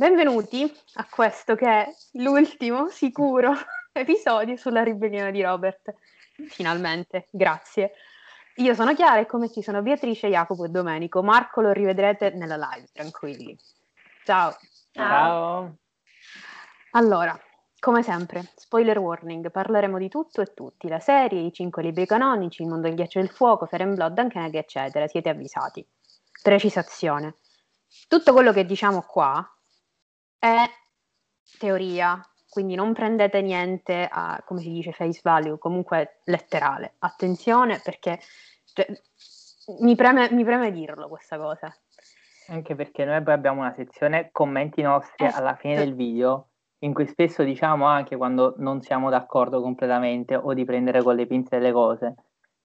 Benvenuti a questo che è l'ultimo sicuro episodio sulla ribellione di Robert. Finalmente, grazie. Io sono Chiara e come ci sono Beatrice, Jacopo e Domenico. Marco lo rivedrete nella live, tranquilli. Ciao. Ciao. Allora, come sempre, spoiler warning, parleremo di tutto e tutti, la serie, i cinque libri canonici, il mondo del ghiaccio e del fuoco, Fire and Blood, Uncanny, eccetera, siete avvisati. Precisazione. Tutto quello che diciamo qua è teoria, quindi non prendete niente a, come si dice, face value, comunque letterale. Attenzione perché cioè, mi, preme, mi preme dirlo questa cosa. Anche perché noi poi abbiamo una sezione commenti nostri eh, alla fine del video in cui spesso diciamo anche quando non siamo d'accordo completamente o di prendere con le pinze delle cose.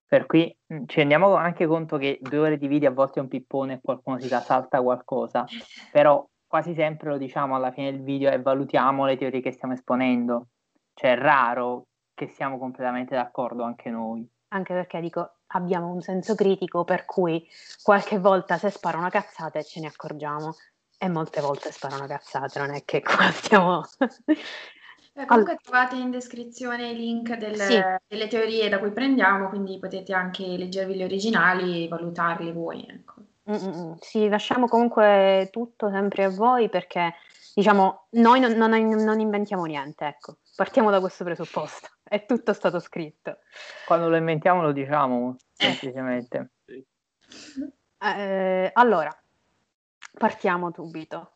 Per cui mm, ci rendiamo anche conto che due ore di video a volte è un pippone e qualcuno si salta qualcosa, però quasi sempre lo diciamo alla fine del video e valutiamo le teorie che stiamo esponendo. Cioè è raro che siamo completamente d'accordo anche noi. Anche perché dico, abbiamo un senso critico per cui qualche volta se spara una cazzata ce ne accorgiamo e molte volte spara una cazzata, non è che qua stiamo... Eh, comunque All... trovate in descrizione i link del, sì. delle teorie da cui prendiamo, quindi potete anche leggervi gli originali e valutarli voi. Ecco. Sì, lasciamo comunque tutto sempre a voi perché diciamo noi non, non, non inventiamo niente, ecco. Partiamo da questo presupposto, è tutto stato scritto. Quando lo inventiamo lo diciamo semplicemente. Eh, allora, partiamo subito.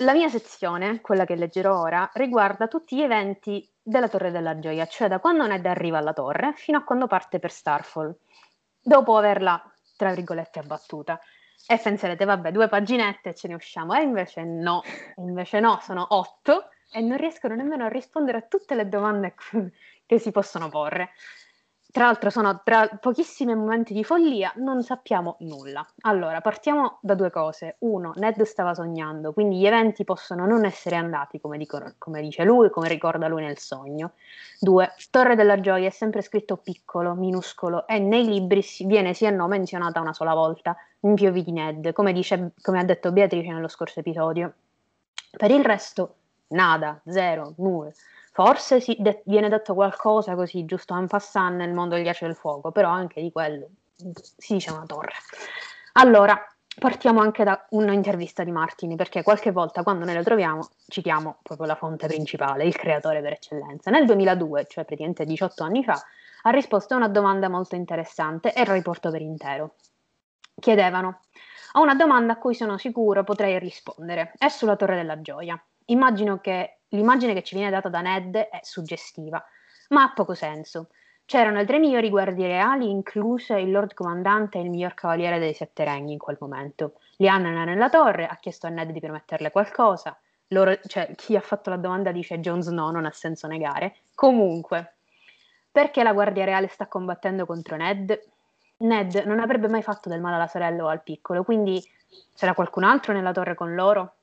La mia sezione, quella che leggerò ora, riguarda tutti gli eventi della Torre della Gioia, cioè da quando Ned arriva alla torre fino a quando parte per Starfall. Dopo averla, tra virgolette, abbattuta. E penserete, vabbè, due paginette e ce ne usciamo. E invece no, invece no, sono otto e non riescono nemmeno a rispondere a tutte le domande che si possono porre. Tra l'altro sono tra pochissimi momenti di follia, non sappiamo nulla. Allora, partiamo da due cose. Uno, Ned stava sognando, quindi gli eventi possono non essere andati come, dicono, come dice lui, come ricorda lui nel sogno. Due, Torre della Gioia è sempre scritto piccolo, minuscolo e nei libri viene sì e no menzionata una sola volta, in POV di Ned, come, dice, come ha detto Beatrice nello scorso episodio. Per il resto, nada, zero, nulla. Forse si de- viene detto qualcosa così, giusto en passant nel mondo del ghiaccio del fuoco, però anche di quello si dice una torre. Allora, partiamo anche da un'intervista di Martin, perché qualche volta quando noi la troviamo citiamo proprio la fonte principale, il creatore per eccellenza. Nel 2002, cioè praticamente 18 anni fa, ha risposto a una domanda molto interessante e il riporto per intero. Chiedevano, ho una domanda a cui sono sicuro potrei rispondere, è sulla Torre della Gioia. Immagino che l'immagine che ci viene data da Ned è suggestiva, ma ha poco senso. C'erano le tre migliori guardie reali, incluse il Lord Comandante e il miglior cavaliere dei Sette Regni in quel momento. Liana era nella torre, ha chiesto a Ned di prometterle qualcosa. Loro, cioè, chi ha fatto la domanda dice Jon Snow, non ha senso negare. Comunque, perché la guardia reale sta combattendo contro Ned? Ned non avrebbe mai fatto del male alla sorella o al piccolo, quindi c'era qualcun altro nella torre con loro?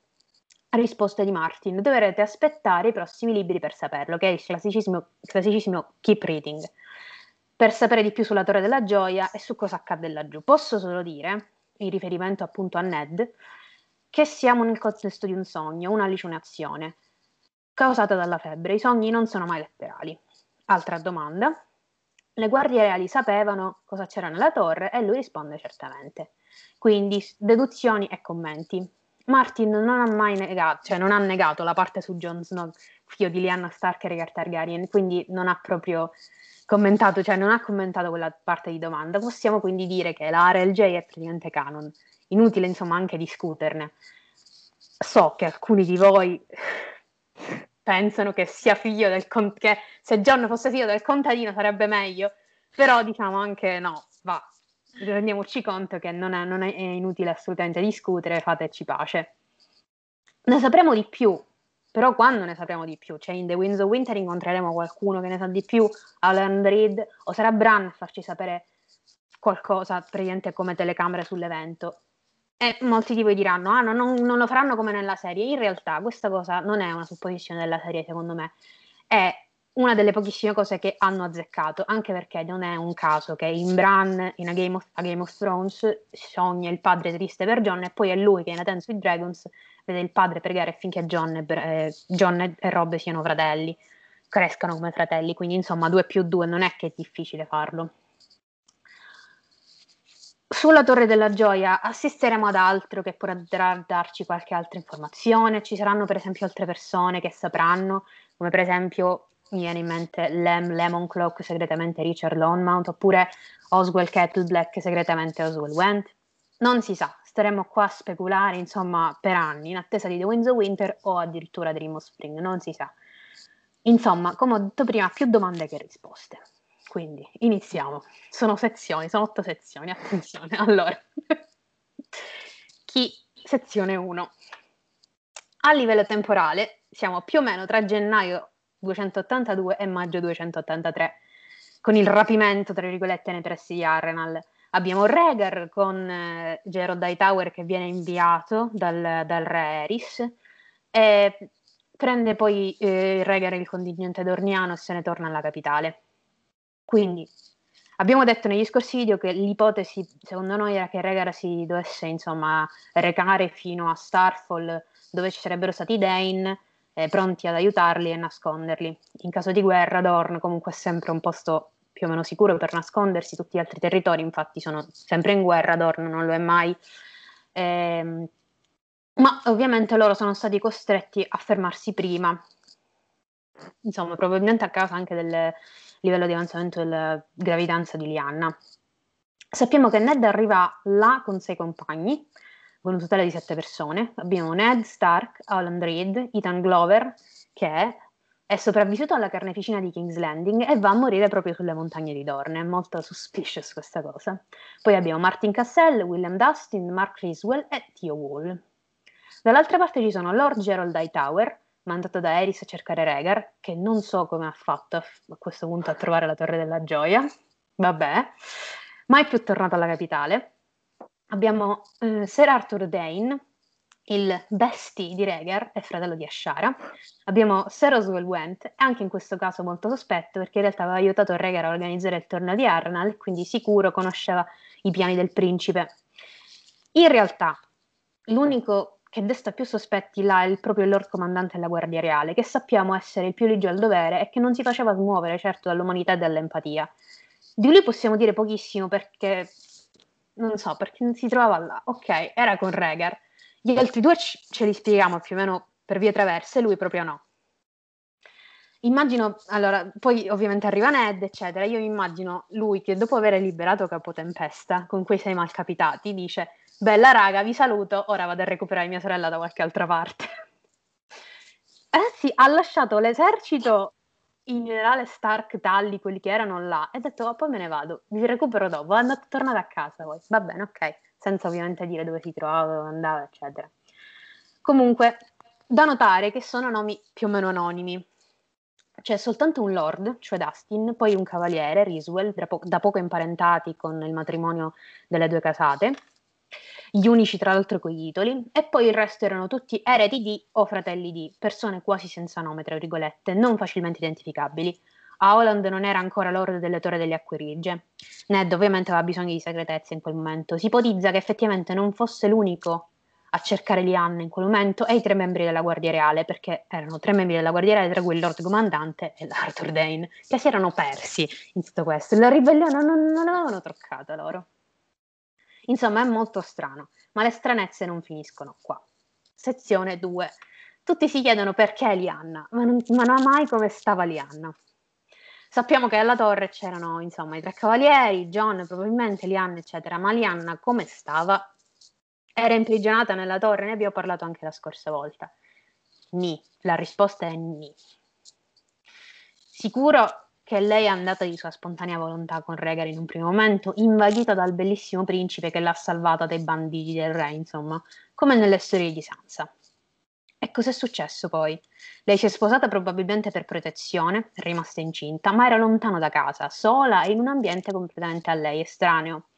Risposta di Martin. Dovrete aspettare i prossimi libri per saperlo, che è il classicissimo, classicissimo keep reading, per sapere di più sulla Torre della Gioia e su cosa accadde laggiù. Posso solo dire, in riferimento appunto a Ned, che siamo nel contesto di un sogno, un'allucinazione, causata dalla febbre. I sogni non sono mai letterali. Altra domanda. Le guardie reali sapevano cosa c'era nella torre e lui risponde certamente. Quindi deduzioni e commenti. Martin non ha mai negato, cioè non ha negato la parte su Jon Snow, figlio di Lyanna Stark e Rhaegar Targaryen, quindi non ha proprio commentato, cioè non ha commentato quella parte di domanda. Possiamo quindi dire che la RLJ è praticamente canon. Inutile insomma anche discuterne. So che alcuni di voi pensano che sia figlio del con- che se John fosse figlio del contadino sarebbe meglio, però diciamo anche no, va, rendiamoci conto che non è, non è inutile assolutamente discutere, fateci pace. Ne sapremo di più, però quando ne sapremo di più? Cioè in The Winds of Winter incontreremo qualcuno che ne sa di più, Alan Reed, o sarà Bran a farci sapere qualcosa praticamente come telecamere sull'evento. E molti di voi diranno, ah no, non, non lo faranno come nella serie. In realtà questa cosa non è una supposizione della serie, secondo me. È una delle pochissime cose che hanno azzeccato, anche perché non è un caso che in Bran, in A Game of, A Game of Thrones, sogna il padre triste per John e poi è lui che in A Dance with Dragons vede il padre pregare affinché John e, eh, John e Rob siano fratelli, crescano come fratelli, quindi insomma 2 più 2 non è che è difficile farlo. Sulla Torre della Gioia assisteremo ad altro che potrà darci qualche altra informazione, ci saranno per esempio altre persone che sapranno, come per esempio mi viene in mente Lem Lemon Clock segretamente Richard Longmount oppure Oswell Kettle Black segretamente Oswell Went. Non si sa, staremo qua a speculare insomma per anni in attesa di The Winds of Winter o addirittura Dream of Spring, non si sa. Insomma, come ho detto prima, più domande che risposte. Quindi iniziamo. Sono sezioni, sono otto sezioni, attenzione. Allora, chi sezione 1. A livello temporale siamo più o meno tra gennaio 282 e maggio 283, con il rapimento, tra virgolette, nei pressi di Arrenal. Abbiamo Rhaegar con eh, Gerald Hightower che viene inviato dal, dal re Eris e prende poi eh, Rhaegar il contingente dorniano e se ne torna alla capitale. Quindi abbiamo detto negli scorsi video che l'ipotesi secondo noi era che Rhaegar si dovesse insomma recare fino a Starfall dove ci sarebbero stati Dane eh, pronti ad aiutarli e nasconderli. In caso di guerra Dorn comunque è sempre un posto più o meno sicuro per nascondersi, tutti gli altri territori infatti sono sempre in guerra, Dorn non lo è mai. Eh, ma ovviamente loro sono stati costretti a fermarsi prima, insomma probabilmente a causa anche del livello di avanzamento della gravidanza di Lianna. Sappiamo che Ned arriva là con sei compagni, con un totale di sette persone. Abbiamo Ned Stark, Alan Reed, Ethan Glover, che è sopravvissuto alla carneficina di King's Landing e va a morire proprio sulle montagne di Dorne. È molto suspicious questa cosa. Poi abbiamo Martin Cassell, William Dustin, Mark Riswell e Theo Wall. Dall'altra parte ci sono Lord Gerald Hightower, mandato da Eris a cercare Rhaegar, che non so come ha fatto a questo punto a trovare la Torre della Gioia. Vabbè, mai più tornato alla capitale abbiamo eh, Sir Arthur Dane, il bestie di Rhaegar e fratello di Ashara. Abbiamo Sir Oswell Went, anche in questo caso molto sospetto perché in realtà aveva aiutato Rhaegar a organizzare il torneo di Arnal, quindi sicuro conosceva i piani del principe. In realtà, l'unico che desta più sospetti là è il proprio Lord Comandante della Guardia Reale, che sappiamo essere il più ligio al dovere e che non si faceva smuovere certo dall'umanità e dall'empatia. Di lui possiamo dire pochissimo perché non so perché non si trovava là. Ok, era con Regar. Gli altri due c- ce li spieghiamo più o meno per vie traverse, lui proprio no. Immagino, allora, poi ovviamente arriva Ned, eccetera. Io immagino lui che dopo aver liberato Capo Tempesta con quei sei malcapitati dice: Bella raga, vi saluto, ora vado a recuperare mia sorella da qualche altra parte. Eh sì, ha lasciato l'esercito in generale Stark, Tully, quelli che erano là, e ho detto, oh, poi me ne vado, vi recupero dopo, andate, tornate a casa voi. Va bene, ok, senza ovviamente dire dove si trovava, dove andava, eccetera. Comunque, da notare che sono nomi più o meno anonimi. C'è soltanto un lord, cioè Dustin, poi un cavaliere, Riswell, da, po- da poco imparentati con il matrimonio delle due casate, gli unici tra l'altro con i titoli, e poi il resto erano tutti eredi di o fratelli di, persone quasi senza nome, tra virgolette, non facilmente identificabili. A Holland non era ancora lord delle Torre delle Acque Rigie. Ned ovviamente aveva bisogno di segretezza in quel momento. Si ipotizza che effettivamente non fosse l'unico a cercare Lianna in quel momento e i tre membri della Guardia Reale, perché erano tre membri della Guardia Reale, tra cui il Lord Comandante e l'Arthur Dane, che si erano persi in tutto questo. La ribellione non, non avevano troccata loro. Insomma, è molto strano, ma le stranezze non finiscono qua. Sezione 2. Tutti si chiedono perché Lianna, ma non, ma non mai come stava Lianna. Sappiamo che alla torre c'erano, insomma, i tre cavalieri, John, probabilmente Lianna, eccetera, ma Lianna come stava? Era imprigionata nella torre, ne abbiamo parlato anche la scorsa volta. Ni, la risposta è ni. Sicuro che lei è andata di sua spontanea volontà con Regar in un primo momento, invaghita dal bellissimo principe che l'ha salvata dai banditi del re, insomma, come nelle storie di Sansa. E cos'è successo poi? Lei si è sposata probabilmente per protezione, rimasta incinta, ma era lontano da casa, sola e in un ambiente completamente a lei estraneo.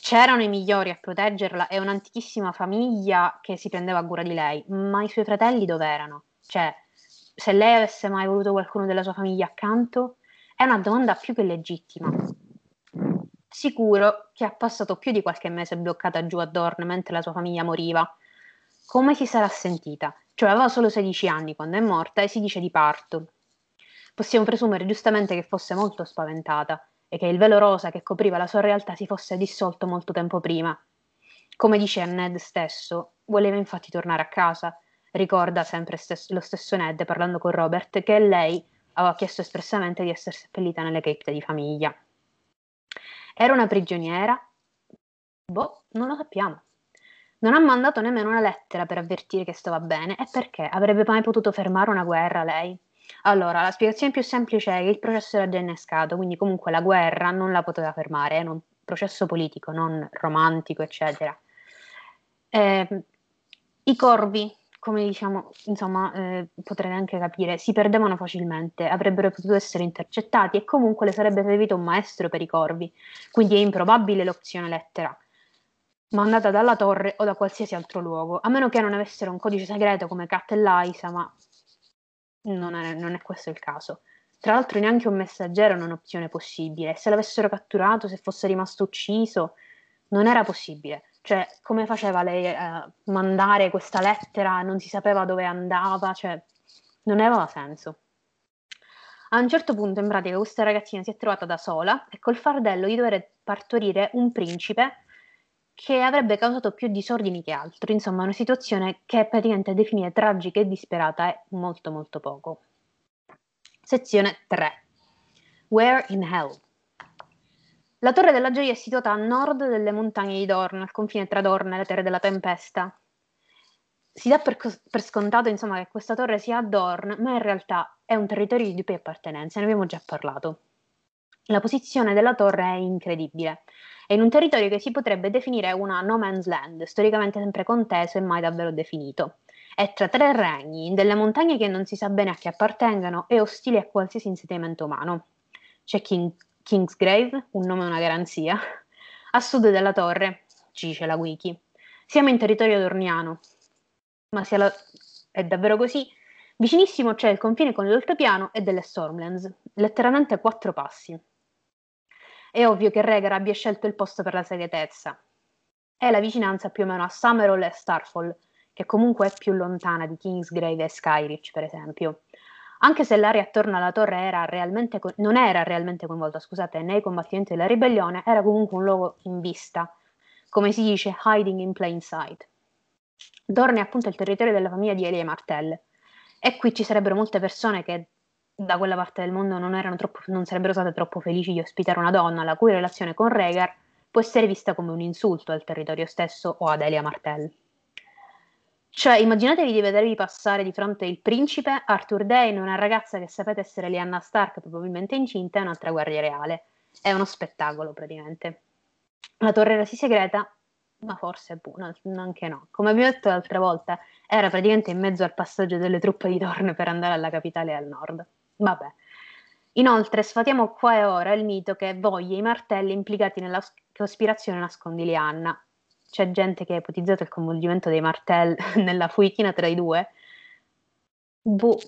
C'erano i migliori a proteggerla e un'antichissima famiglia che si prendeva cura di lei, ma i suoi fratelli dove erano? Cioè, se lei avesse mai voluto qualcuno della sua famiglia accanto, è una domanda più che legittima. Sicuro che ha passato più di qualche mese bloccata giù a Dorn mentre la sua famiglia moriva. Come si sarà sentita? Cioè aveva solo 16 anni quando è morta e si dice di parto. Possiamo presumere giustamente che fosse molto spaventata e che il velo rosa che copriva la sua realtà si fosse dissolto molto tempo prima. Come dice Ned stesso, voleva infatti tornare a casa. Ricorda sempre stes- lo stesso Ned parlando con Robert che lei aveva chiesto espressamente di essere seppellita nelle cripte di famiglia. Era una prigioniera? Boh, non lo sappiamo. Non ha mandato nemmeno una lettera per avvertire che stava bene e perché avrebbe mai potuto fermare una guerra lei? Allora, la spiegazione più semplice è che il processo era già innescato, quindi comunque la guerra non la poteva fermare, è un processo politico, non romantico, eccetera. Eh, I corvi, come diciamo, insomma, eh, potrei anche capire, si perdevano facilmente, avrebbero potuto essere intercettati e comunque le sarebbe servito un maestro per i corvi, quindi è improbabile l'opzione lettera mandata dalla torre o da qualsiasi altro luogo, a meno che non avessero un codice segreto come Cat e Liza, ma non è, non è questo il caso. Tra l'altro neanche un messaggero è un'opzione possibile. Se l'avessero catturato, se fosse rimasto ucciso, non era possibile. Cioè, come faceva lei a uh, mandare questa lettera? Non si sapeva dove andava, cioè, non aveva senso. A un certo punto, in pratica, questa ragazzina si è trovata da sola e col fardello di dover partorire un principe che avrebbe causato più disordini che altro, insomma una situazione che praticamente definire tragica e disperata è molto molto poco. Sezione 3. Where in Hell? La Torre della Gioia è situata a nord delle montagne di Dorn, al confine tra Dorn e la Terra della Tempesta. Si dà per, per scontato insomma, che questa torre sia a Dorn, ma in realtà è un territorio di dubbia appartenenza, ne abbiamo già parlato. La posizione della torre è incredibile è in un territorio che si potrebbe definire una no man's land, storicamente sempre conteso e mai davvero definito. È tra tre regni, in delle montagne che non si sa bene a chi appartengano e ostili a qualsiasi insediamento umano. C'è King, Kingsgrave, un nome e una garanzia, a sud della torre, ci dice la wiki. Siamo in territorio dorniano, ma sia la... è davvero così? Vicinissimo c'è il confine con l'Oltrepiano e delle Stormlands, letteralmente a quattro passi. È ovvio che Rhaegar abbia scelto il posto per la segretezza. È la vicinanza più o meno a Summerall e Starfall, che comunque è più lontana di Kingsgrave e Skyrich, per esempio. Anche se l'area attorno alla torre era co- non era realmente coinvolta scusate, nei combattimenti della ribellione, era comunque un luogo in vista, come si dice hiding in plain sight. Dorne è appunto il territorio della famiglia di Elia Martell, e qui ci sarebbero molte persone che da quella parte del mondo non, troppo, non, sarebbero state troppo felici di ospitare una donna la cui relazione con Rhaegar può essere vista come un insulto al territorio stesso o ad Elia Martell. Cioè, immaginatevi di vedervi passare di fronte il principe, Arthur Dane, una ragazza che sapete essere Lyanna Stark, probabilmente incinta, e un'altra guardia reale. È uno spettacolo, praticamente. La torre era sì segreta, ma forse buona, anche no. Come abbiamo detto l'altra volta, era praticamente in mezzo al passaggio delle truppe di Dorne per andare alla capitale al nord. Vabbè. Inoltre sfatiamo qua e ora il mito che voglia i martelli implicati nella cospirazione nascondi Lianna. C'è gente che ha ipotizzato il coinvolgimento dei martelli nella fuichina tra i due. Boh,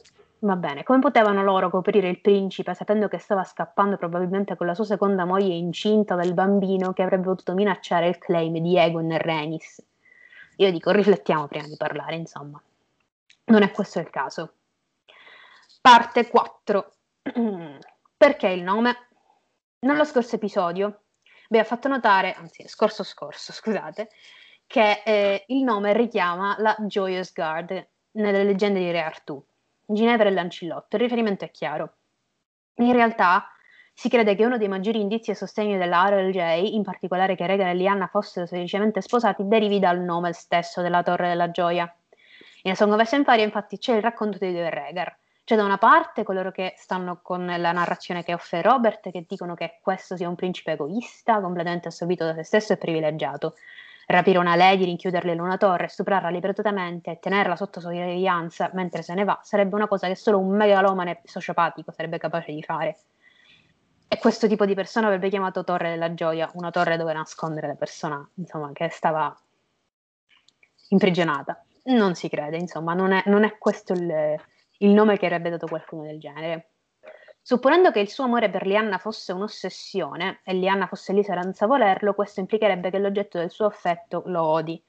va bene. Come potevano loro coprire il principe sapendo che stava scappando probabilmente con la sua seconda moglie incinta del bambino che avrebbe potuto minacciare il claim di Egon e Renis? Io dico, riflettiamo prima di parlare, insomma. Non è questo il caso. Parte 4. Perché il nome? Nello scorso episodio vi ho fatto notare, anzi, scorso scorso, scusate, che eh, il nome richiama la Joyous Guard nelle leggende di Re Artù, Ginevra e Lancillotto. Il riferimento è chiaro. In realtà si crede che uno dei maggiori indizi a sostegno della RLJ, in particolare che Regan e Lianna fossero semplicemente sposati, derivi dal nome stesso della Torre della Gioia. In Song of Empire infatti c'è il racconto dei due Rhaegar, c'è da una parte coloro che stanno con la narrazione che offre Robert, che dicono che questo sia un principe egoista, completamente assorbito da se stesso e privilegiato. Rapire una lady, rinchiuderla in una torre, stuprarla ripetutamente e tenerla sotto sorveglianza mentre se ne va sarebbe una cosa che solo un megalomane sociopatico sarebbe capace di fare. E questo tipo di persona avrebbe chiamato Torre della Gioia, una torre dove nascondere la persona, insomma, che stava imprigionata. Non si crede, insomma, non è, non è questo il, il nome che avrebbe dato qualcuno del genere. Supponendo che il suo amore per Lianna fosse un'ossessione e Lianna fosse lì senza volerlo, questo implicherebbe che l'oggetto del suo affetto lo odi.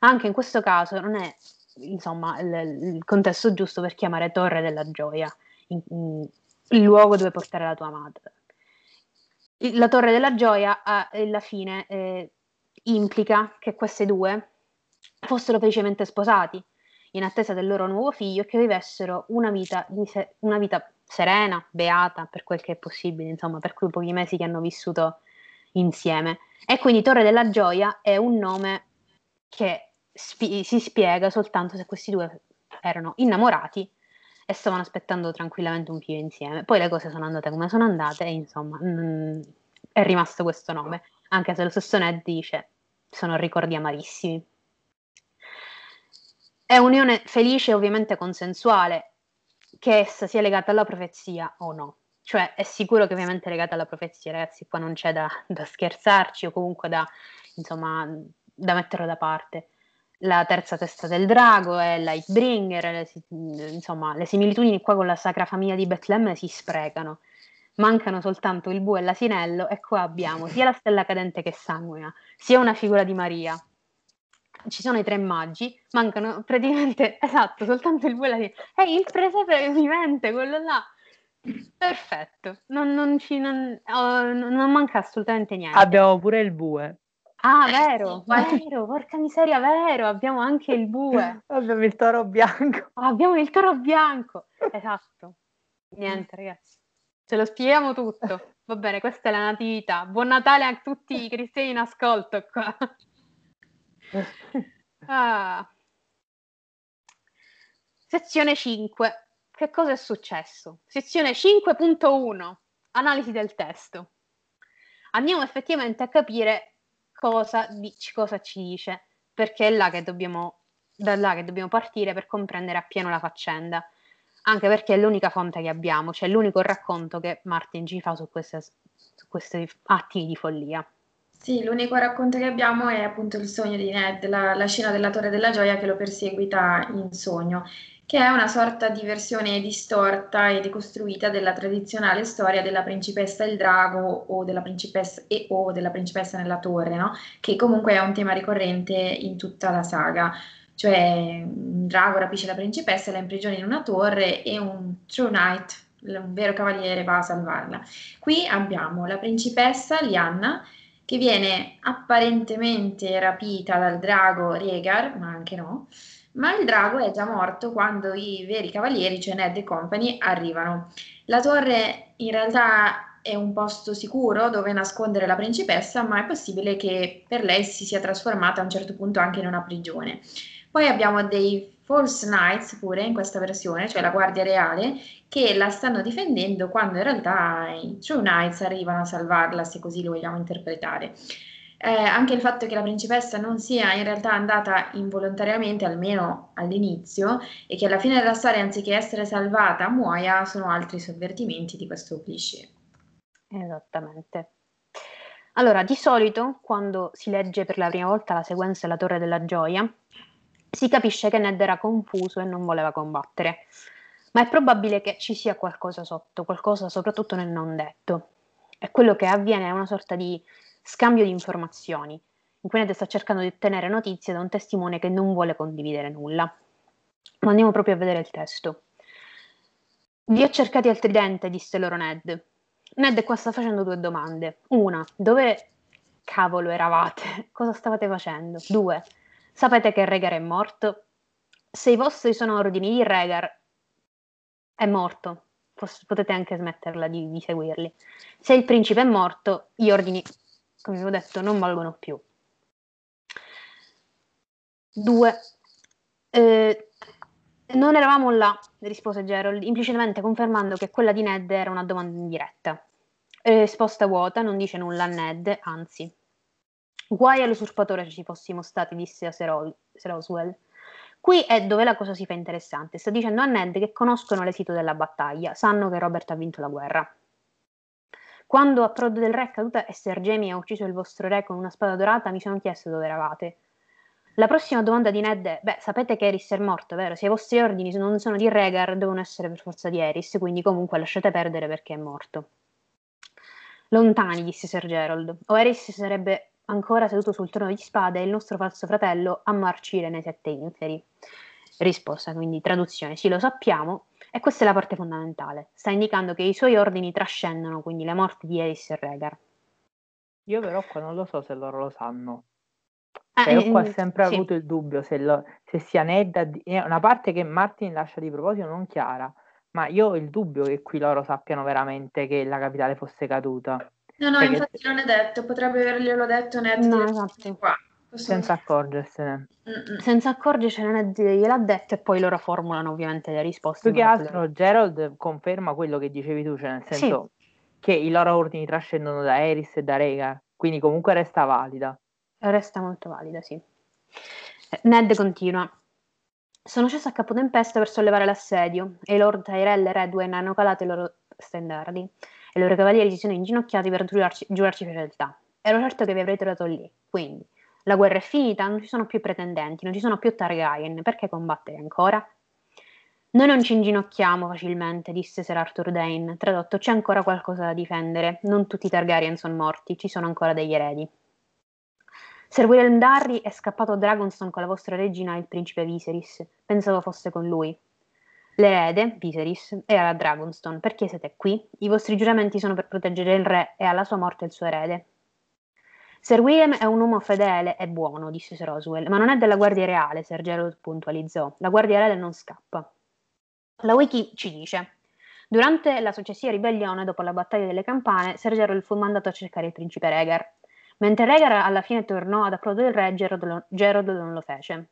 Anche in questo caso non è insomma, il, il contesto giusto per chiamare Torre della Gioia, in, in, il luogo dove portare la tua madre. La Torre della Gioia alla fine eh, implica che queste due fossero felicemente sposati in attesa del loro nuovo figlio che vivessero una vita, una vita serena, beata, per quel che è possibile, insomma, per quei pochi mesi che hanno vissuto insieme. E quindi Torre della Gioia è un nome che spi- si spiega soltanto se questi due erano innamorati e stavano aspettando tranquillamente un figlio insieme. Poi le cose sono andate come sono andate e insomma mh, è rimasto questo nome, anche se lo stesso Ned dice sono ricordi amarissimi. È unione felice e ovviamente consensuale, che essa sia legata alla profezia o no. Cioè è sicuro che ovviamente è legata alla profezia, ragazzi, qua non c'è da, da scherzarci o comunque da, insomma, da metterlo da parte. La terza testa del drago è Lightbringer, le, insomma, le similitudini qua con la sacra famiglia di Betlemme si sprecano. Mancano soltanto il bue e l'asinello e qua abbiamo sia la stella cadente che sanguina, sia una figura di Maria, ci sono i tre magi, mancano praticamente, esatto, soltanto il bue e il presepe vivente, quello là. Perfetto, non, non, ci, non, oh, non, manca assolutamente niente. Abbiamo pure il bue. Ah, vero, vero, porca miseria, vero, abbiamo anche il bue. Abbiamo il toro bianco. abbiamo il toro bianco, esatto. Niente, ragazzi, ce lo spieghiamo tutto. Va bene, questa è la natività. Buon Natale a tutti i cristiani in ascolto qua. Ah. Sezione 5. Che cosa è successo? Sezione 5.1. Analisi del testo. Andiamo effettivamente a capire cosa, cosa ci dice, perché è là che dobbiamo, da là che dobbiamo partire per comprendere appieno la faccenda. Anche perché è l'unica fonte che abbiamo, cioè l'unico racconto che Martin ci fa su, queste, su questi atti di follia. Sì, l'unico racconto che abbiamo è appunto il sogno di Ned, la, la scena della Torre della Gioia che lo perseguita in sogno, che è una sorta di versione distorta e decostruita della tradizionale storia della principessa il drago o della principessa e o della principessa nella torre, no? Che comunque è un tema ricorrente in tutta la saga. Cioè, un drago rapisce la principessa, la imprigiona in una torre e un true knight, un vero cavaliere, va a salvarla. Qui abbiamo la principessa Lianna che viene apparentemente rapita dal drago Rhaegar, ma anche no, ma il drago è già morto quando i veri cavalieri, cioè Ned e compagni, arrivano. La torre in realtà è un posto sicuro dove nascondere la principessa, ma è possibile che per lei si sia trasformata a un certo punto anche in una prigione. Poi abbiamo dei False Knights pure in questa versione, cioè la Guardia Reale, che la stanno difendendo quando in realtà i True Knights arrivano a salvarla, se così lo vogliamo interpretare. Eh, anche il fatto che la principessa non sia in realtà andata involontariamente, almeno all'inizio, e che alla fine della storia, anziché essere salvata, muoia, sono altri sovvertimenti di questo cliché. Esattamente. Allora, di solito, quando si legge per la prima volta la sequenza La Torre della Gioia, si capisce che Ned era confuso e non voleva combattere, ma è probabile che ci sia qualcosa sotto, qualcosa soprattutto nel non detto. E quello che avviene è una sorta di scambio di informazioni, in cui Ned sta cercando di ottenere notizie da un testimone che non vuole condividere nulla. Ma andiamo proprio a vedere il testo. Vi ho cercati al tridente, disse loro Ned. Ned qua sta facendo due domande. Una, dove cavolo eravate? Cosa stavate facendo? Due, Sapete che Rhaegar è morto? Se i vostri sono ordini di Rhaegar, è morto. Potete anche smetterla di, di seguirli. Se il principe è morto, gli ordini, come vi ho detto, non valgono più. Due. Eh, non eravamo là, rispose Gerald, implicitamente confermando che quella di Ned era una domanda indiretta. Risposta vuota, non dice nulla a Ned, anzi, Guai all'usurpatore se ci fossimo stati, disse a Sir, Oswell. Qui è dove la cosa si fa interessante. Sta dicendo a Ned che conoscono l'esito della battaglia, sanno che Robert ha vinto la guerra. Quando a Prod del Re è caduta e Sir Jamie ha ucciso il vostro re con una spada dorata, mi sono chiesto dove eravate. La prossima domanda di Ned è: Beh, sapete che Eris è morto, vero? Se i vostri ordini non sono di Rhaegar, devono essere per forza di Eris, quindi comunque lasciate perdere perché è morto. Lontani, disse Sir Gerald, o Eris sarebbe ancora seduto sul trono di spade e il nostro falso fratello a marcire nei sette inferi. Risposta, quindi traduzione, sì lo sappiamo, e questa è la parte fondamentale. Sta indicando che i suoi ordini trascendono quindi le morti di Eris e Rhaegar. Io però qua non lo so se loro lo sanno. Ah, cioè, io qua ho eh, sempre sì. avuto il dubbio se, lo, se sia Ned, è una parte che Martin lascia di proposito non chiara, ma io ho il dubbio che qui loro sappiano veramente che la capitale fosse caduta. No, no, Perché... infatti non è detto, potrebbe averglielo detto Ned no, esatto. qua. Senza accorgersene. Mm-mm. Senza accorgersene Ned gliel'ha detto e poi loro formulano ovviamente le risposte. Più che altro le... Gerald conferma quello che dicevi tu, cioè nel senso sì. che i loro ordini trascendono da Eris e da Rega, quindi comunque resta valida. Resta molto valida, sì. Ned continua. Sono sceso a capotempesta per sollevare l'assedio e i Lord Tyrell e Redwyn hanno calato i loro stendardi e i loro cavalieri si sono inginocchiati per giurarci, giurarci fedeltà. Ero certo che vi avrei trovato lì, quindi la guerra è finita, non ci sono più pretendenti, non ci sono più Targaryen, perché combattere ancora? Noi non ci inginocchiamo facilmente, disse Sir Arthur Dane. Tradotto, c'è ancora qualcosa da difendere. Non tutti i Targaryen sono morti, ci sono ancora degli eredi. Sir William Darry è scappato a Dragonstone con la vostra regina, il principe Viserys. Pensavo fosse con lui. L'erede, Viserys, era a Dragonstone. Perché siete qui? I vostri giuramenti sono per proteggere il re e alla sua morte il suo erede. Sir William è un uomo fedele e buono, disse Sir Oswell, ma non è della Guardia Reale, Sir Gerald puntualizzò. La Guardia Reale non scappa. La Wiki ci dice. Durante la successiva ribellione, dopo la battaglia delle campane, Sir Gerald fu mandato a cercare il principe Rhaegar. Mentre Rhaegar alla fine tornò ad approdo del re, Gerald, Gerald non lo fece.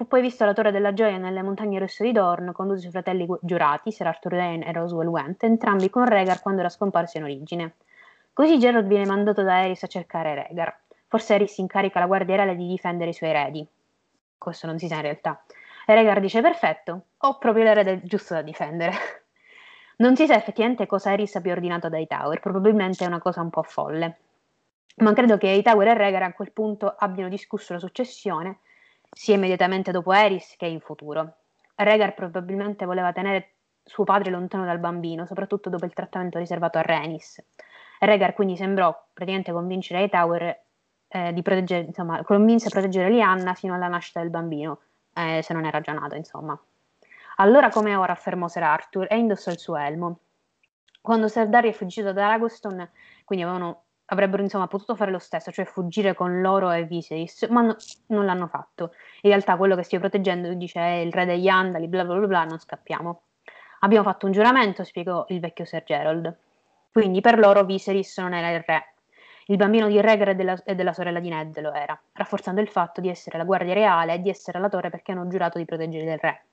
Fu poi visto Torre della Gioia nelle montagne rosse di Dorn con due suoi fratelli giurati, Sir Arthur Dane e Roswell Went, entrambi con Rhaegar quando era scomparso in origine. Così Gerald viene mandato da Eris a cercare Rhaegar. Forse Eris incarica la Guardia Reale di difendere i suoi eredi. Questo non si sa in realtà. E Rhaegar dice: Perfetto, ho proprio l'erede giusto da difendere. non si sa effettivamente cosa Eris abbia ordinato dai Tower, probabilmente è una cosa un po' folle ma credo che Hightower e Rhaegar a quel punto abbiano discusso la successione sia immediatamente dopo Eris che in futuro. Rhaegar probabilmente voleva tenere suo padre lontano dal bambino, soprattutto dopo il trattamento riservato a Rhaenys. Rhaegar quindi sembrò praticamente convincere Hightower eh, di proteggere, insomma, convinse a proteggere Lianna fino alla nascita del bambino, eh, se non era già nato, insomma. Allora come ora, affermò Sir Arthur, e indossò il suo elmo. Quando Ser Darry è fuggito da Ragoston, quindi avevano avrebbero insomma potuto fare lo stesso, cioè fuggire con loro e Viserys, ma no, non l'hanno fatto. In realtà quello che stia proteggendo dice è il re degli Andali, bla bla bla bla, non scappiamo. Abbiamo fatto un giuramento, spiegò il vecchio Sir Gerald. Quindi per loro Viserys non era il re. Il bambino di Rhaegar e della, e della sorella di Ned lo era, rafforzando il fatto di essere la guardia reale e di essere alla torre perché hanno giurato di proteggere il re.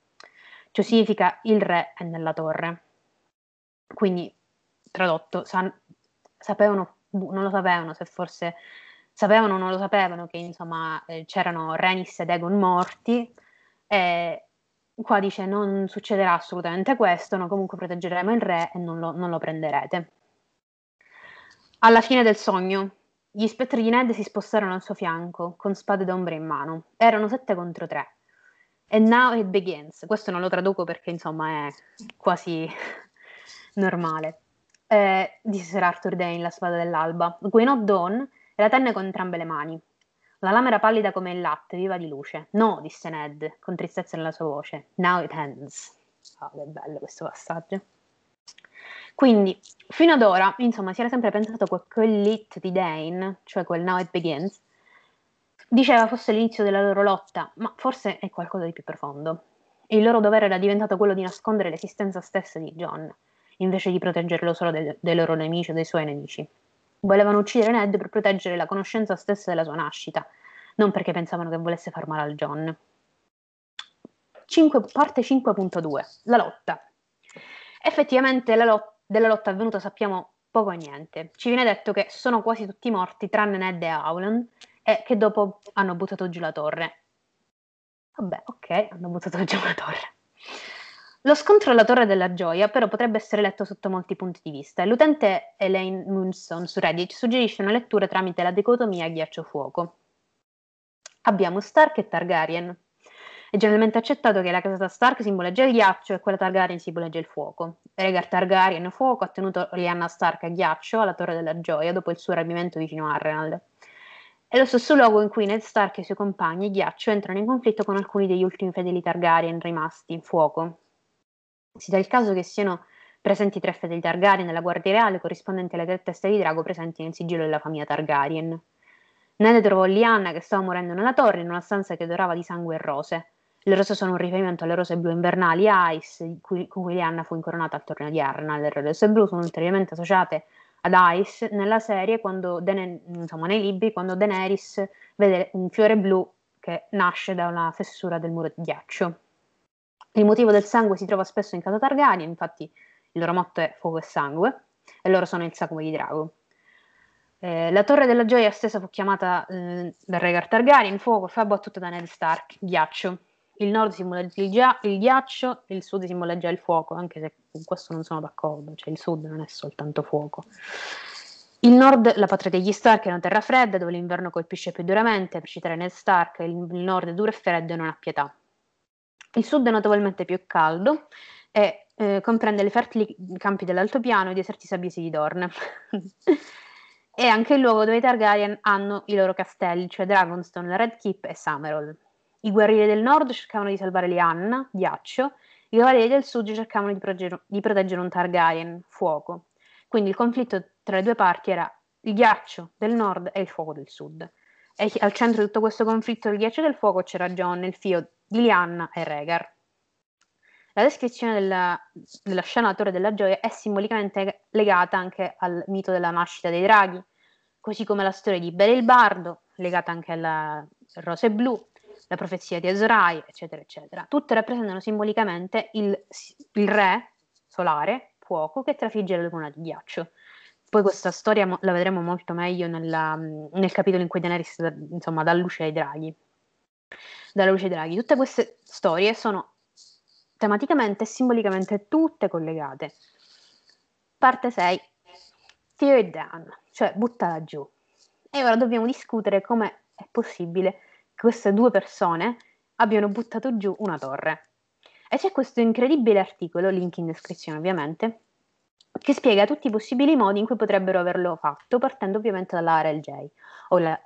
Ciò significa il re è nella torre. Quindi, tradotto, san- sapevano non lo sapevano, se forse sapevano o non lo sapevano che insomma eh, c'erano Renis ed Egon morti. E qua dice non succederà assolutamente questo, no, comunque proteggeremo il re e non lo, non lo prenderete. Alla fine del sogno, gli spettri di Ned si spostarono al suo fianco, con spade d'ombre in mano. Erano sette contro tre. And now it begins. Questo non lo traduco perché, insomma, è quasi normale eh, disse Sir Arthur Dane, la spada dell'alba. Gwen e la tenne con entrambe le mani. La lama era pallida come il latte, viva di luce. No, disse Ned, con tristezza nella sua voce. Now it ends. Oh, che bello questo passaggio. Quindi, fino ad ora, insomma, si era sempre pensato che quel lit di Dane, cioè quel Now it begins, diceva fosse l'inizio della loro lotta, ma forse è qualcosa di più profondo. Il loro dovere era diventato quello di nascondere l'esistenza stessa di John invece di proteggerlo solo dei, dei loro nemici o dei suoi nemici. Volevano uccidere Ned per proteggere la conoscenza stessa della sua nascita, non perché pensavano che volesse far male al John. 5, parte 5.2 La lotta. Effettivamente la lot- della lotta avvenuta sappiamo poco e niente. Ci viene detto che sono quasi tutti morti tranne Ned e Howland e che dopo hanno buttato giù la torre. Vabbè, ok, hanno buttato giù la torre. Lo scontro alla Torre della Gioia però potrebbe essere letto sotto molti punti di vista l'utente Elaine Munson su Reddit suggerisce una lettura tramite la dicotomia ghiaccio-fuoco. abbiamo Stark e Targaryen. È generalmente accettato che la casata Stark simboleggia il ghiaccio e quella Targaryen simboleggia il fuoco. Rhaegar Targaryen, fuoco, ha tenuto Lyanna Stark a ghiaccio alla Torre della Gioia dopo il suo rapimento vicino a Harrenhal. È lo stesso luogo in cui Ned Stark e i suoi compagni, ghiaccio, entrano in conflitto con alcuni degli ultimi fedeli Targaryen rimasti, fuoco. Si dà il caso che siano presenti tre fedeli Targaryen nella Guardia Reale corrispondenti alle tre teste di drago presenti nel sigillo della famiglia Targaryen. Ned trovò Lyanna che stava morendo nella torre in una stanza che odorava di sangue e rose. Le rose sono un riferimento alle rose blu invernali Ice, cui, con cui Lianna fu incoronata al torneo di Arna. Le rose blu sono ulteriormente associate ad Ice nella serie, Dene- insomma, nei libri, quando Daenerys vede un fiore blu che nasce da una fessura del muro di ghiaccio. Il motivo del sangue si trova spesso in casa Targaryen, infatti il loro motto è fuoco e sangue, e loro sono il sangue di drago. Eh, la torre della gioia stessa fu chiamata eh, da Rhaegar Targaryen, fuoco, fu abbattuta da Ned Stark, ghiaccio. Il nord simboleggia il, ghiaccio, il sud simboleggia il fuoco, anche se con questo non sono d'accordo, cioè il sud non è soltanto fuoco. Il nord, la patria degli Stark, è una terra fredda dove l'inverno colpisce più duramente, per citare Ned Stark, il nord è duro e freddo e non ha pietà. Il sud è notevolmente più caldo e eh, comprende le fertili campi dell'altopiano e i deserti sabbiosi di Dorne. è anche il luogo dove i Targaryen hanno i loro castelli, cioè Dragonstone, Red Keep e Summerall. I guerrieri del nord cercavano di salvare Lyanna, ghiaccio, i cavalieri del sud cercavano di, proge- di proteggere un Targaryen, fuoco. Quindi il conflitto tra le due parti era il ghiaccio del nord e il fuoco del sud. E al centro di tutto questo conflitto del ghiaccio e del fuoco c'era John, il figlio di Lyanna e Rhaegar. La descrizione della, della scena Torre della Gioia è simbolicamente legata anche al mito della nascita dei draghi, così come la storia di Bele il Bardo, legata anche alla Rose Blu, la profezia di Ezrai, eccetera, eccetera. Tutte rappresentano simbolicamente il, il re solare, fuoco, che trafigge la luna di ghiaccio. Poi questa storia mo- la vedremo molto meglio nella, nel capitolo in cui Daenerys insomma, dà luce ai draghi. Dalla luce draghi. Tutte queste storie sono tematicamente e simbolicamente tutte collegate. Parte 6. Tear it down, cioè buttala giù. E ora dobbiamo discutere come è possibile queste due persone abbiano buttato giù una torre. E c'è questo incredibile articolo, link in descrizione ovviamente, che spiega tutti i possibili modi in cui potrebbero averlo fatto, partendo ovviamente dalla RLJ.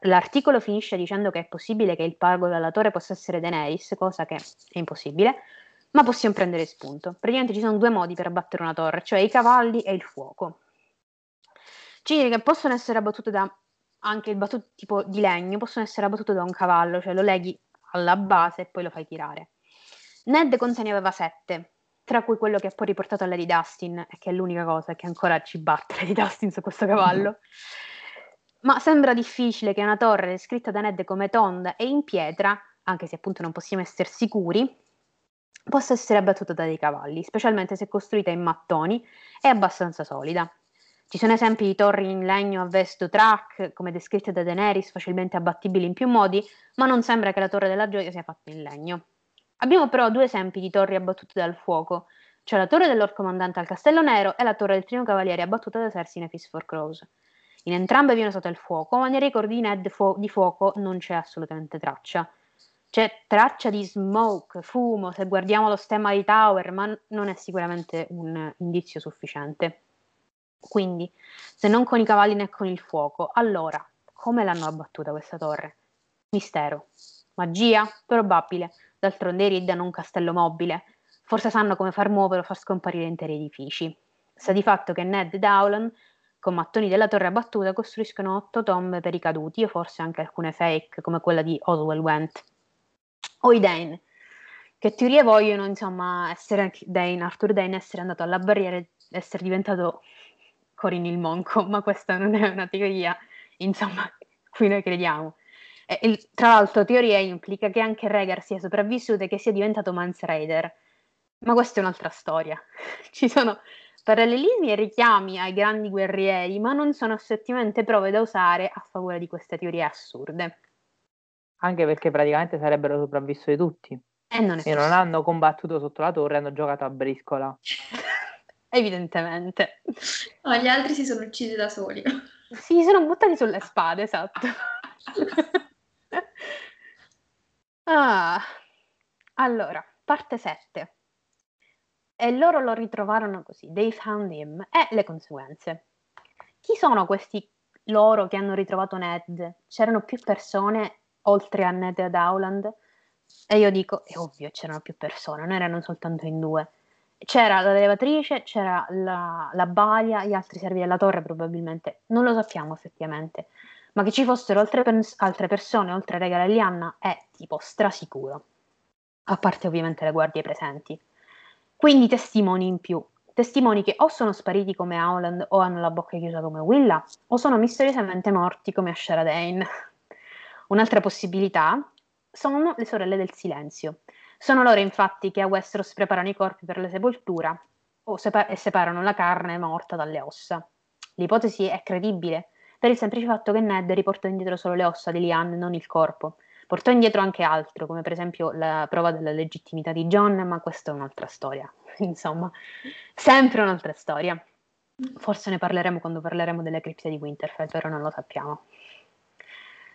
L'articolo finisce dicendo che è possibile che il torre possa essere Daenerys, cosa che è impossibile, ma possiamo prendere spunto. Praticamente ci sono due modi per abbattere una torre, cioè i cavalli e il fuoco. Ci dice che possono essere abbattute da anche il battuto tipo di legno possono essere abbattute da un cavallo, cioè lo leghi alla base e poi lo fai tirare. Ned con sé ne aveva sette, tra cui quello che ha poi riportato a Lady Dustin, e che è l'unica cosa che ancora ci batte Lady Dustin su questo cavallo. Ma sembra difficile che una torre descritta da Ned come tonda e in pietra, anche se appunto non possiamo essere sicuri, possa essere abbattuta da dei cavalli, specialmente se costruita in mattoni e abbastanza solida. Ci sono esempi di torri in legno a vesto track, come descritte da Daenerys, facilmente abbattibili in più modi, ma non sembra che la torre della gioia sia fatta in legno. Abbiamo però due esempi di torri abbattute dal fuoco, cioè la torre del Lord Comandante al Castello Nero e la torre del Trino Cavaliere abbattuta da Cersei in Epis for Crows. In entrambe viene usato il fuoco, ma nei ricordi di Ned fu- di fuoco non c'è assolutamente traccia. C'è traccia di smoke, fumo, se guardiamo lo stemma di Tower, ma non è sicuramente un indizio sufficiente. Quindi, se non con i cavalli né con il fuoco, allora come l'hanno abbattuta questa torre? Mistero. Magia? Probabile. D'altronde Reed hanno un castello mobile. Forse sanno come far muovere o far scomparire interi edifici. Sa di fatto che Ned e Dowland, con mattoni della torre abbattuta, costruiscono otto tombe per i caduti, o forse anche alcune fake, come quella di Oswell Went. O i Dane. Che teorie vogliono, insomma, essere Dane, Arthur Dane, essere andato alla barriera e essere diventato Corin il Monco, ma questa non è una teoria, insomma, cui noi crediamo. E, il, tra l'altro, teoria implica che anche Rhaegar sia sopravvissuto e che sia diventato Mance Raider. Ma questa è un'altra storia. Ci sono parallelismi e richiami ai grandi guerrieri, ma non sono effettivamente prove da usare a favore di queste teorie assurde. Anche perché praticamente sarebbero sopravvissuti tutti. E non, e non hanno combattuto sotto la torre, hanno giocato a briscola. Evidentemente. No, gli altri si sono uccisi da soli. Si sono buttati sulle spade, esatto. Ah, allora, parte 7. E loro lo ritrovarono così, they found him, e le conseguenze. Chi sono questi loro che hanno ritrovato Ned? C'erano più persone oltre a Ned e ad Howland? E io dico, è ovvio, c'erano più persone, non erano soltanto in due. C'era la levatrice, c'era la, la balia, gli altri servi della torre probabilmente, non lo sappiamo effettivamente, ma che ci fossero altre, pers- altre persone oltre Regal e Lianna è tipo strasicuro, a parte ovviamente le guardie presenti. Quindi testimoni in più, testimoni che o sono spariti come Howland o hanno la bocca chiusa come Willa, o sono misteriosamente morti come Ashara Dane. Un'altra possibilità sono le sorelle del silenzio, sono loro infatti che a Westeros preparano i corpi per la sepoltura sepa- e separano la carne morta dalle ossa. L'ipotesi è credibile per il semplice fatto che Ned riportò indietro solo le ossa di Lian, non il corpo. Portò indietro anche altro, come per esempio la prova della legittimità di John, ma questa è un'altra storia. Insomma, sempre un'altra storia. Forse ne parleremo quando parleremo delle cripte di Winterfell, però non lo sappiamo.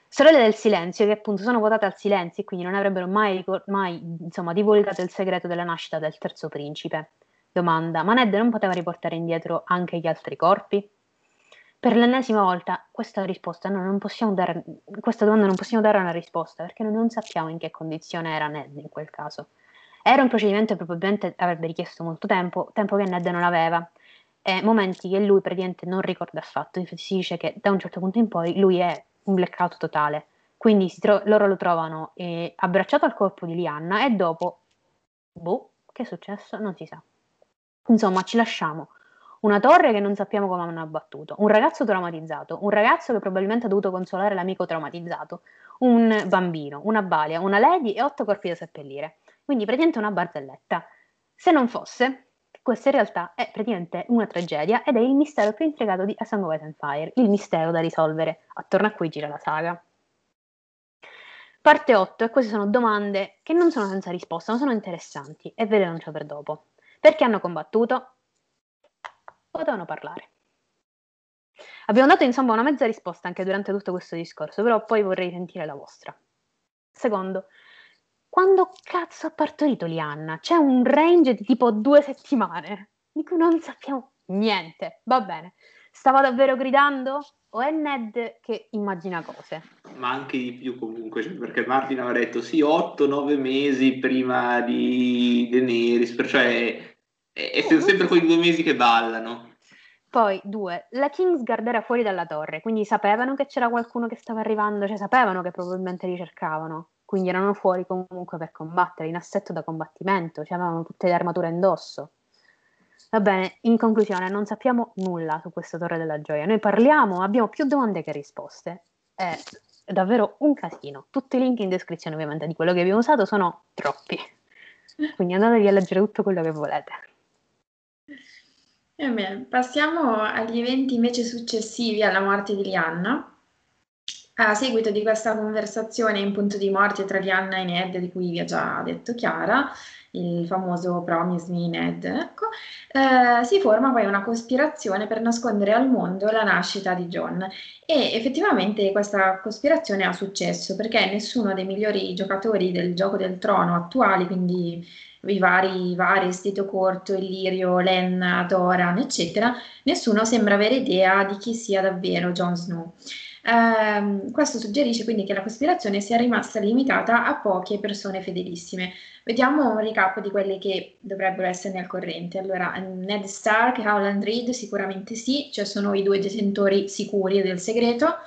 Sorelle del silenzio, che appunto sono votate al silenzio e quindi non avrebbero mai, mai insomma, divulgato il segreto della nascita del terzo principe. Domanda, ma Ned non poteva riportare indietro anche gli altri corpi? Per l'ennesima volta, questa, risposta, no, non possiamo dare, questa domanda non possiamo dare una risposta perché non sappiamo in che condizione era Ned in quel caso. Era un procedimento che probabilmente avrebbe richiesto molto tempo, tempo che Ned non aveva, e momenti che lui praticamente non ricorda affatto. Infatti si dice che da un certo punto in poi lui è un blackout totale. Quindi tro- loro lo trovano eh, abbracciato al corpo di Lianna e dopo, boh, che è successo? Non si sa. Insomma, ci lasciamo. Una torre che non sappiamo come hanno abbattuto, un ragazzo traumatizzato, un ragazzo che probabilmente ha dovuto consolare l'amico traumatizzato, un bambino, una balia, una lady e otto corpi da seppellire. Quindi praticamente una barzelletta. Se non fosse questa in realtà è praticamente una tragedia ed è il mistero più intricato di A Song of Ice Fire, il mistero da risolvere, attorno a cui gira la saga. Parte 8, e queste sono domande che non sono senza risposta, ma sono interessanti, e ve le lancio per dopo. Perché hanno combattuto? Potevano parlare. Abbiamo dato insomma una mezza risposta anche durante tutto questo discorso, però poi vorrei sentire la vostra. Secondo, quando cazzo ha partorito Lianna? C'è un range di tipo due settimane, di non sappiamo niente. Va bene. Stava davvero gridando? O è Ned che immagina cose? Ma anche di più comunque, cioè, perché Martin aveva detto sì, 8-9 mesi prima di Daenerys, perciò è, è sempre quei due mesi che ballano. Poi, due, la Kingsguard era fuori dalla torre, quindi sapevano che c'era qualcuno che stava arrivando, cioè sapevano che probabilmente li cercavano quindi erano fuori comunque per combattere, in assetto da combattimento, cioè avevano tutte le armature indosso. Va bene, in conclusione, non sappiamo nulla su questa Torre della Gioia. Noi parliamo, abbiamo più domande che risposte. È davvero un casino. Tutti i link in descrizione, ovviamente, di quello che abbiamo usato sono troppi. Quindi andatevi a leggere tutto quello che volete. Bene, passiamo agli eventi invece successivi alla morte di Lianna. A seguito di questa conversazione in punto di morte tra Lianna e Ned, di cui vi ha già detto Chiara, il famoso Promise Me Ned, ecco, eh, si forma poi una cospirazione per nascondere al mondo la nascita di John. E effettivamente questa cospirazione ha successo perché nessuno dei migliori giocatori del gioco del trono attuali, quindi i vari, vari Stito Corto, Illirio, Lenna, Doran, eccetera, nessuno sembra avere idea di chi sia davvero Jon Snow. Eh, questo suggerisce quindi che la cospirazione sia rimasta limitata a poche persone fedelissime. Vediamo un recap di quelle che dovrebbero essere al corrente. Allora, Ned Stark e Howland Reed sicuramente sì, cioè sono i due detentori sicuri del segreto.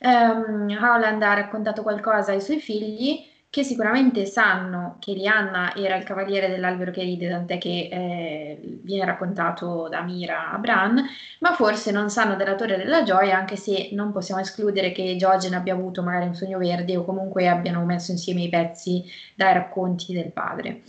Um, Howland ha raccontato qualcosa ai suoi figli che sicuramente sanno che Lianna era il cavaliere dell'albero che ride, tant'è che eh, viene raccontato da Mira a Bran, ma forse non sanno della Torre della Gioia, anche se non possiamo escludere che Jojen abbia avuto magari un sogno verde o comunque abbiano messo insieme i pezzi dai racconti del padre.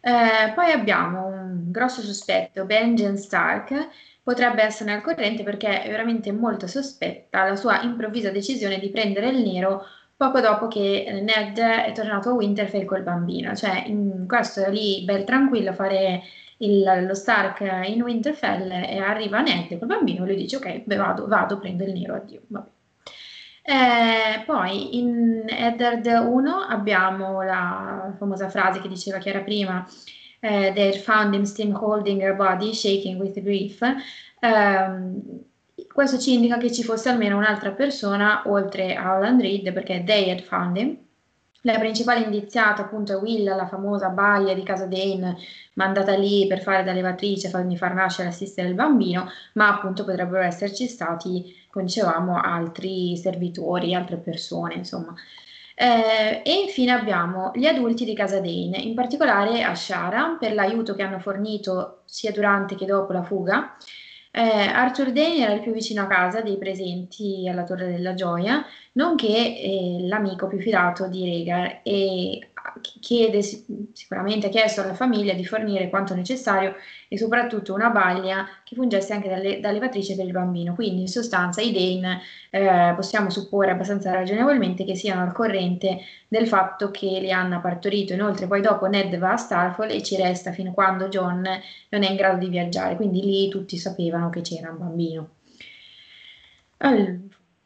Eh, poi abbiamo un grosso sospetto, Benjen Stark, potrebbe essere al corrente perché è veramente molto sospetta la sua improvvisa decisione di prendere il nero poco dopo che Ned è tornato a Winterfell col bambino, cioè in, questo è lì bel tranquillo a fare il, lo Stark in Winterfell e arriva Ned col bambino e lui dice ok, beh, vado, vado, prendo il nero, addio, vabbè. Eh, poi in Eddard 1 abbiamo la famosa frase che diceva Chiara prima, eh, They found him still holding her body, shaking with grief. Eh, questo ci indica che ci fosse almeno un'altra persona oltre a Holland Reed perché they had found him. La principale indiziata appunto è Willa, la famosa balia di casa Dane, mandata lì per fare da levatrice, farmi far nascere e assistere il bambino, ma appunto potrebbero esserci stati, come dicevamo, altri servitori, altre persone, insomma. Eh, e infine abbiamo gli adulti di casa Dane, in particolare Ashara, per l'aiuto che hanno fornito sia durante che dopo la fuga, eh, Arthur Dane era il più vicino a casa dei presenti alla Torre della Gioia, nonché eh, l'amico più fidato di Rhaegar e chiede, sicuramente ha chiesto alla famiglia di fornire quanto necessario e soprattutto una baglia che fungesse anche da, da levatrice per il bambino. Quindi in sostanza i Dane eh, possiamo supporre abbastanza ragionevolmente che siano al corrente del fatto che Lianna ha partorito. Inoltre poi dopo Ned va a Starfall e ci resta fino a quando John non è in grado di viaggiare, quindi lì tutti sapevano che c'era un bambino. Allora,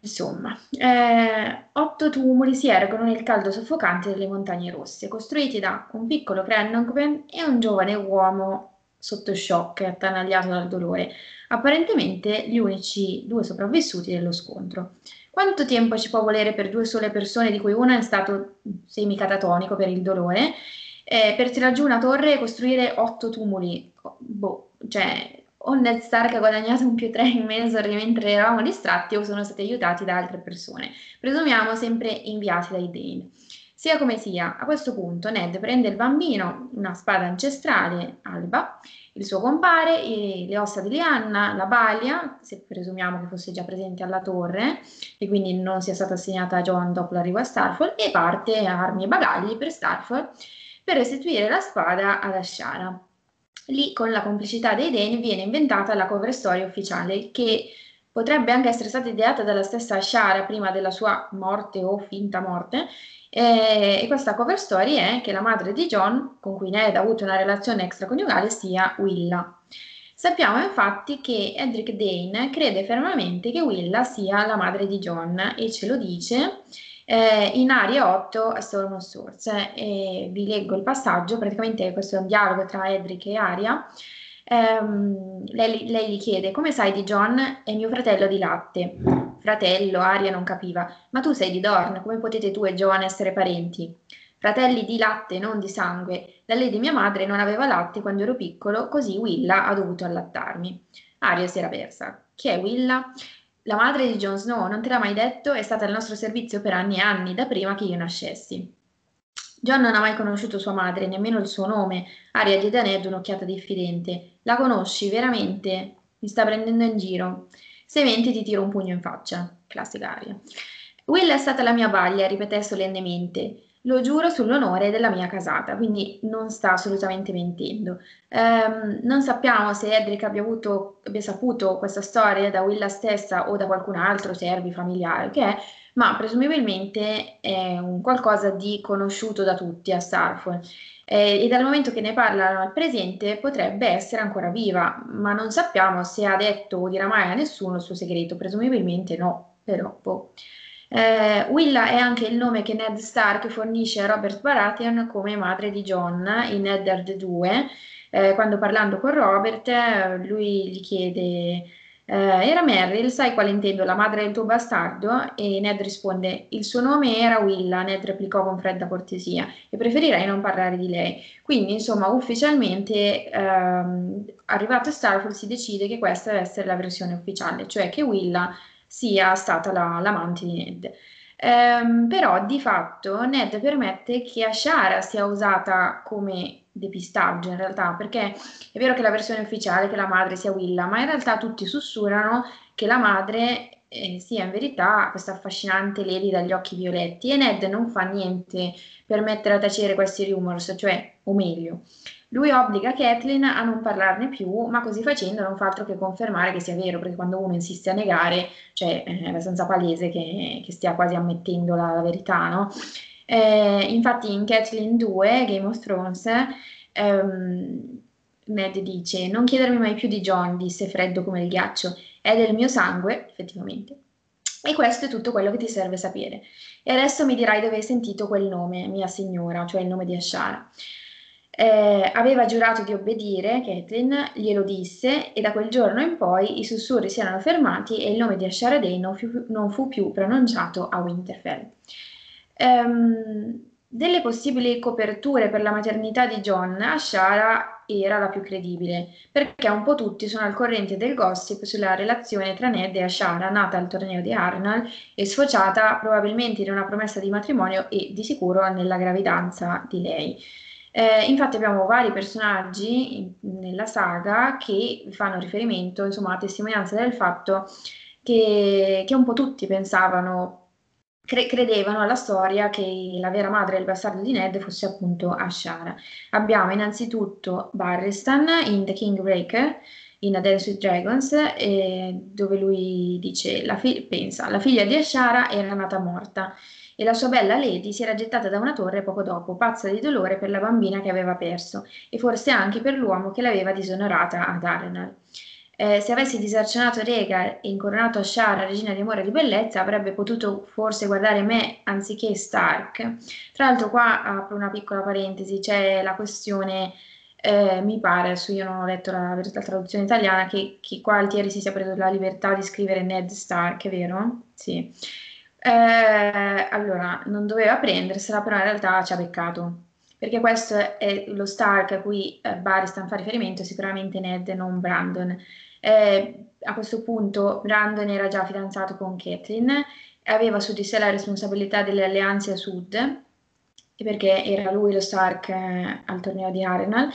Insomma, eh, otto tumuli si ergono nel caldo soffocante delle montagne rosse, costruiti da un piccolo Crennogwen e un giovane uomo sotto shock, attanagliato dal dolore, apparentemente gli unici due sopravvissuti dello scontro. Quanto tempo ci può volere per due sole persone, di cui una è stato semi-catatonico per il dolore, eh, per tirare giù una torre e costruire otto tumuli? Boh, cioè, o Ned Stark ha guadagnato un più 3 in Mensor mentre eravamo distratti o sono stati aiutati da altre persone. Presumiamo sempre inviati dai Dane. Sia come sia, a questo punto Ned prende il bambino, una spada ancestrale, Alba, il suo compare, le ossa di Lianna, la balia, se presumiamo che fosse già presente alla torre e quindi non sia stata assegnata a John dopo l'arrivo a Starfall, e parte armi e bagagli per Starfall per restituire la spada ad Ashara. Lì, con la complicità dei Dane, viene inventata la cover story ufficiale, che potrebbe anche essere stata ideata dalla stessa Shara prima della sua morte o finta morte. E, questa cover story è che la madre di John, con cui Ned ha avuto una relazione extraconiugale, sia Willa. Sappiamo infatti che Edric Dane crede fermamente che Willa sia la madre di John e ce lo dice eh, in Aria 8 Storm of Swords. Eh, vi leggo il passaggio, praticamente questo è un dialogo tra Edric e Aria. Um, lei, lei, gli chiede come sai di John è mio fratello di latte fratello Aria non capiva ma tu sei di Dorn come potete tu e John essere parenti fratelli di latte non di sangue la di mia madre non aveva latte quando ero piccolo così Willa ha dovuto allattarmi Aria si era persa chi è Willa? La madre di Jon Snow, non te l'ha mai detto, è stata al nostro servizio per anni e anni, da prima che io nascessi. John non ha mai conosciuto sua madre, nemmeno il suo nome. Aria diede a Ned un'occhiata diffidente. La conosci, veramente? Mi sta prendendo in giro. Se menti ti tiro un pugno in faccia. Classica Aria. Will è stata la mia baglia, ripeté solennemente. Lo giuro sull'onore della mia casata, quindi non sta assolutamente mentendo. Um, non sappiamo se Edric abbia, avuto, abbia saputo questa storia da Willa stessa o da qualcun altro, servi, familiare, che è, ma presumibilmente è un qualcosa di conosciuto da tutti a Starfall. Eh, e dal momento che ne parlano al presente potrebbe essere ancora viva, ma non sappiamo se ha detto o dirà mai a nessuno il suo segreto, presumibilmente no, però boh. Eh, Willa è anche il nome che Ned Stark fornisce a Robert Baratheon come madre di John in Eddard 2. Eh, quando parlando con Robert, eh, lui gli chiede: eh, Era Merrill, sai quale intendo, la madre del tuo bastardo? E Ned risponde: Il suo nome era Willa. Ned replicò con fredda cortesia: E preferirei non parlare di lei. Quindi, insomma, ufficialmente, ehm, arrivato a Starfall, si decide che questa deve essere la versione ufficiale, cioè che Willa sia stata la, l'amante di Ned. Um, però di fatto Ned permette che Ashara sia usata come depistaggio in realtà, perché è vero che la versione ufficiale è che la madre sia Willa, ma in realtà tutti sussurrano che la madre eh, sia in verità questa affascinante Lady dagli occhi violetti e Ned non fa niente per mettere a tacere questi rumors, cioè, o meglio, lui obbliga Kathleen a non parlarne più, ma così facendo non fa altro che confermare che sia vero, perché quando uno insiste a negare, cioè è abbastanza palese che, che stia quasi ammettendo la, la verità, no? Eh, infatti in Kathleen 2, Game of Thrones, ehm, Ned dice non chiedermi mai più di John, disse freddo come il ghiaccio, è del mio sangue, effettivamente, E questo è tutto quello che ti serve sapere. E adesso mi dirai dove hai sentito quel nome, mia signora, cioè il nome di Ashara. Eh, aveva giurato di obbedire, Caitlin glielo disse e da quel giorno in poi i sussurri si erano fermati e il nome di Ashara Day non fu, non fu più pronunciato a Winterfell. Um, delle possibili coperture per la maternità di John, Ashara era la più credibile, perché un po' tutti sono al corrente del gossip sulla relazione tra Ned e Ashara, nata al torneo di Arnal e sfociata probabilmente in una promessa di matrimonio e di sicuro nella gravidanza di lei. Eh, infatti abbiamo vari personaggi in, nella saga che fanno riferimento, insomma, a testimonianza del fatto che, che un po' tutti pensavano cre- credevano alla storia che la vera madre del bastardo di Ned fosse appunto Ashara. Abbiamo innanzitutto Barristan in The Kingbreaker, in A Dance with Dragons, eh, dove lui dice, la fi- pensa, la figlia di Ashara era nata morta e la sua bella Lady si era gettata da una torre poco dopo, pazza di dolore per la bambina che aveva perso e forse anche per l'uomo che l'aveva disonorata ad Arenal. Eh, se avessi disarcionato Rega e incoronato Ashara, regina di amore e di bellezza, avrebbe potuto forse guardare me anziché Stark. Tra l'altro qua apro una piccola parentesi, c'è la questione, eh, mi pare, adesso io non ho letto la, la traduzione italiana, che, che, Altieri si sia preso la libertà di scrivere Ned Stark, vero? Sì. Eh, allora, non doveva prendersela, però in realtà ci ha beccato perché questo è lo Stark a cui eh, Barristan fa riferimento, sicuramente Ned non Brandon. Eh, a questo punto Brandon era già fidanzato con Catelyn, aveva su di sé la responsabilità delle alleanze a sud, perché era lui lo Stark eh, al torneo di Arenal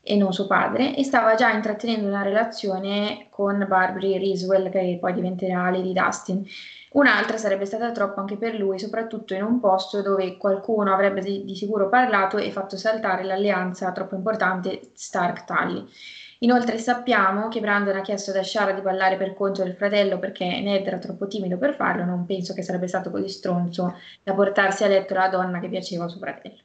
e non suo padre, e stava già intrattenendo una relazione con Barbary Riswell, che poi diventerà Lady Dustin. Un'altra sarebbe stata troppo anche per lui, soprattutto in un posto dove qualcuno avrebbe di, di sicuro parlato e fatto saltare l'alleanza troppo importante Stark-Tully. Inoltre sappiamo che Brandon ha chiesto ad Ashara di ballare per conto del fratello perché Ned era troppo timido per farlo, non penso che sarebbe stato così stronzo da portarsi a letto la donna che piaceva a suo fratello.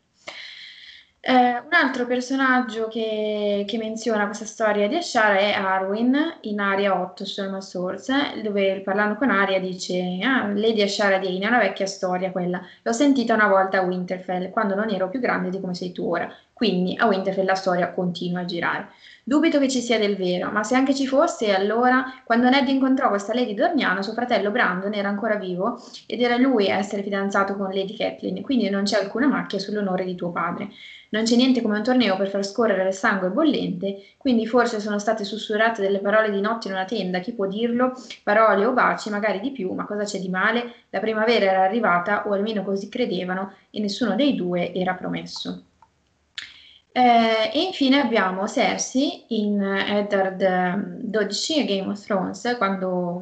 Eh, un altro personaggio che, che, menziona questa storia di Ashara è Arwen in Aria 8 su Emma Source, dove parlando con Aria dice ah, Lady Ashara Dane è una vecchia storia quella, l'ho sentita una volta a Winterfell quando non ero più grande di come sei tu ora, quindi a Winterfell la storia continua a girare. Dubito che ci sia del vero, ma se anche ci fosse, allora, quando Ned incontrò questa Lady Dorniano, suo fratello Brandon era ancora vivo ed era lui a essere fidanzato con Lady Catelyn, quindi non c'è alcuna macchia sull'onore di tuo padre. Non c'è niente come un torneo per far scorrere il sangue bollente, quindi forse sono state sussurrate delle parole di notte in una tenda, chi può dirlo? Parole o baci, magari di più, ma cosa c'è di male? La primavera era arrivata, o almeno così credevano, e nessuno dei due era promesso. Eh, e infine abbiamo Cersei in Eddard 12 a Game of Thrones, quando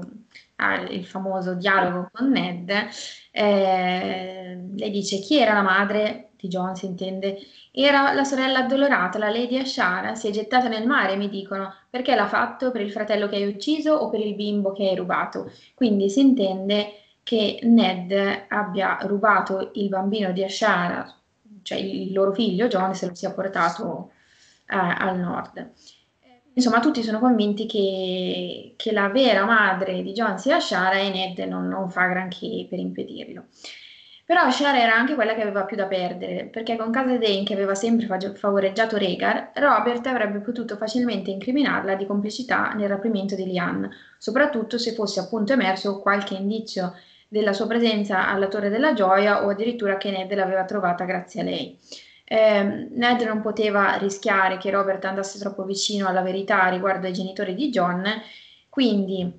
ha il famoso dialogo con Ned, eh, lei dice chi era la madre di Jon, si intende, era la sorella addolorata, la Lady Ashara, si è gettata nel mare, mi dicono, perché l'ha fatto? Per il fratello che hai ucciso o per il bimbo che hai rubato. Quindi si intende che Ned abbia rubato il bambino di Ashara cioè il loro figlio John se lo sia portato eh, al nord. Insomma, tutti sono convinti che, che, la vera madre di John sia Shara e Ned non, non fa granché per impedirlo. Però Shara era anche quella che aveva più da perdere, perché con Casa Dane, che aveva sempre favoreggiato Rhaegar, Robert avrebbe potuto facilmente incriminarla di complicità nel rapimento di Liane, soprattutto se fosse appunto emerso qualche indizio della sua presenza alla Torre della Gioia o addirittura che Ned l'aveva trovata grazie a lei. Eh, Ned non poteva rischiare che Robert andasse troppo vicino alla verità riguardo ai genitori di John, quindi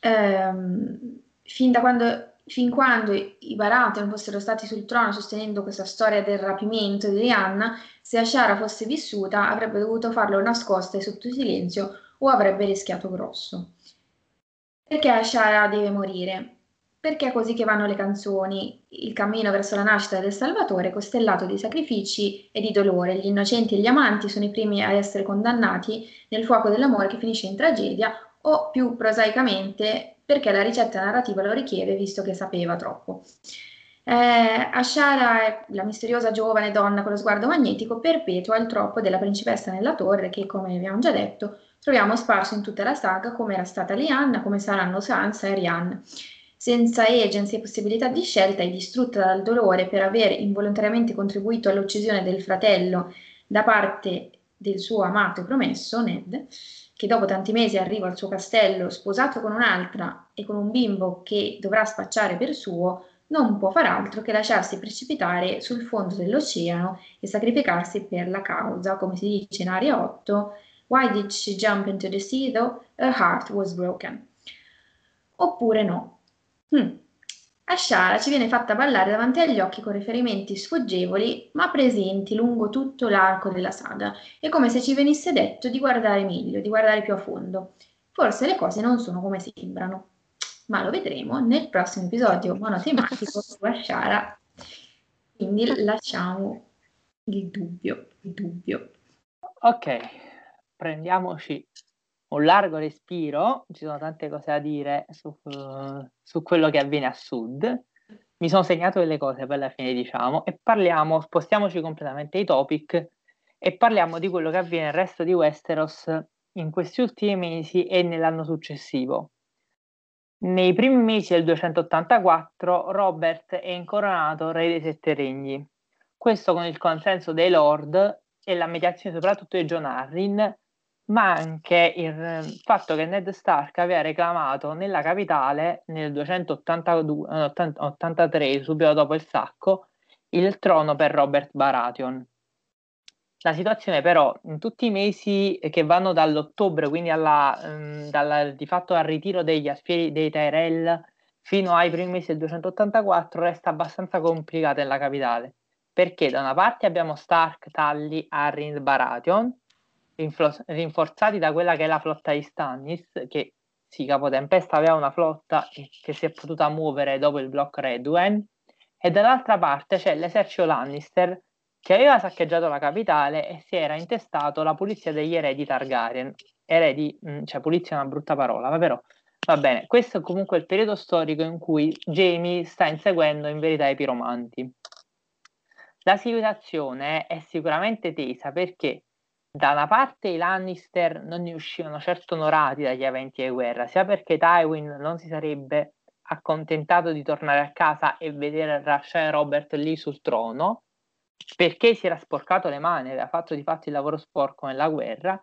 ehm, fin, quando, fin quando i Baratheon fossero stati sul trono sostenendo questa storia del rapimento di Rihanna, se Ashara fosse vissuta avrebbe dovuto farlo nascosta e sotto silenzio o avrebbe rischiato grosso. Perché Ashara deve morire? Perché è così che vanno le canzoni, il cammino verso la nascita del Salvatore costellato di sacrifici e di dolore, gli innocenti e gli amanti sono i primi a essere condannati nel fuoco dell'amore che finisce in tragedia, o più prosaicamente perché la ricetta narrativa lo richiede visto che sapeva troppo. Eh, Ashara è la misteriosa giovane donna con lo sguardo magnetico, perpetua il troppo della principessa nella torre che, come abbiamo già detto, troviamo sparso in tutta la saga come era stata Lianna, come saranno Sansa e Rihanna. Senza agency e possibilità di scelta e distrutta dal dolore per aver involontariamente contribuito all'uccisione del fratello da parte del suo amato promesso, Ned, che dopo tanti mesi arriva al suo castello sposato con un'altra e con un bimbo che dovrà spacciare per suo, non può far altro che lasciarsi precipitare sul fondo dell'oceano e sacrificarsi per la causa, come si dice in aria 8, Why did she jump into the sea though her heart was broken? Oppure no. Hm. Ashara ci viene fatta ballare davanti agli occhi con riferimenti sfuggevoli ma presenti lungo tutto l'arco della saga. È come se ci venisse detto di guardare meglio, di guardare più a fondo. Forse le cose non sono come sembrano, ma lo vedremo nel prossimo episodio monotematico su Ashara. Quindi lasciamo il dubbio, il dubbio. Ok, prendiamoci un largo respiro, ci sono tante cose da dire su, su quello che avviene a sud. Mi sono segnato delle cose per la fine, diciamo, e parliamo, spostiamoci completamente i topic e parliamo di quello che avviene nel resto di Westeros in questi ultimi mesi e nell'anno successivo. Nei primi mesi del 284 Robert è incoronato re dei sette regni. Questo con il consenso dei lord e la mediazione soprattutto di John Arryn, ma anche il fatto che Ned Stark aveva reclamato nella capitale nel 283, subito dopo il sacco, il trono per Robert Baratheon. La situazione però in tutti i mesi che vanno dall'ottobre, quindi alla, um, dalla, di fatto al ritiro degli aspieri dei Tyrell fino ai primi mesi del 284, resta abbastanza complicata nella capitale. Perché da una parte abbiamo Stark, Tully, Arryn, Baratheon, rinflo- rinforzati da quella che è la flotta di Stannis, che sì, Capotempesta aveva una flotta che si è potuta muovere dopo il blocco Redwen, e dall'altra parte c'è l'esercito Lannister che aveva saccheggiato la capitale e si era intestato la pulizia degli eredi Targaryen. Eredi, mm, cioè pulizia è una brutta parola, ma però va bene. Questo è comunque il periodo storico in cui Jamie sta inseguendo in verità i piromanti. La situazione è sicuramente tesa perché da una parte i Lannister non ne uscivano certo onorati dagli eventi di guerra, sia perché Tywin non si sarebbe accontentato di tornare a casa e vedere Rasha Robert lì sul trono, perché si era sporcato le mani, aveva fatto di fatto il lavoro sporco nella guerra,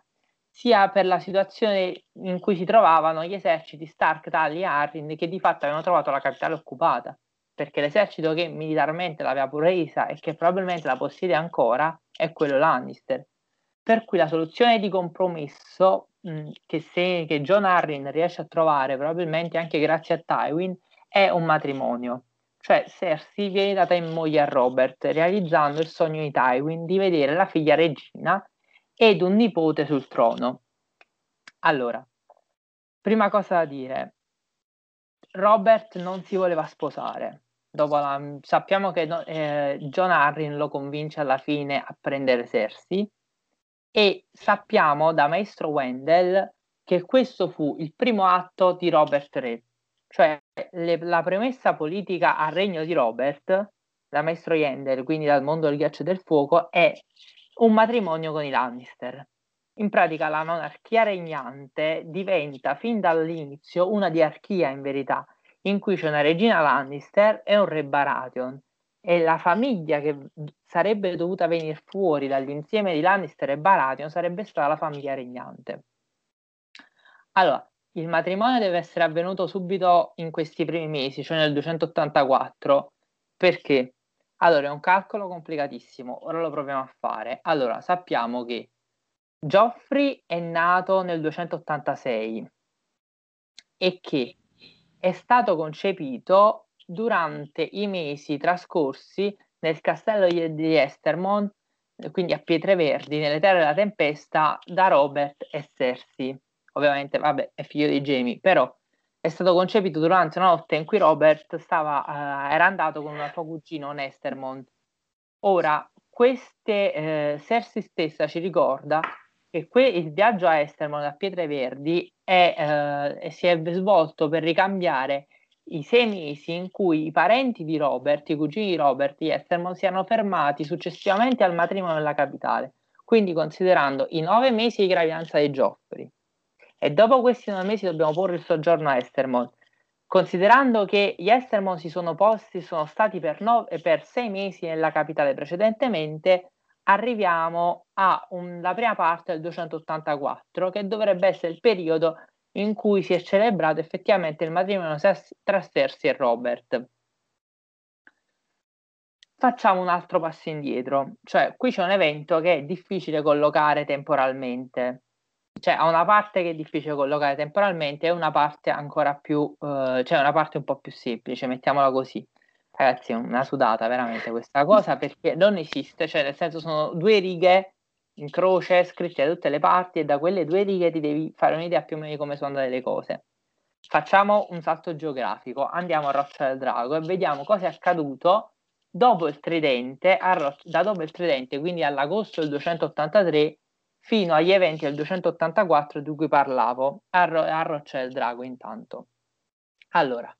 sia per la situazione in cui si trovavano gli eserciti Stark, Tully e Arryn che di fatto avevano trovato la capitale occupata, perché l'esercito che militarmente l'aveva presa e che probabilmente la possiede ancora è quello Lannister per cui la soluzione di compromesso mh, che, se, che John Arryn riesce a trovare, probabilmente anche grazie a Tywin, è un matrimonio. Cioè Cersei viene data in moglie a Robert, realizzando il sogno di Tywin di vedere la figlia regina ed un nipote sul trono. Allora, prima cosa da dire, Robert non si voleva sposare. La, sappiamo che eh, John Arryn lo convince alla fine a prendere Cersei e sappiamo da maestro Wendell che questo fu il primo atto di Robert Re, cioè le, la premessa politica al regno di Robert, da maestro Wendell, quindi dal mondo del ghiaccio e del fuoco, è un matrimonio con i Lannister. In pratica la monarchia regnante diventa fin dall'inizio una diarchia in verità, in cui c'è una regina Lannister e un re Baratheon e la famiglia che sarebbe dovuta venire fuori dall'insieme di Lannister e Baratheon sarebbe stata la famiglia regnante. Allora, il matrimonio deve essere avvenuto subito in questi primi mesi, cioè nel 284, perché? Allora, è un calcolo complicatissimo, ora lo proviamo a fare. Allora, sappiamo che Geoffrey è nato nel 286 e che è stato concepito durante i mesi trascorsi nel castello di Estermont, quindi a Pietre nelle terre della tempesta, da Robert e Cersei. Ovviamente, vabbè, è figlio di Jamie, però è stato concepito durante una notte in cui Robert stava, uh, era andato con un suo cugino Nestermont. Ora, queste, eh, Cersei stessa ci ricorda che que- il viaggio a Estermont a Pietre Verdi è, eh, si è svolto per ricambiare i sei mesi in cui i parenti di Robert, i cugini di Robert di Estermont, si erano fermati successivamente al matrimonio nella capitale, quindi considerando i nove mesi di gravidanza di Geoffrey. E dopo questi nove mesi dobbiamo porre il soggiorno a Estermont. Considerando che gli Estermon si sono posti, sono stati per, nove, per sei mesi nella capitale precedentemente, arriviamo alla prima parte del 284, che dovrebbe essere il periodo in cui si è celebrato effettivamente il matrimonio tra Cersei e Robert. Facciamo un altro passo indietro, cioè qui c'è un evento che è difficile collocare temporalmente, cioè ha una parte che è difficile collocare temporalmente e una parte ancora più, eh, cioè una parte un po' più semplice, mettiamola così. Ragazzi, è una sudata veramente questa cosa perché non esiste, cioè nel senso sono due righe in croce scritte da tutte le parti e da quelle due righe ti devi fare un'idea più o meno di come sono andate le cose. Facciamo un salto geografico, andiamo a Roccia del Drago e vediamo cosa è accaduto dopo il Tridente, Ro- da dopo il Tridente, quindi all'agosto del 283 fino agli eventi del 284 di cui parlavo, a, Ro- a Roccia del Drago intanto. Allora,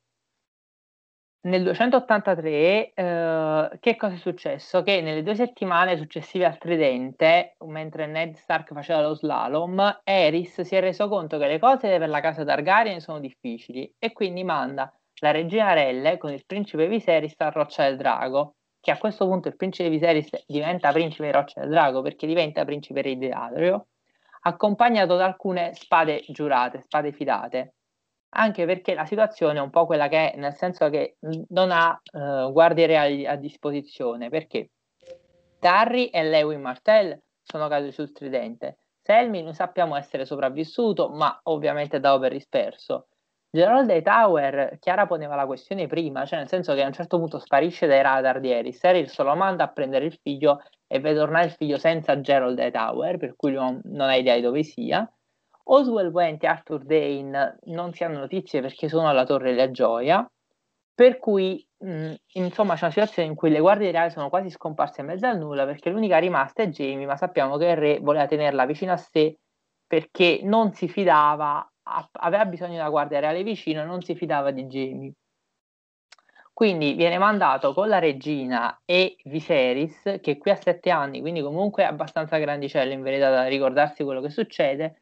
nel 283 eh, che cosa è successo? Che nelle due settimane successive al Tridente, mentre Ned Stark faceva lo slalom, Eris si è reso conto che le cose per la casa Targaryen sono difficili e quindi manda la regina Relle con il principe Viserys a Roccia del Drago, che a questo punto il principe Viserys diventa principe di Roccia del Drago perché diventa principe re di Adrio, accompagnato da alcune spade giurate, spade fidate anche perché la situazione è un po' quella che è, nel senso che non ha uh, guardie reali a disposizione, perché Tarry e Lewin Martell sono caduti sul tridente, Selmy noi sappiamo essere sopravvissuto, ma ovviamente dato per disperso. Gerald Tower, Chiara poneva la questione prima, cioè nel senso che a un certo punto sparisce dai radar di Eris, Eris lo manda a prendere il figlio e vede tornare il figlio senza Gerald Tower, per cui non ha idea di dove sia. Oswell Went e Arthur Dane non si hanno notizie perché sono alla Torre della Gioia, per cui mh, insomma c'è una situazione in cui le guardie reali sono quasi scomparse in mezzo al nulla perché l'unica rimasta è Jamie, ma sappiamo che il re voleva tenerla vicino a sé perché non si fidava, aveva bisogno una guardia reale vicino non si fidava di Jamie. Quindi viene mandato con la regina e Viserys, che qui ha sette anni, quindi comunque è abbastanza grandicello in verità da ricordarsi quello che succede,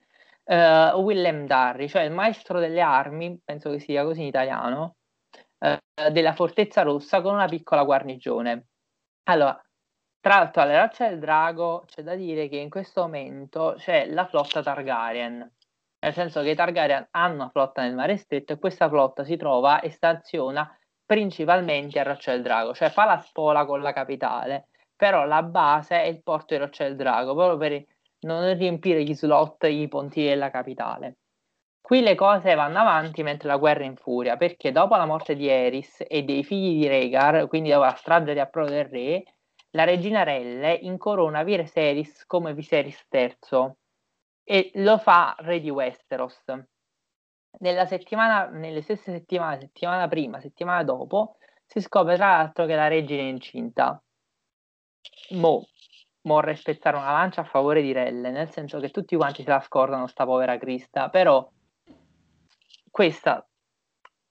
uh, Willem Darry, cioè il maestro delle armi, penso che sia così in italiano, uh, della Fortezza Rossa con una piccola guarnigione. Allora, tra l'altro alle rocce del drago c'è da dire che in questo momento c'è la flotta Targaryen, nel senso che i Targaryen hanno una flotta nel mare stretto e questa flotta si trova e staziona principalmente a Roccia del Drago, cioè fa la spola con la capitale, però la base è il porto di Roccia del Drago, proprio per non riempire gli slot, i ponti della capitale. Qui le cose vanno avanti mentre la guerra è in furia, perché dopo la morte di Eris e dei figli di Rhaegar, quindi dopo la strage di approdo del re, la regina Relle incorona Viserys come Viserys III e lo fa re di Westeros. Settimana, nelle stesse settimane, settimana prima, settimana dopo, si scopre tra l'altro che la regina è incinta. Mo, vorrei spezzare una lancia a favore di Relle, nel senso che tutti quanti se la scordano sta povera Crista, però questa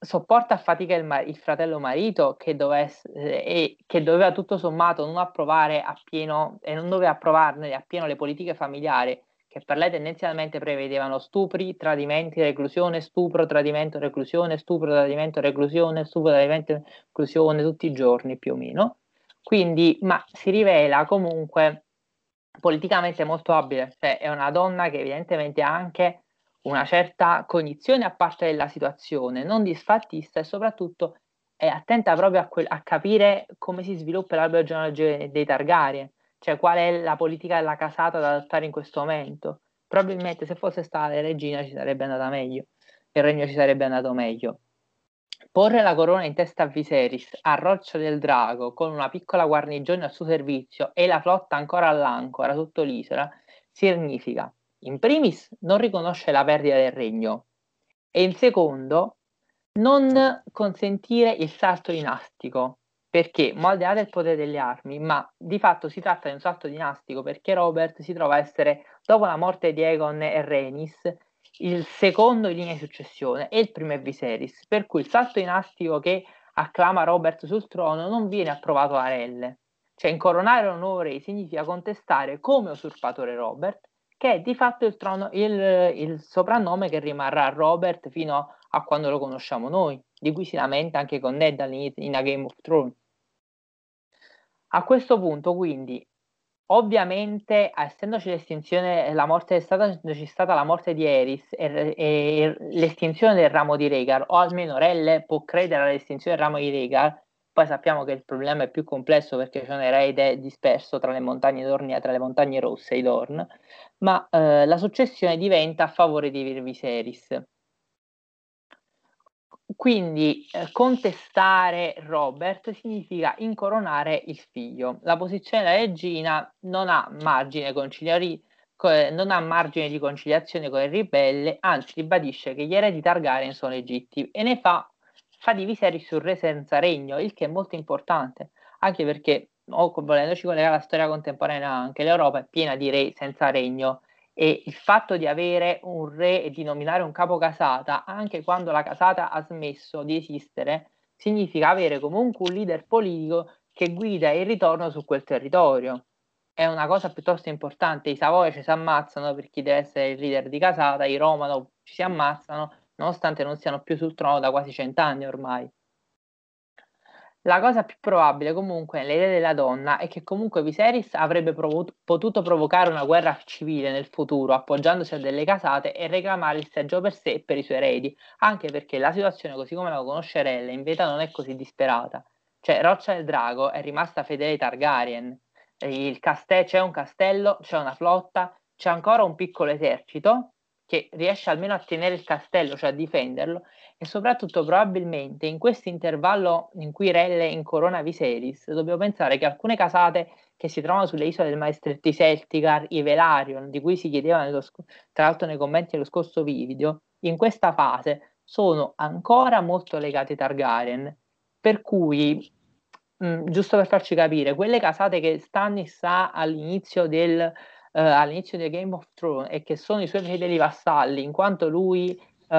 sopporta a fatica il, mar- il fratello marito che, dovesse, eh, che doveva tutto sommato non approvare appieno e non doveva approvarne appieno le politiche familiari che per lei tendenzialmente prevedevano stupri, tradimenti, reclusione, stupro, tradimento, reclusione, stupro, tradimento, reclusione, stupro, tradimento, reclusione tutti i giorni più o meno. Quindi, ma si rivela comunque politicamente molto abile, cioè è una donna che evidentemente ha anche una certa cognizione a parte della situazione, non disfattista e soprattutto è attenta proprio a, que- a capire come si sviluppa l'albero genealogico dei Targaryen, cioè qual è la politica della casata da adottare in questo momento. Probabilmente se fosse stata regina ci sarebbe andata meglio, il regno ci sarebbe andato meglio. Porre la corona in testa a Viserys, a Roccia del Drago, con una piccola guarnigione al suo servizio e la flotta ancora all'ancora sotto l'isola, significa, in primis, non riconosce la perdita del regno e in secondo, non consentire il salto dinastico, perché, al di là del potere delle armi, ma di fatto si tratta di un salto dinastico perché Robert si trova a essere, dopo la morte di Aegon e Rhaenys, il secondo in linea di successione e il primo è Viserys, per cui il salto dinastico che acclama Robert sul trono non viene approvato a Relle. Cioè incoronare un nuovo re significa contestare come usurpatore Robert, che è di fatto il, trono, il, il soprannome che rimarrà Robert fino a quando lo conosciamo noi, di cui si lamenta anche con Ned in A Game of Thrones. A questo punto, quindi, ovviamente, essendoci l'estinzione, la morte è stata, c'è stata la morte di Eris e, e, l'estinzione del ramo di Rhaegar, o almeno Relle può credere all'estinzione del ramo di Rhaegar, poi sappiamo che il problema è più complesso perché c'è un erede disperso tra le montagne Dornia, tra le montagne rosse i Dorn, ma eh, la successione diventa a favore di Viserys. Quindi eh, contestare Robert significa incoronare il figlio. La posizione della regina non ha margine, conciliari, non ha margine di conciliazione con il ribelle, anzi ribadisce che gli eredi Targaryen sono legittimi e ne fa fa di Viserys un re senza regno, il che è molto importante, anche perché, o volendoci collegare alla storia contemporanea anche, l'Europa è piena di re senza regno e il fatto di avere un re e di nominare un capo casata, anche quando la casata ha smesso di esistere, significa avere comunque un leader politico che guida il ritorno su quel territorio. È una cosa piuttosto importante. I Savoia ci si ammazzano per chi deve essere il leader di casata, i Romano ci si ammazzano nonostante non siano più sul trono da quasi cent'anni ormai. La cosa più probabile comunque nell'idea della donna è che comunque Viserys avrebbe provo- potuto provocare una guerra civile nel futuro appoggiandosi a delle casate e reclamare il seggio per sé e per i suoi eredi, anche perché la situazione così come la conosce Rella in verità non è così disperata. Cioè Roccia del Drago è rimasta fedele ai Targaryen, caste- c'è un castello, c'è una flotta, c'è ancora un piccolo esercito che riesce almeno a tenere il castello, cioè a difenderlo, e soprattutto probabilmente in questo intervallo in cui Relle incorona Viserys, dobbiamo pensare che alcune casate che si trovano sulle isole del Maestretti Celticar, i Velarion, di cui si chiedeva nello, tra l'altro nei commenti dello scorso video, in questa fase sono ancora molto legate ai Targaryen, per cui, mh, giusto per farci capire, quelle casate che Stannis ha all'inizio del eh, all'inizio di Game of Thrones e che sono i suoi fedeli vassalli, in quanto lui eh,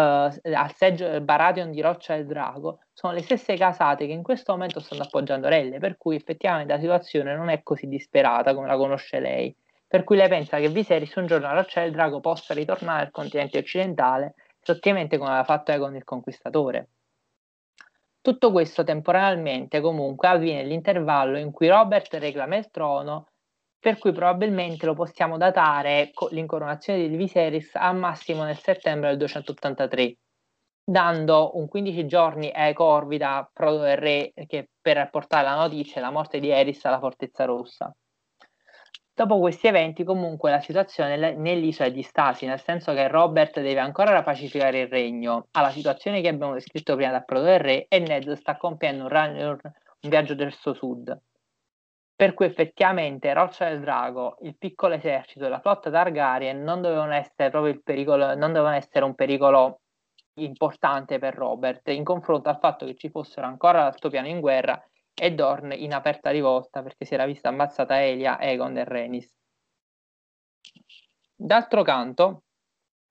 al seggio Baratheon di Roccia del Drago, sono le stesse casate che in questo momento stanno appoggiando Relle, per cui effettivamente la situazione non è così disperata come la conosce lei. Per cui lei pensa che Viserys un giorno a Roccia del Drago possa ritornare al continente occidentale, esattamente come aveva fatto con il Conquistatore. Tutto questo temporalmente comunque avviene nell'intervallo in cui Robert reclama il trono per cui probabilmente lo possiamo datare l'incoronazione di Viserys al massimo nel settembre del 283, dando un 15 giorni ai corvi da Prodo del Re che, per portare la notizia della morte di Eris alla Fortezza Rossa. Dopo questi eventi, comunque, la situazione nell'isola è di stasi, nel senso che Robert deve ancora rapacificare il regno, alla situazione che abbiamo descritto prima da Prodo del Re, e Ned sta compiendo un, un viaggio verso sud per cui effettivamente Roccia del Drago, il piccolo esercito e la flotta Targaryen non dovevano essere proprio il pericolo, non dovevano essere un pericolo importante per Robert in confronto al fatto che ci fossero ancora l'altopiano in guerra e Dorn in aperta rivolta perché si era vista ammazzata Elia, Egon e Rhaenys. D'altro canto,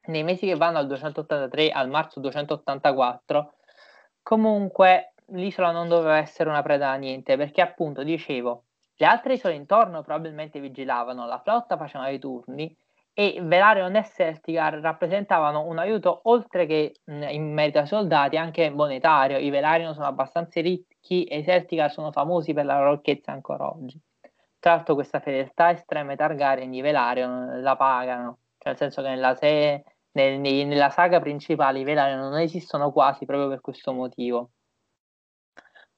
nei mesi che vanno dal 283 al marzo 284, comunque l'isola non doveva essere una preda a niente perché appunto dicevo le altre isole intorno probabilmente vigilavano, la flotta faceva i turni e Velaryon e Celticar rappresentavano un aiuto oltre che mh, in merito ai soldati anche monetario. I Velaryon sono abbastanza ricchi e i Celticar sono famosi per la loro ricchezza ancora oggi. Tra l'altro questa fedeltà estrema ai Targaryen i Velaryon la pagano, cioè nel senso che nella, se- nel, nella saga principale i Velaryon non esistono quasi proprio per questo motivo.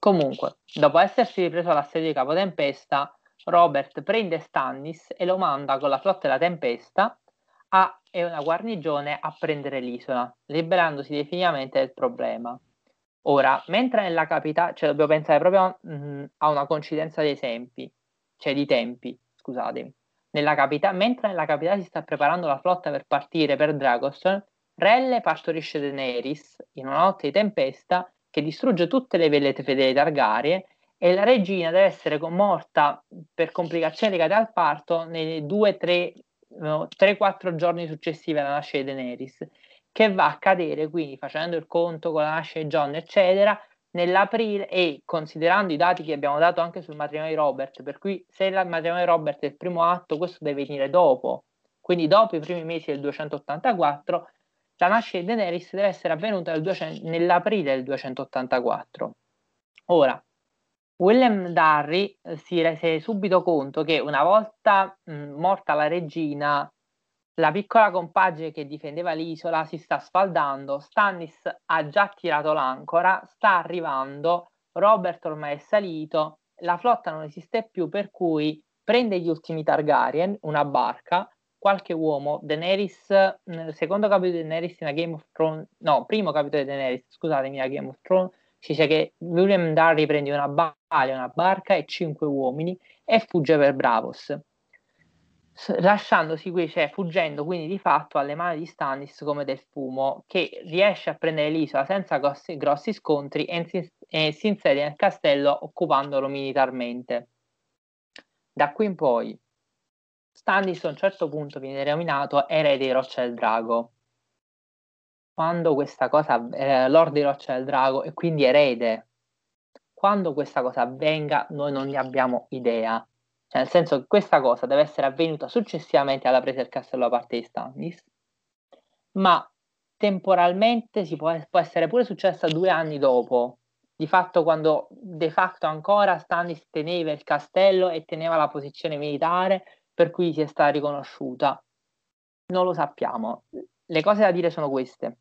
Comunque, dopo essersi ripreso l'assedio di Capotempesta, Robert prende Stannis e lo manda con la flotta della Tempesta a, e una guarnigione a prendere l'isola, liberandosi definitivamente del problema. Ora, mentre nella capitale, cioè dobbiamo pensare proprio mh, a una coincidenza di esempi, cioè di tempi, scusatemi. Nella capita- mentre nella capitale si sta preparando la flotta per partire per Dragoston, Relle partorisce Daenerys in una notte di tempesta che distrugge tutte le vele fedeli Targaryen e la regina deve essere morta per complicazioni legate al parto nei 2-3-4 giorni successivi alla nascita di Daenerys, che va a cadere quindi facendo il conto con la nascita di John, eccetera, nell'aprile e considerando i dati che abbiamo dato anche sul matrimonio di Robert, per cui se il matrimonio di Robert è il primo atto, questo deve venire dopo, quindi dopo i primi mesi del 284 la nascita di Daenerys deve essere avvenuta nel 200, nell'aprile del 284. Ora, William Darry eh, si rese subito conto che una volta mh, morta la regina, la piccola compagine che difendeva l'isola si sta sfaldando, Stannis ha già tirato l'ancora, sta arrivando, Robert ormai è salito, la flotta non esiste più, per cui prende gli ultimi Targaryen, una barca, qualche uomo, Daenerys, secondo capitolo di Daenerys in Game of Thrones, no, primo capitolo di Daenerys, scusatemi, a Game of Thrones, si dice che William Darry prende una balia, una barca e cinque uomini e fugge per Bravos, lasciandosi qui, cioè fuggendo quindi di fatto alle mani di Stannis come del fumo, che riesce a prendere l'isola senza grossi, grossi scontri e si, e si insedia nel castello occupandolo militarmente. Da qui in poi Stannis a un certo punto viene renominato erede di Roccia del Drago. Quando questa cosa, eh, Lord di Roccia del Drago e quindi erede, quando questa cosa avvenga noi non ne abbiamo idea. Cioè, nel senso che questa cosa deve essere avvenuta successivamente alla presa del castello da parte di Stannis, ma temporalmente si può, può essere pure successa due anni dopo, di fatto quando de facto ancora Stannis teneva il castello e teneva la posizione militare per cui si è stata riconosciuta. Non lo sappiamo. Le cose da dire sono queste.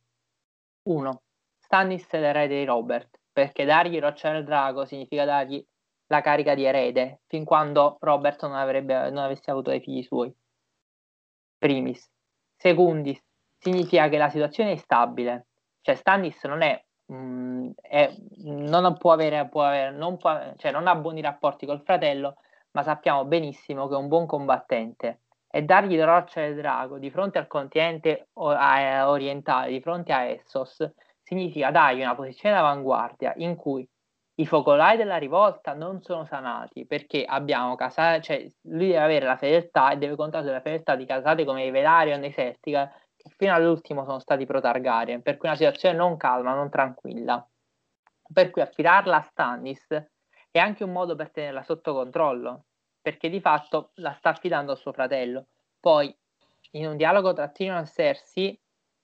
1. Stannis è l'erede di Robert, perché dargli Roccia del Drago significa dargli la carica di erede, fin quando Robert non, avrebbe, non avesse avuto dei figli suoi. Primis. Secundis, significa che la situazione è stabile, cioè Stannis non è, mh, mm, è non può avere, può avere non, può, cioè non ha buoni rapporti col fratello, ma sappiamo benissimo che è un buon combattente e dargli la roccia del drago di fronte al continente orientale, di fronte a Essos, significa dargli una posizione d'avanguardia in cui i focolai della rivolta non sono sanati perché abbiamo casate, cioè lui deve avere la fedeltà e deve contare sulla fedeltà di casate come i Velaryon e i Sertica che fino all'ultimo sono stati pro Targaryen, per cui una situazione non calma, non tranquilla. Per cui affidarla a Stannis è anche un modo per tenerla sotto controllo, perché di fatto la sta affidando a suo fratello. Poi, in un dialogo tra Tyrion e Cersei,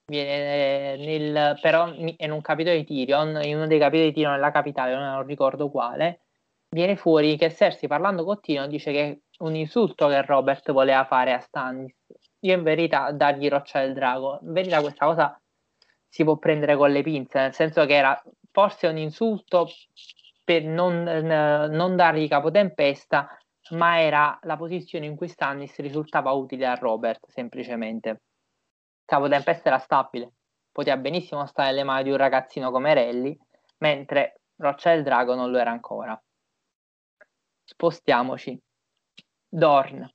viene nel, però in un capitolo di Tyrion, in uno dei capitoli di Tyrion nella capitale, non ricordo quale, viene fuori che Cersei parlando con Tyrion dice che è un insulto che Robert voleva fare a Stannis. Io in verità dargli roccia del drago, in verità questa cosa si può prendere con le pinze, nel senso che era forse un insulto per non, non dargli capotempesta, ma era la posizione in cui Stannis risultava utile a Robert, semplicemente. Capo Tempesta era stabile, poteva benissimo stare nelle mani di un ragazzino come Relli, mentre Roccia del Drago non lo era ancora. Spostiamoci. Dorn.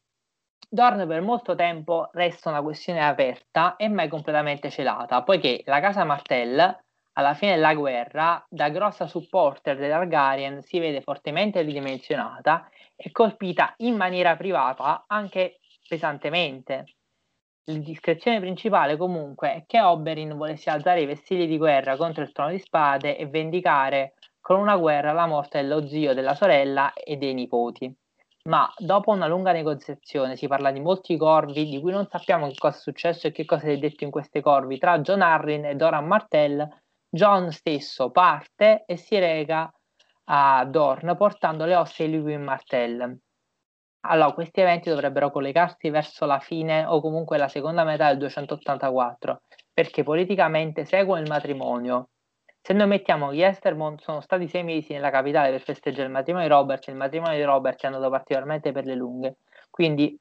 Dorn per molto tempo resta una questione aperta e mai completamente celata, poiché la casa Martell alla fine della guerra, da grossa supporter dei Targaryen, si vede fortemente ridimensionata e colpita in maniera privata anche pesantemente. L'indiscrezione principale comunque è che Oberyn volesse alzare i vestigli di guerra contro il trono di spade e vendicare con una guerra la morte dello zio, della sorella e dei nipoti. Ma dopo una lunga negoziazione si parla di molti corvi di cui non sappiamo che cosa è successo e che cosa si è detto in queste corvi tra John Arryn e Doran Martell John stesso parte e si reca a Dorn portando le ossa di Lewin Martell. Allora, questi eventi dovrebbero collegarsi verso la fine o comunque la seconda metà del 284, perché politicamente seguono il matrimonio. Se noi mettiamo gli Estermont sono stati sei mesi nella capitale per festeggiare il matrimonio di Robert, il matrimonio di Robert è andato particolarmente per le lunghe, quindi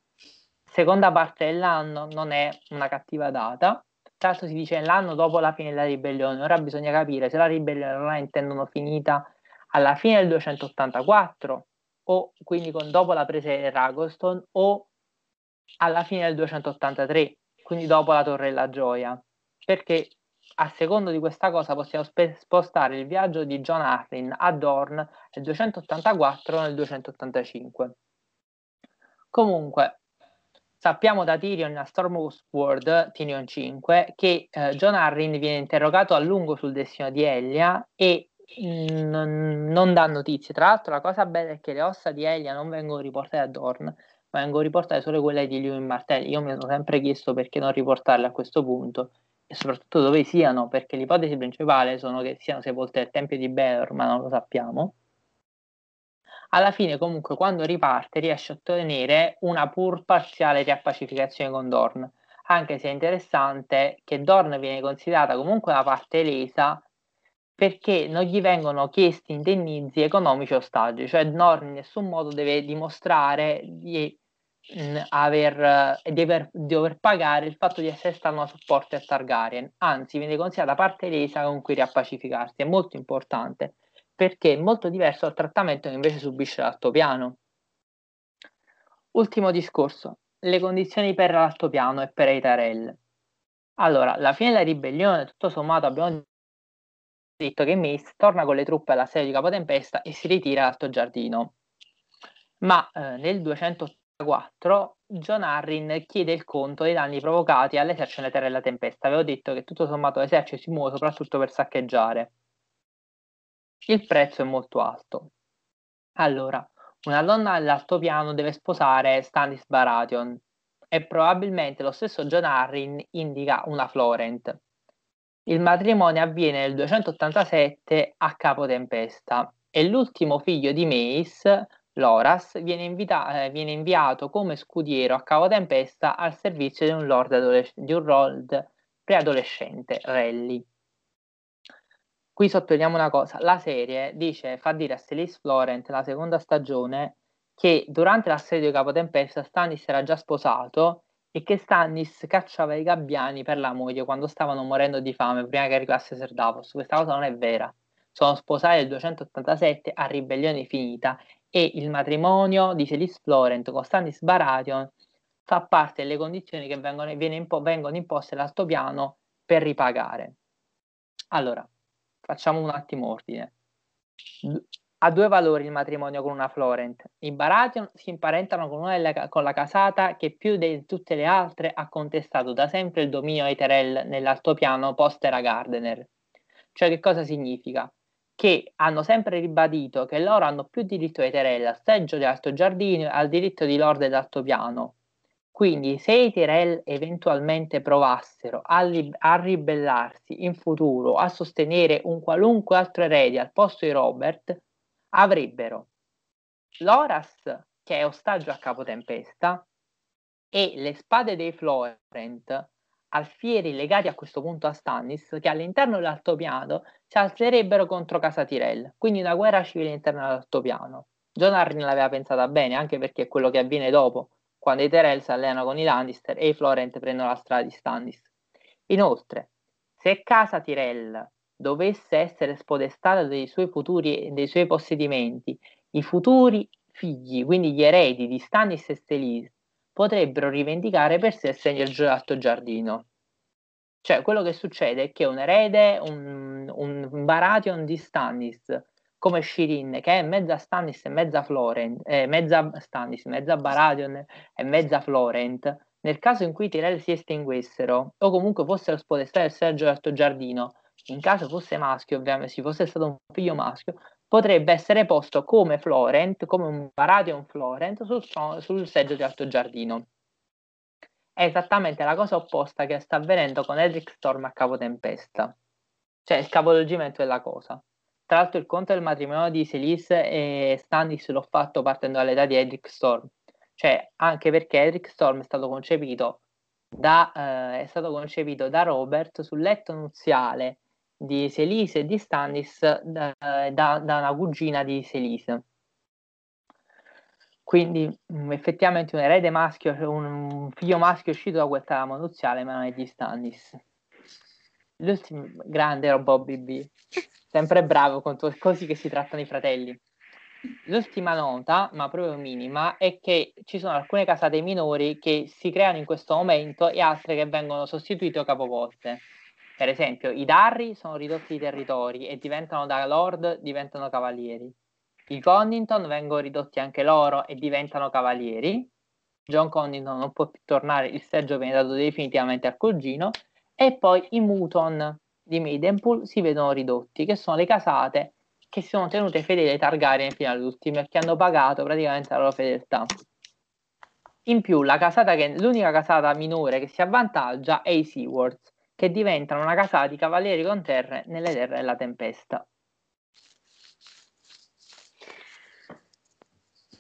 seconda parte dell'anno non è una cattiva data. Tra l'altro si dice l'anno dopo la fine della ribellione, ora bisogna capire se la ribellione la intendono finita alla fine del 284 o quindi con, dopo la presa di Ragoston o alla fine del 283, quindi dopo la Torre della Gioia, perché a secondo di questa cosa possiamo spe- spostare il viaggio di John Arryn a Dorn nel 284 nel 285. Comunque, Sappiamo da Tyrion a Stormward, Tyrion 5, che eh, John Arryn viene interrogato a lungo sul destino di Elia e mm, non dà notizie. Tra l'altro la cosa bella è che le ossa di Elia non vengono riportate a Dorn, ma vengono riportate solo quelle di Lewin Martelli. Io mi sono sempre chiesto perché non riportarle a questo punto. e soprattutto dove siano, perché l'ipotesi principale sono che siano sepolte nel tempio di Belor, ma non lo sappiamo. Alla fine, comunque, quando riparte, riesce a ottenere una pur parziale riappacificazione con Dorn, anche se è interessante che Dorn viene considerata comunque una parte lesa perché non gli vengono chiesti indennizzi economici ostaggi, cioè Dorn in nessun modo deve dimostrare di aver, eh, di, aver, di dover pagare il fatto di essere stato a supporto a Targaryen, anzi viene considerata parte lesa con cui riappacificarsi, è molto importante perché è molto diverso dal trattamento che invece subisce l'altopiano. Ultimo discorso, le condizioni per l'altopiano e per Eitarel. Allora, alla fine della ribellione, tutto sommato, abbiamo detto che Mace torna con le truppe alla sede di Capotempesta e si ritira all'Alto Giardino. Ma eh, nel 200 4 John Arryn chiede il conto dei danni provocati all'esercito nelle terre della tempesta. Avevo detto che tutto sommato l'esercito si muove soprattutto per saccheggiare. Il prezzo è molto alto. Allora, una donna all'altopiano deve sposare Stannis Baratheon e probabilmente lo stesso John Arryn indica una Florent. Il matrimonio avviene nel 287 a Capo Tempesta e l'ultimo figlio di Mace Loras viene, invita- eh, viene, inviato come scudiero a Cavo Tempesta al servizio di un lord, adolesc- di un lord preadolescente, Rally. Qui sottolineiamo una cosa, la serie dice, fa dire a Celis Florent, la seconda stagione, che durante l'assedio di Capo Tempesta Stannis era già sposato e che Stannis cacciava i gabbiani per la moglie quando stavano morendo di fame prima che arrivasse Ser Davos. Questa cosa non è vera. Sono sposati nel 287 a ribellione finita e il matrimonio di Celis Florent con Stannis Baratheon fa parte delle condizioni che vengono, impo- vengono imposte all'altopiano per ripagare. Allora, facciamo un attimo ordine. Ha due valori il matrimonio con una Florent. I Baratheon si imparentano con, delle, con la casata che più di tutte le altre ha contestato da sempre il dominio ai Terrell nell'altopiano post-era Gardener. Cioè che cosa significa? che hanno sempre ribadito che loro hanno più diritto ai Tyrell al seggio di Alto Giardino al diritto di Lord ed Altopiano. Quindi se i Tyrell eventualmente provassero a, li- a, ribellarsi in futuro, a sostenere un qualunque altro erede al posto di Robert, avrebbero Loras, che è ostaggio a capo tempesta, e le spade dei Florent, alfieri legati a questo punto a Stannis, che all'interno dell'altopiano si alzerebbero contro Casa Tyrell, quindi una guerra civile all'interno dell'altopiano. John Arryn l'aveva pensata bene, anche perché è quello che avviene dopo, quando i Tyrell si alleano con i Lannister e i Florent prendono la strada di Stannis. Inoltre, se Casa Tyrell dovesse essere spodestata dei suoi futuri dei suoi possedimenti, i futuri figli, quindi gli eredi di Stannis e Stellis, potrebbero rivendicare per sé il segno gelato giardino. Cioè, quello che succede è che un erede, un, un Baratheon di Stannis, come Shirin, che è mezza Stannis e mezza Florent, eh, mezza Stannis, mezza Baratheon e mezza Florent, nel caso in cui i Tyrell si estinguessero, o comunque fossero spodestati del Sergio Alto Giardino, in caso fosse maschio, ovviamente, se fosse stato un figlio maschio, potrebbe essere posto come Florent, come un Baratheon Florent sul, sul seggio di Alto Giardino. È esattamente la cosa opposta che sta avvenendo con Edric Storm a Capo Tempesta, cioè il capovolgimento della cosa. Tra l'altro il conto del matrimonio di Selis e Stannis l'ho fatto partendo dall'età di Edric Storm, cioè anche perché Edric Storm è stato concepito da, eh, è stato concepito da Robert sul letto nuziale di Selise e di Stannis da, da, da una cugina di Selise. Quindi mm, effettivamente un erede maschio, un figlio maschio uscito da quel trama nuziale, ma non è di Stannis. L'ultimo grande era Bobby sempre bravo con to- così che si trattano i fratelli. L'ultima nota, ma proprio minima, è che ci sono alcune casate minori che si creano in questo momento e altre che vengono sostituite o capovolte. Per esempio, i Darri sono ridotti di territori e diventano da lord, diventano cavalieri. I Connington vengono ridotti anche loro e diventano cavalieri. John Connington non può più tornare, il seggio viene dato definitivamente al cugino. E poi i Muton di Maidenpool si vedono ridotti, che sono le casate che si sono tenute fedeli ai Targaryen fino all'ultimo e che hanno pagato praticamente la loro fedeltà. In più, casata che, l'unica casata minore che si avvantaggia è i Seawards, che diventano una casata di cavalieri con terre nelle terre della tempesta.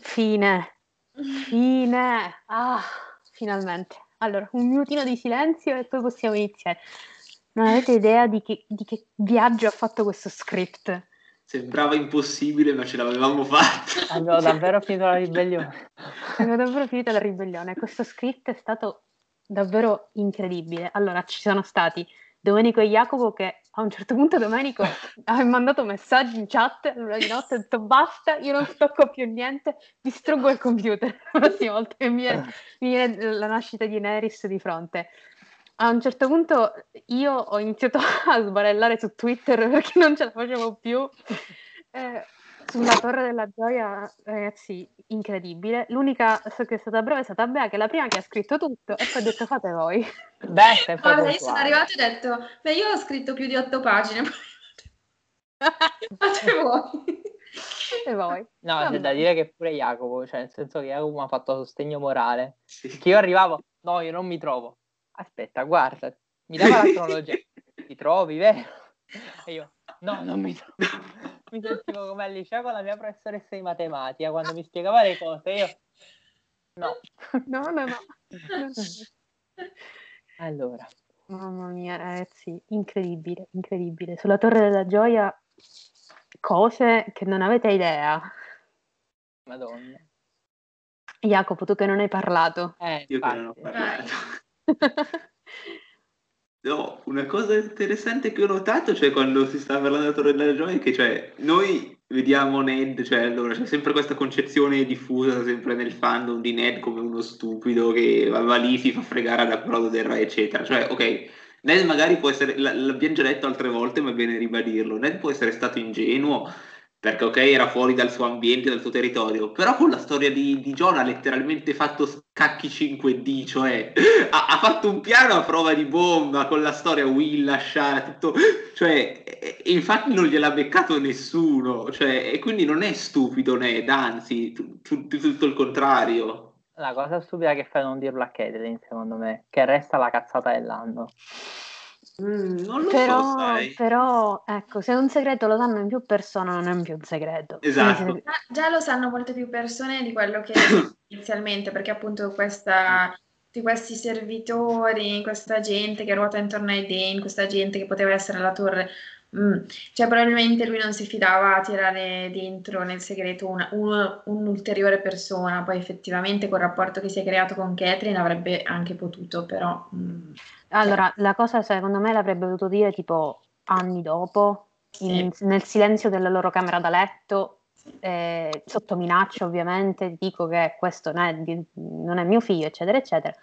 Fine. Fine. Ah, finalmente. Allora, un minutino di silenzio e poi possiamo iniziare. Non avete idea di che, di che viaggio ha fatto questo script? Sembrava impossibile, ma ce l'avevamo fatta. Abbiamo davvero finito la ribellione. Abbiamo davvero finito la ribellione. Questo script è stato davvero incredibile. Allora, ci sono stati Domenico e Jacopo che a un certo punto Domenico ha mandato messaggi in chat l'una di notte, ha detto basta, io non stocco più niente, distruggo il computer la prossima volta che mi viene, mi viene la nascita di Neris di fronte. A un certo punto io ho iniziato a sbarellare su Twitter perché non ce la facevo più. Eh, sulla Torre della Gioia, ragazzi, incredibile. L'unica che è stata brava è stata Bea, che è la prima che ha scritto tutto e poi ha detto fate voi. Beh, Guarda, io sono arrivata e ho detto, beh, io ho scritto più di otto pagine. fate voi. E voi? No, Vabbè. c'è da dire che pure Jacopo, cioè nel senso che Jacopo mi ha fatto sostegno morale. Sì. Che io arrivavo, no, io non mi trovo. Aspetta, guarda, mi dava la cronologia. Ti trovi, vero? E io, no, non mi trovo. Mi sentivo come al liceo con la mia professoressa di matematica quando mi spiegava le cose. Io, no. No, no, no. Allora, Mamma mia, ragazzi, incredibile, incredibile. Sulla Torre della Gioia, cose che non avete idea. madonna. Jacopo, tu che non hai parlato. Eh, Io che non ho infatti. parlato. No, una cosa interessante che ho notato, cioè quando si sta parlando della Torre della Gioia, è che cioè, noi vediamo Ned, cioè allora c'è sempre questa concezione diffusa sempre nel fandom di Ned come uno stupido che va, lì, si fa fregare ad approdo del re, eccetera. Cioè, ok, Ned magari può essere, l'abbiamo già detto altre volte, ma è bene ribadirlo, Ned può essere stato ingenuo, perché ok, era fuori dal suo ambiente, dal suo territorio, però con la storia di, di John ha letteralmente fatto scacchi 5D, cioè ha, ha fatto un piano a prova di bomba con la storia Will, lasciare tutto, cioè, e- infatti non gliel'ha beccato nessuno, cioè, e quindi non è stupido Ned, anzi, tu- tutto il contrario. La cosa stupida che fai non dirlo a Catelyn, secondo me, che resta la cazzata dell'anno. Mm, non lo Però, so, sai. però, ecco, se un segreto lo sanno in più persone, non è più un segreto. Esatto. Quindi Ma già lo sanno molte più persone di quello che inizialmente, perché appunto questa, tutti questi servitori, questa gente che ruota intorno ai Dane, questa gente che poteva essere la torre, mm, cioè probabilmente lui non si fidava a tirare dentro nel segreto una- uno- un'ulteriore persona, poi effettivamente col rapporto che si è creato con Catherine avrebbe anche potuto, però... mm, Allora, la cosa secondo me l'avrebbe dovuto dire tipo anni dopo, in- nel silenzio della loro camera da letto, eh, sotto minaccia ovviamente, dico che questo non è, di- non è mio figlio, eccetera, eccetera.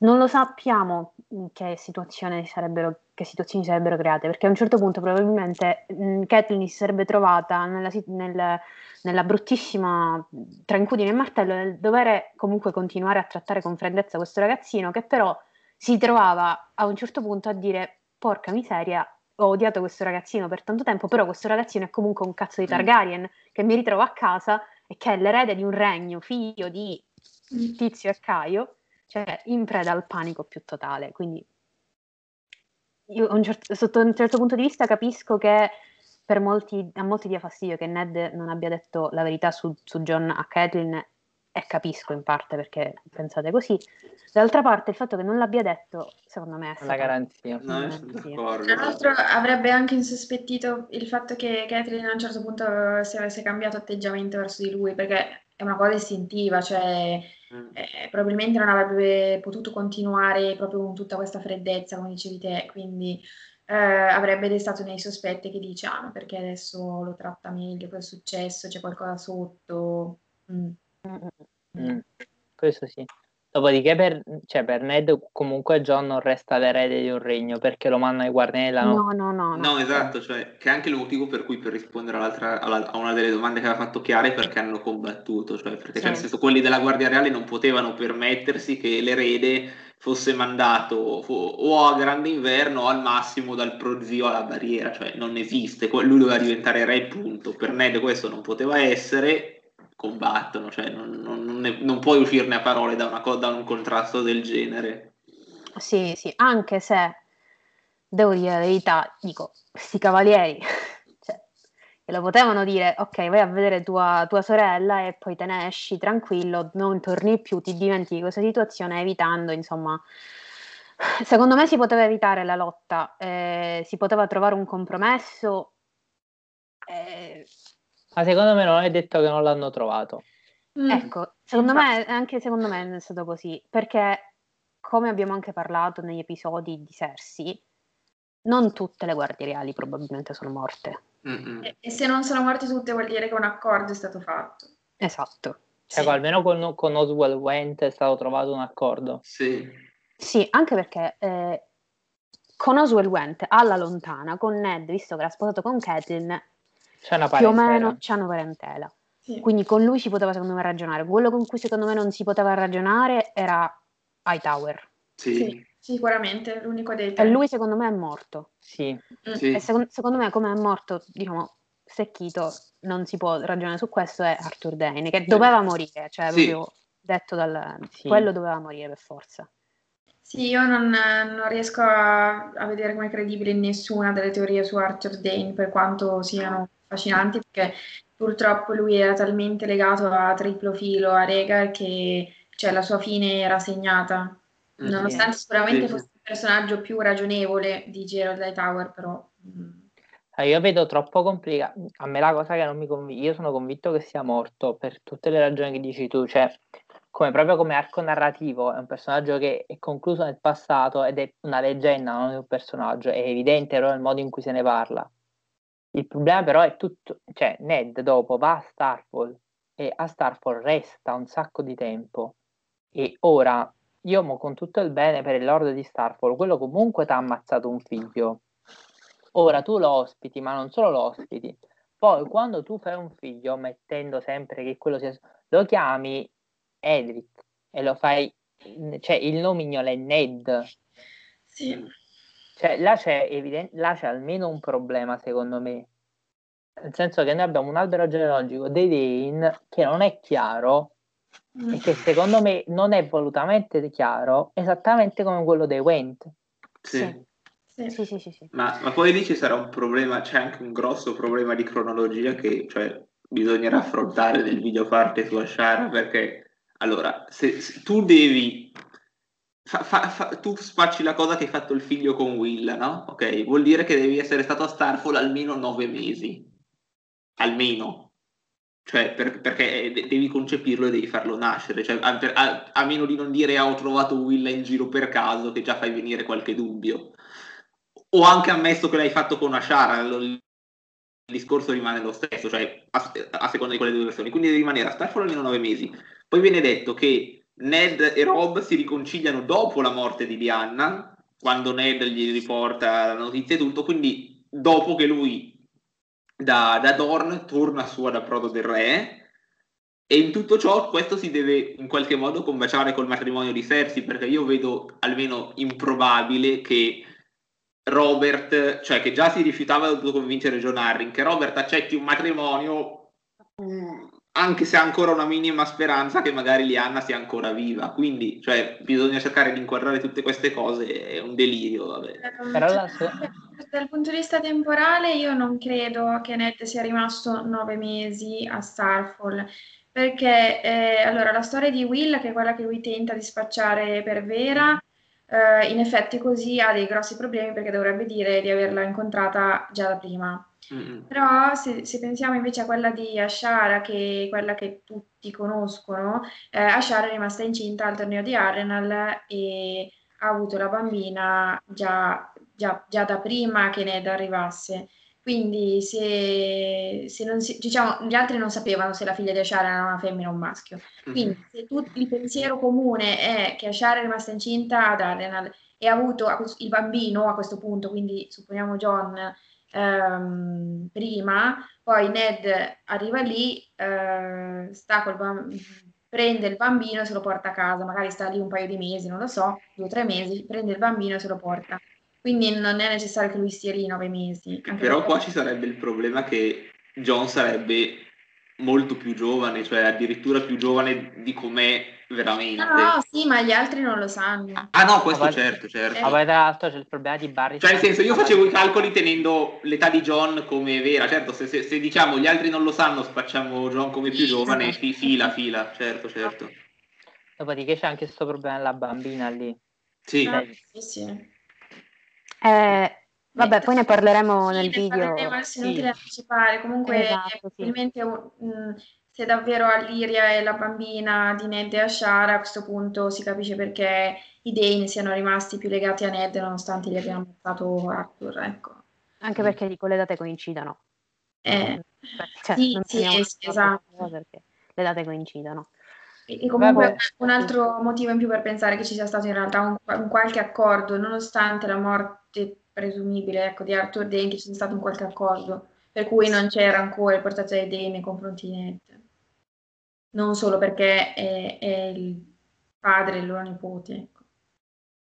Non lo sappiamo che situazioni sarebbero, che situazioni sarebbero create, perché a un certo punto probabilmente mh, Kathleen si sarebbe trovata nella, nel- nella bruttissima tra incudine e martello nel dover comunque continuare a trattare con freddezza questo ragazzino che però si trovava a un certo punto a dire porca miseria ho odiato questo ragazzino per tanto tempo però questo ragazzino è comunque un cazzo di Mm. Targaryen che mi ritrovo a casa e che è l'erede di un regno figlio di mm. Tizio e Caio cioè in preda al panico più totale quindi io un cer- sotto un certo punto di vista capisco che per molti, a molti dia fastidio che Ned non abbia detto la verità su, su John a Catelyn e capisco in parte perché pensate così. D'altra parte il fatto che non l'abbia detto, secondo me è La stata garanzia. No, Eh. Tra l'altro avrebbe anche insospettito il fatto che Catherine a un certo punto si avesse cambiato atteggiamento verso di lui, perché è una cosa istintiva, cioè Mm. eh, probabilmente non avrebbe potuto continuare proprio con tutta questa freddezza, come dicevi te, quindi eh, avrebbe destato nei sospetti che dice, ah, ma perché adesso lo tratta meglio, cosa è successo, c'è qualcosa sotto. Mm. Mm, questo sì. Dopodiché per, cioè, per Ned comunque John non resta l'erede di un regno perché lo mandano ai guardiani della notte. No, no, no, no. No, esatto, cioè, che è anche il motivo per cui per rispondere all'altra, alla- a una delle domande che aveva fatto Chiara è perché hanno combattuto, cioè perché Sì. cioè, nel senso quelli della Guardia Reale non potevano permettersi che l'erede fosse mandato o a Grande Inverno o al massimo dal prozio alla barriera, cioè non esiste, lui doveva diventare re, punto. Per Ned questo non poteva essere, combattono, cioè non, non- ne- non puoi uscirne a parole da, una da un contrasto del genere. Sì, sì, anche se devo dire la verità, dico, questi cavalieri, cioè, lo potevano dire, ok, vai a vedere tua, tua, sorella e poi te ne esci tranquillo, non torni più, ti dimentichi questa situazione evitando, insomma, secondo me si poteva evitare la lotta, eh, si poteva trovare un compromesso. Eh... Ma secondo me non è detto che non l'hanno trovato. Mm. Ecco, secondo me, anche secondo me è stato così, perché come abbiamo anche parlato negli episodi di Cersei, non tutte le guardie reali probabilmente sono morte. E, e, se non sono morte tutte vuol dire che un accordo è stato fatto. Esatto. Cioè, sì. almeno con, con, Oswald Went è stato trovato un accordo. Sì. Sì, anche perché eh, con Oswald Went alla lontana, con Ned, visto che era sposato con Catelyn, c'è una più o meno una parentela. Sì. Quindi con lui si poteva secondo me ragionare. Quello con cui secondo me non si poteva ragionare era Hightower. Sì. sì. Sicuramente, l'unico dei tre. E lui secondo me è morto. Sì. Mm. sì. E secondo, secondo me come è morto, diciamo, secchito, non si può ragionare su questo, è Arthur Dane, che doveva morire, cioè sì. proprio detto dal... Sì. quello doveva morire per forza. Sì, io non, non riesco a, a, vedere come credibile nessuna delle teorie su Arthur Dane, per quanto siano affascinanti, perché purtroppo lui era talmente legato a triplo filo, a Rega, che cioè, la sua fine era segnata. Mm, Nonostante sicuramente sì. fosse il personaggio più ragionevole di Gerald Hightower, però... Mm. Io vedo troppo complicato. A me la cosa che non mi convince, io sono convinto che sia morto per tutte le ragioni che dici tu, cioè come, proprio come arco narrativo è un personaggio che è concluso nel passato ed è una leggenda, non è un personaggio, è evidente però il modo in cui se ne parla. Il problema però è tutto, cioè Ned dopo va a Starfall e a Starfall resta un sacco di tempo e ora io mo con tutto il bene per il Lord di Starfall, quello comunque ti ha ammazzato un figlio. Ora tu lo ospiti, ma non solo lo ospiti. Poi quando tu fai un figlio, mettendo sempre che quello sia... lo chiami Edric e lo fai... Cioè il nomignolo è Ned. Sì. Cioè là c'è, evident- là c'è almeno un problema secondo me. Nel senso che noi abbiamo un albero genealogico dei Dane che non è chiaro mm. e che secondo me non è volutamente chiaro, esattamente come quello dei Went. Sì. Sì. Sì, sì, sì, ma, ma, poi lì ci sarà un problema, c'è anche un grosso problema di cronologia che cioè, bisognerà affrontare nel video parte su Ashara perché allora, se, se tu devi Fa, fa, fa, tu spacci la cosa che hai fatto il figlio con Will, no? Ok, vuol dire che devi essere stato a Starfall almeno nove mesi. Almeno cioè per, perché devi concepirlo e devi farlo nascere, cioè, a, a, a, meno di non dire ah, ho trovato Willa in giro per caso, che già fai venire qualche dubbio. O anche ammesso che l'hai fatto con Ashara, il discorso rimane lo stesso, cioè a, a seconda di quelle due versioni, quindi devi rimanere a Starfall almeno nove mesi. Poi viene detto che Ned e Rob si riconciliano dopo la morte di Diana, quando Ned gli riporta la notizia e tutto, quindi dopo che lui da, da Dorn torna su ad approdo del re e in tutto ciò questo si deve in qualche modo combaciare col matrimonio di Cersei perché io vedo almeno improbabile che Robert, cioè che già si rifiutava di convincere John Arryn, che Robert accetti un matrimonio anche se ha ancora una minima speranza che magari Lianna sia ancora viva. Quindi, cioè, bisogna cercare di inquadrare tutte queste cose, è un delirio. Vabbè. Dal punto di vista temporale, io non credo che Ned sia rimasto nove mesi a Starfall. Perché eh, allora la storia di Will, che è quella che lui tenta di spacciare per vera, eh, in effetti così ha dei grossi problemi perché dovrebbe dire di averla incontrata già da prima. Mm-hmm. Però se, se, pensiamo invece a quella di Ashara, che è quella che tutti conoscono, eh, Ashara è rimasta incinta al torneo di Arenal e ha avuto la bambina già, già, già da prima che Ned arrivasse. Quindi se, se non si, diciamo, gli altri non sapevano se la figlia di Ashara era una femmina o un maschio. Mm-hmm. Quindi se tu, il pensiero comune è che Ashara è rimasta incinta ad Arenal e ha avuto il bambino a questo punto, quindi supponiamo John ehm, prima, poi Ned arriva lì, eh, sta col bambino, prende il bambino e se lo porta a casa, magari sta lì un paio di mesi, non lo so, due o tre mesi, prende il bambino e se lo porta. Quindi non è necessario che lui stia lì nove mesi. Però qua ci sarebbe il problema che John sarebbe molto più giovane, cioè addirittura più giovane di com'è veramente. No, no, sì, ma gli altri non lo sanno. Ah no, questo certo, certo. Ma poi tra l'altro c'è il problema di Barry. Cioè, nel senso, io facevo i calcoli tenendo l'età di John come vera, certo, se, se, se diciamo gli altri non lo sanno, spacciamo John come più giovane, fi, fila, fila, certo, certo. Dopodiché c'è anche questo problema della bambina lì. Sì. Ah, sì, sì. Eh, vabbè, poi ne parleremo Sì, nel ne video. parleremo, adesso è Sì. inutile anticipare. Comunque, Esatto, sì. probabilmente mh, se davvero Alliria è la bambina di Ned e Ashara, a questo punto si capisce perché i Dane siano rimasti più legati a Ned nonostante gli abbiano ammazzato Arthur, ecco. Anche perché dico le date coincidono. Eh, Cioè, Sì, sì, sì, esatto. perché le date coincidono. E e comunque Vabbè. un altro motivo in più per pensare che ci sia stato in realtà un, un qualche accordo, nonostante la morte presumibile ecco, di Arthur Dane, che ci sia stato un qualche accordo, per cui non c'era ancora il portatore dei Dane nei confronti di Ned. Non solo perché è, è il padre il loro nipote. Ecco.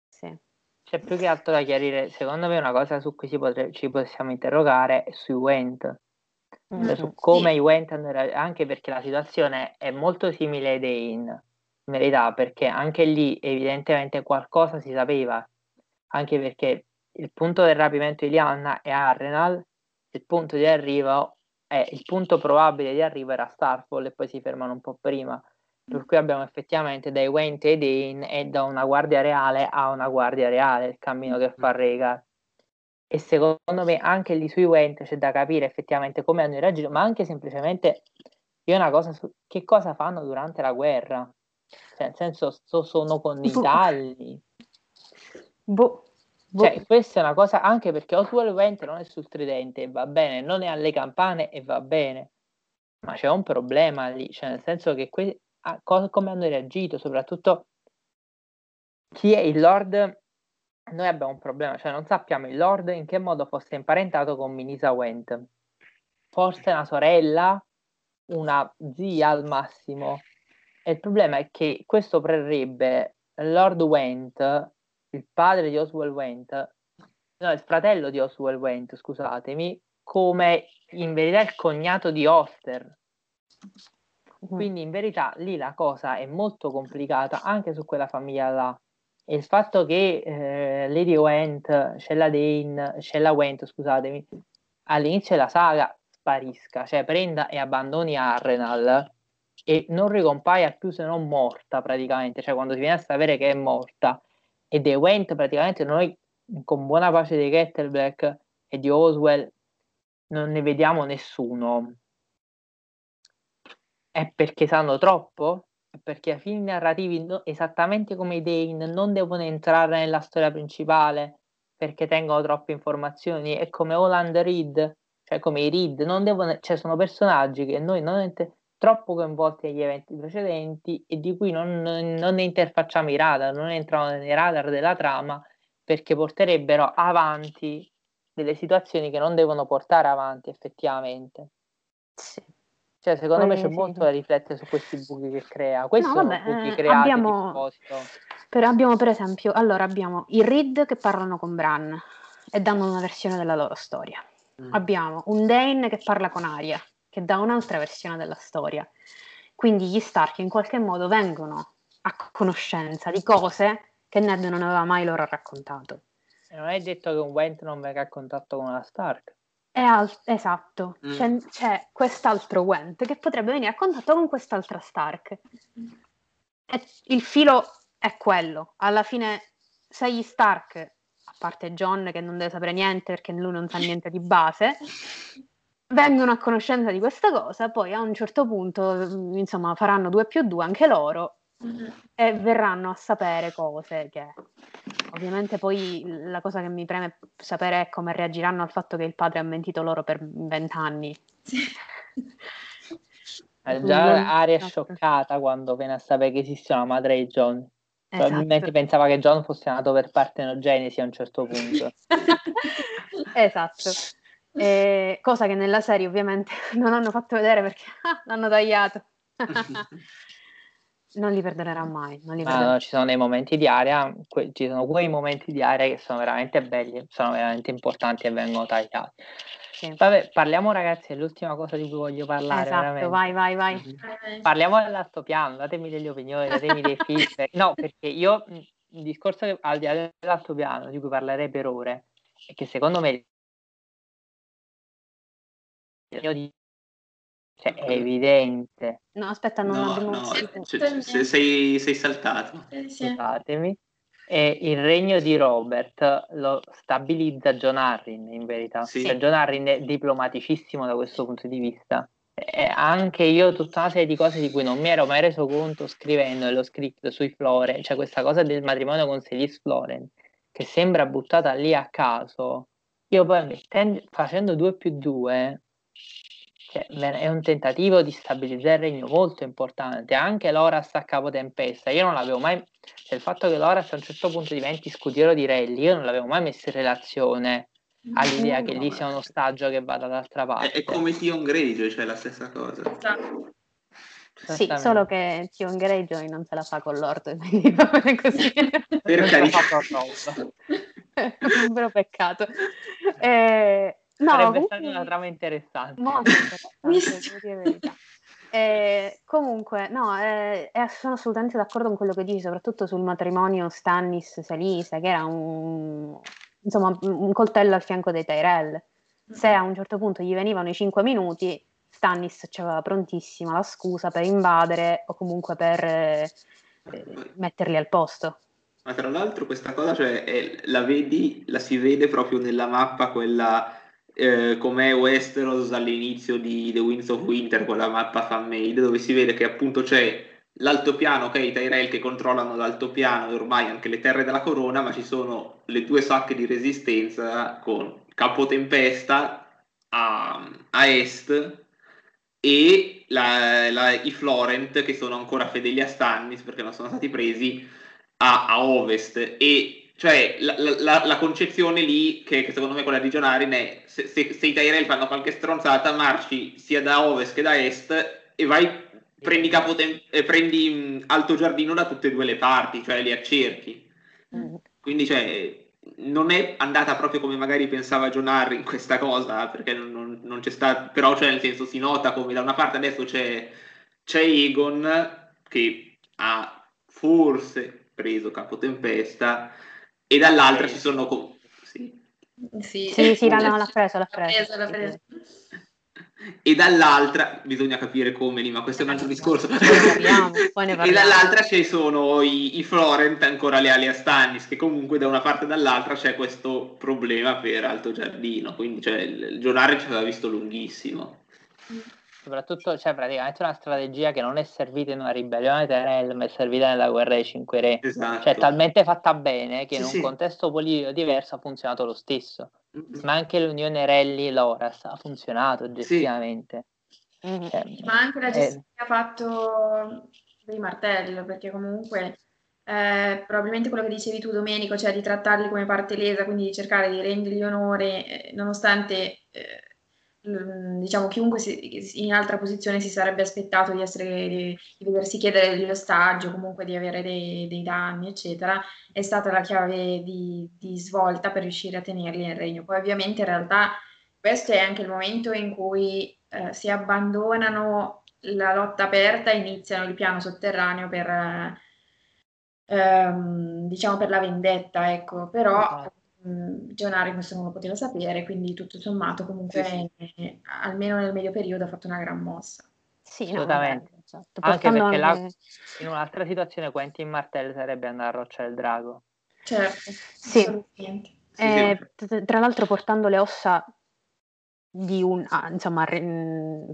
Sì. C'è più che altro da chiarire, secondo me una cosa su cui potre- ci possiamo interrogare è sui Went, Mm. cioè su come i Went hanno anche perché la situazione è molto simile ai Dane, in verità, perché anche lì evidentemente qualcosa si sapeva, anche perché il punto del rapimento di Lianna è Arrenal, il punto di arrivo è, il punto probabile di arrivo era Starfall e poi si fermano un po' prima, per cui abbiamo effettivamente dai Went e Dane e da una guardia reale a una guardia reale il cammino che fa Rhaegar. E secondo me anche lì sui Went c'è da capire effettivamente come hanno reagito ma anche semplicemente io una cosa su che cosa fanno durante la guerra? Cioè nel senso so- sono con i Boh. tagli. Boh. Boh. cioè questa è una cosa anche perché Oswald Went non è sul tridente va bene non è alle campane e va bene ma c'è un problema lì cioè nel senso che que- a- co- come hanno reagito soprattutto chi è il Lord noi abbiamo un problema, cioè non sappiamo il Lord in che modo fosse imparentato con Minisa Went. Forse una sorella, una zia al massimo. E il problema è che questo prerebbe Lord Went, il padre di Oswald Went, no, il fratello di Oswald Went, scusatemi, come in verità il cognato di Oster. Mm. Quindi in verità lì la cosa è molto complicata anche su quella famiglia là. E il fatto che eh, Lady Went, Shella Dane, Shella Went, scusatemi, all'inizio della saga sparisca, cioè prenda e abbandoni Arrenal e non ricompaia più se non morta praticamente, cioè quando si viene a sapere che è morta e dei Went praticamente noi con buona pace di Kettleblack e di Oswell non ne vediamo nessuno. È perché sanno troppo? È perché a fini narrativi, esattamente come i Dane, non devono entrare nella storia principale perché tengono troppe informazioni. È come Holland Reed, cioè come i Reed, non devono, cioè sono personaggi che noi non ent- troppo coinvolti negli eventi precedenti e di cui non, non- ne interfacciamo i radar, non entrano nei radar della trama perché porterebbero avanti delle situazioni che non devono portare avanti effettivamente. Sì. Cioè, secondo me Poi c'è sì. molto da riflettere su questi buchi che crea. Questi No, sono vabbè, buchi eh, creati abbiamo-. Per- abbiamo per esempio, allora abbiamo i Reed che parlano con Bran e danno una versione della loro storia. Mm. Abbiamo un Dane che parla con Arya, che dà un'altra versione della storia. Quindi gli Stark in qualche modo vengono a conoscenza di cose che Ned non aveva mai loro raccontato. E non è detto che un Went non venga a contatto con una Stark. È al- esatto, Mm. c'è, c'è quest'altro Went che potrebbe venire a contatto con quest'altra Stark. E il filo è quello. Alla fine, se gli Stark, a parte John che non deve sapere niente perché lui non sa niente di base, vengono a conoscenza di questa cosa, poi a un certo punto, mm, insomma, faranno due più due anche loro Mhm. e verranno a sapere cose che ovviamente poi la cosa che mi preme sapere è come reagiranno al fatto che il padre ha mentito loro per vent'anni. Sì. Eh, Non- già Aria è esatto. scioccata quando viene a sapere che esiste una madre di John. Esatto. Probabilmente pensava che John fosse nato per partenogenesi a un certo punto. esatto. Eh, cosa che nella serie ovviamente non hanno fatto vedere perché ah, l'hanno tagliato. Non li perdonerà mai. Li perdonerà. No, ci sono dei momenti di area, que- ci sono quei momenti di area che sono veramente belli, sono veramente importanti e vengono tagliati. Sì. Vabbè, parliamo ragazzi, è l'ultima cosa di cui voglio parlare. Esatto, veramente. vai, vai, vai. Mm-hmm. Parliamo dell'altopiano, datemi delle opinioni, datemi dei feedback. No, perché io, il discorso che al di là dell'altopiano, di cui parlerei per ore, è che secondo me cioè, è evidente. No, aspetta, non no, abbiamo... No, cioè, sei, sei saltato. Eh, Scusatemi. E il regno di Robert lo stabilizza John Arryn, in verità. Sì. Cioè, John Arryn è diplomaticissimo da questo punto di vista. E anche io tutta una serie di cose di cui non mi ero mai reso conto scrivendo lo script sui Floren, cioè questa cosa del matrimonio con Celis Floren, che sembra buttata lì a caso. Io poi mettendo, facendo 2 più 2 cioè, è un tentativo di stabilizzare il regno molto importante. Anche l'Oras a capo tempesta, io non l'avevo mai. Cioè, il fatto che l'Oras a un certo punto diventi scudiero di Relli, io non l'avevo mai messo in relazione all'idea no, che lì sia uno stagio che vada dall'altra parte. È, è come Tion Greyjoy, cioè la stessa cosa. Sì, solo che Tion Greyjoy non se la fa con l'orto, quindi va bene così. per carità. un vero peccato. Eh, No, Sarebbe comunque... stata una trama interessante. Molto interessante, eh, comunque, no, eh, sono assolutamente d'accordo con quello che dici, soprattutto sul matrimonio Stannis-Salisa, che era un, insomma, un coltello al fianco dei Tyrell. Se a un certo punto gli venivano i 5 minuti, Stannis aveva prontissima la scusa per invadere o comunque per eh, metterli al posto. Ma tra l'altro questa cosa, cioè, è, la vedi, la si vede proprio nella mappa, quella eh, come Westeros all'inizio di The Winds of Winter con la mappa fan-made dove si vede che appunto c'è l'altopiano, ok, i Tyrell che controllano l'altopiano e ormai anche le terre della corona, ma ci sono le due sacche di resistenza con Capotempesta a, a est e la, la, i Florent che sono ancora fedeli a Stannis perché non sono stati presi a, a ovest. E cioè, la, la, la, concezione lì, che, che, secondo me quella di John Arin è se, se, se, i Tyrell fanno qualche stronzata, marci sia da ovest che da est e vai, prendi, capotem- eh, prendi alto giardino da tutte e due le parti, cioè li accerchi. Mm. Quindi, cioè, non è andata proprio come magari pensava John Harry questa cosa, perché non, non, non, c'è stato, però cioè, nel senso si nota come da una parte adesso c'è, c'è Egon che ha forse preso Capotempesta e dall'altra ci sono... Co- sì. Sì, sì, sì no, l'ha preso, l'ha preso. L'ha preso, E dall'altra, bisogna capire come lì, ma questo è un altro discorso. e dall'altra ci sono i, i, Florent ancora leali a Stannis, che comunque da una parte e dall'altra c'è questo problema per Alto Giardino, quindi cioè, il giornale ci aveva visto lunghissimo. Mm soprattutto cioè, praticamente una strategia che non è servita in una ribellione Terrell, ma è servita nella guerra dei cinque re. Esatto. Cioè, talmente fatta bene che sì, in un sì. contesto politico diverso ha funzionato lo stesso. Mm-hmm. Ma anche l'unione Relli-Loras ha funzionato oggettivamente. Sì. Mm-hmm. Cioè, ma anche la gestione eh... ha fatto dei martelli, perché comunque eh, probabilmente quello che dicevi tu Domenico, cioè di trattarli come parte lesa, quindi di cercare di rendergli onore, eh, nonostante eh, diciamo chiunque si, in altra posizione si sarebbe aspettato di, essere, di, vedersi chiedere degli ostaggi o comunque di avere dei, dei, danni, eccetera, è stata la chiave di, di, svolta per riuscire a tenerli nel regno. Poi ovviamente in realtà questo è anche il momento in cui eh, si abbandonano la lotta aperta e iniziano il piano sotterraneo per, ehm, diciamo per la vendetta, ecco, però... Gionari questo non lo poteva sapere, quindi tutto sommato comunque sì, sì. Eh, almeno nel medio periodo ha fatto una gran mossa. Sì, assolutamente. No, esatto. Anche perché la, in un'altra situazione Quentin Martell sarebbe andato a Roccia del Drago. Certo, sì. Eh, tra l'altro portando le ossa di un, ah, insomma,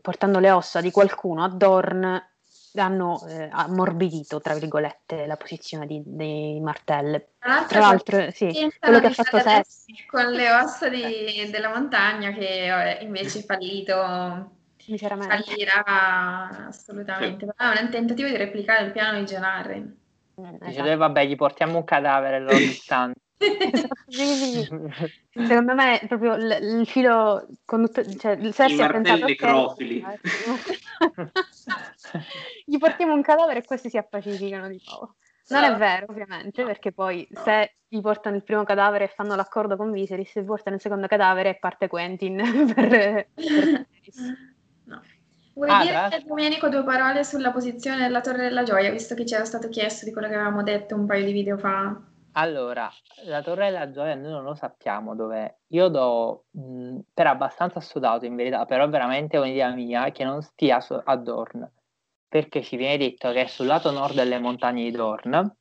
portando le ossa di qualcuno a Dorn hanno eh, ammorbidito, tra virgolette, la posizione di, dei martelle. Tra l'altro, sì, quello che ha fatto Sessi. Con le ossa di, della montagna che invece è fallito. Fallirà assolutamente. Sì. Però è un tentativo di replicare il piano di John Arryn. Mm, Dice, esatto. vabbè, gli portiamo un cadavere, lo stanno. sì, sì. Secondo me proprio l- il filo conduttore, cioè il Cersei ha pensato necrofili. gli portiamo un cadavere e questi si appacificano di nuovo. Non è vero, ovviamente, perché poi no. se gli portano il primo cadavere e fanno l'accordo con Viserys, se portano il secondo cadavere e parte Quentin per, per no. Vuoi ah, dire, grazie. Domenico, due parole sulla posizione della Torre della Gioia, visto che ci era stato chiesto di quello che avevamo detto un paio di video fa? Allora, la Torre della Gioia noi non lo sappiamo dov'è. Io do mh, per abbastanza assodato in verità, però veramente è un'idea mia che non stia a Dorn perché ci viene detto che è sul lato nord delle montagne di Dorn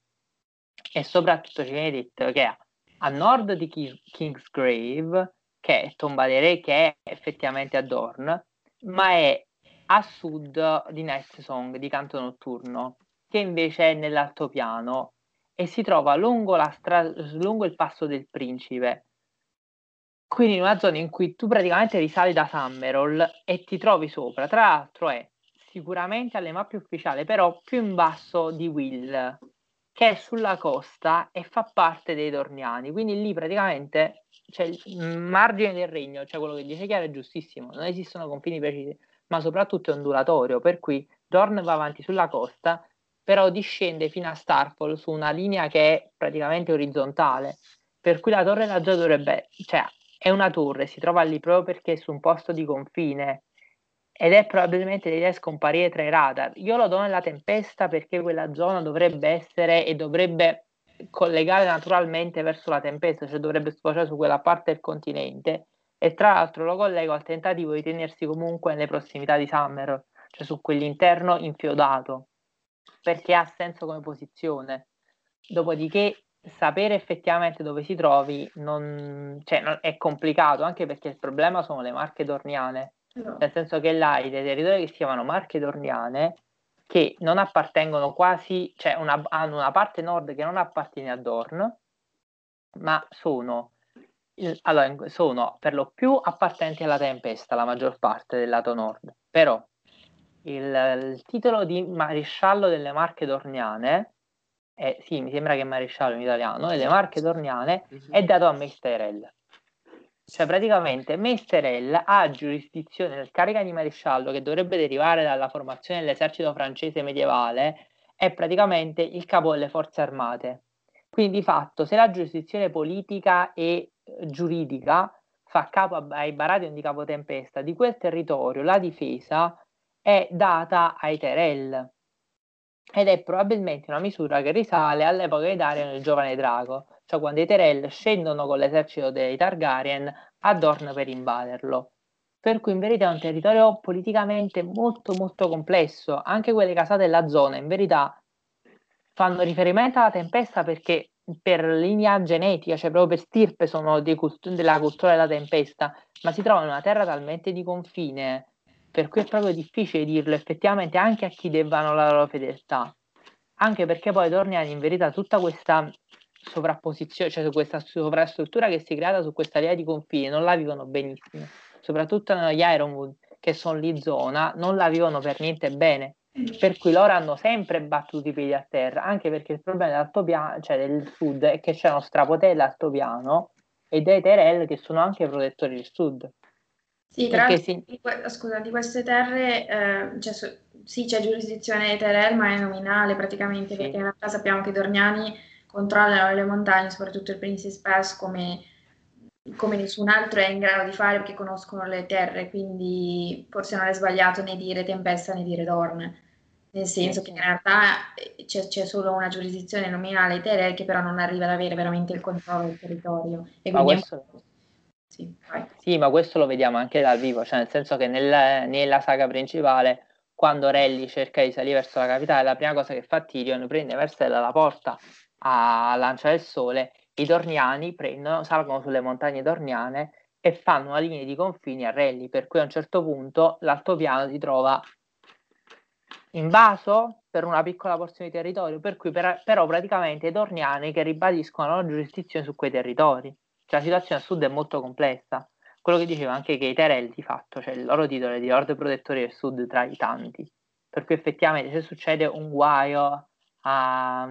e soprattutto ci viene detto che è a nord di Kingsgrave, che è tomba dei re, che è effettivamente a Dorn, ma è a sud di Night Song, di Canto Notturno, che invece è nell'altopiano e si trova lungo, stra- lungo il passo del principe. Quindi in una zona in cui tu praticamente risali da Summerall e ti trovi sopra. Tra l'altro è sicuramente alle mappe ufficiali, però più in basso di Will, che è sulla costa e fa parte dei Dorniani. Quindi lì praticamente c'è il margine del regno, cioè quello che dice Chiara è giustissimo, non esistono confini precisi, ma soprattutto è ondulatorio, per cui Dorn va avanti sulla costa, però discende fino a Starfall su una linea che è praticamente orizzontale, per cui la torre da già dovrebbe, cioè è una torre, si trova lì proprio perché è su un posto di confine ed è probabilmente l'idea scomparire tra i radar. Io lo do nella tempesta perché quella zona dovrebbe essere e dovrebbe collegare naturalmente verso la tempesta, cioè dovrebbe sfociare su quella parte del continente e tra l'altro lo collego al tentativo di tenersi comunque nelle prossimità di Summer, cioè su quell'interno infiodato, perché ha senso come posizione. Dopodiché sapere effettivamente dove si trovi non, cioè, non, è complicato, anche perché il problema sono le marche dorniane No. Nel senso che là hai dei territori che si chiamano Marche Dorniane che non appartengono quasi, cioè una, hanno una parte nord che non appartiene a Dorn, ma sono, allora, sono per lo più appartenenti alla Tempesta, la maggior parte del lato nord. Però il, il titolo di maresciallo delle Marche Dorniane, è, sì, mi sembra che è maresciallo in italiano, delle Marche Dorniane, è dato a Meisterel. Cioè, praticamente Mesterel ha giurisdizione nel carica di maresciallo che dovrebbe derivare dalla formazione dell'esercito francese medievale, è praticamente il capo delle forze armate. Quindi, di fatto, se la giurisdizione politica e eh, giuridica fa capo ai barati di capo tempesta di quel territorio, la difesa è data ai Terel ed è probabilmente una misura che risale all'epoca di Dario il giovane drago, cioè quando i Terel scendono con l'esercito dei Targaryen a Dorn per invaderlo. Per cui in verità è un territorio politicamente molto molto complesso, anche quelle casate della zona in verità fanno riferimento alla tempesta perché per linea genetica, cioè proprio per stirpe sono cult- della cultura della tempesta, ma si trovano in una terra talmente di confine per cui è proprio difficile dirlo effettivamente anche a chi debbano la loro fedeltà. Anche perché poi Dorniani in verità tutta questa sovrapposizione, cioè questa sovrastruttura che si è creata su questa linea di confine, non la vivono benissimo. Soprattutto negli Ironwood, che sono lì zona, non la vivono per niente bene. Per cui loro hanno sempre battuto i piedi a terra, anche perché il problema cioè del sud, è che c'è uno strapotere dell'altopiano e dei Terel che sono anche protettori del sud. Sì, grazie. Sì. Di, scusa, di queste terre eh, cioè, sì, c'è giurisdizione dei Terel, ma è nominale praticamente, sì. perché in realtà sappiamo che i Dorniani controllano le montagne, soprattutto il Princess Pass, come, come, nessun altro è in grado di fare perché conoscono le terre, quindi forse non è sbagliato né dire tempesta né dire Dorn, nel senso che in realtà eh, c'è, c'è solo una giurisdizione nominale Terel che però non arriva ad avere veramente il controllo del territorio. E ma questo... Sì, sì, ma questo lo vediamo anche dal vivo, cioè nel senso che nel, nella saga principale quando Rally cerca di salire verso la capitale, la prima cosa che fa Tyrion prende Marcella la porta a Lancia del Sole, i Dorniani prendono, salgono sulle montagne dorniane e fanno una linea di confini a Rally, per cui a un certo punto l'altopiano si trova invaso per una piccola porzione di territorio, per cui per, però praticamente i Dorniani che ribadiscono la loro giurisdizione su quei territori. Cioè la situazione a sud è molto complessa. Quello che diceva anche che i Terel di fatto, cioè il loro titolo è di Lord Protettori del Sud tra i tanti. Per cui effettivamente se succede un guaio a,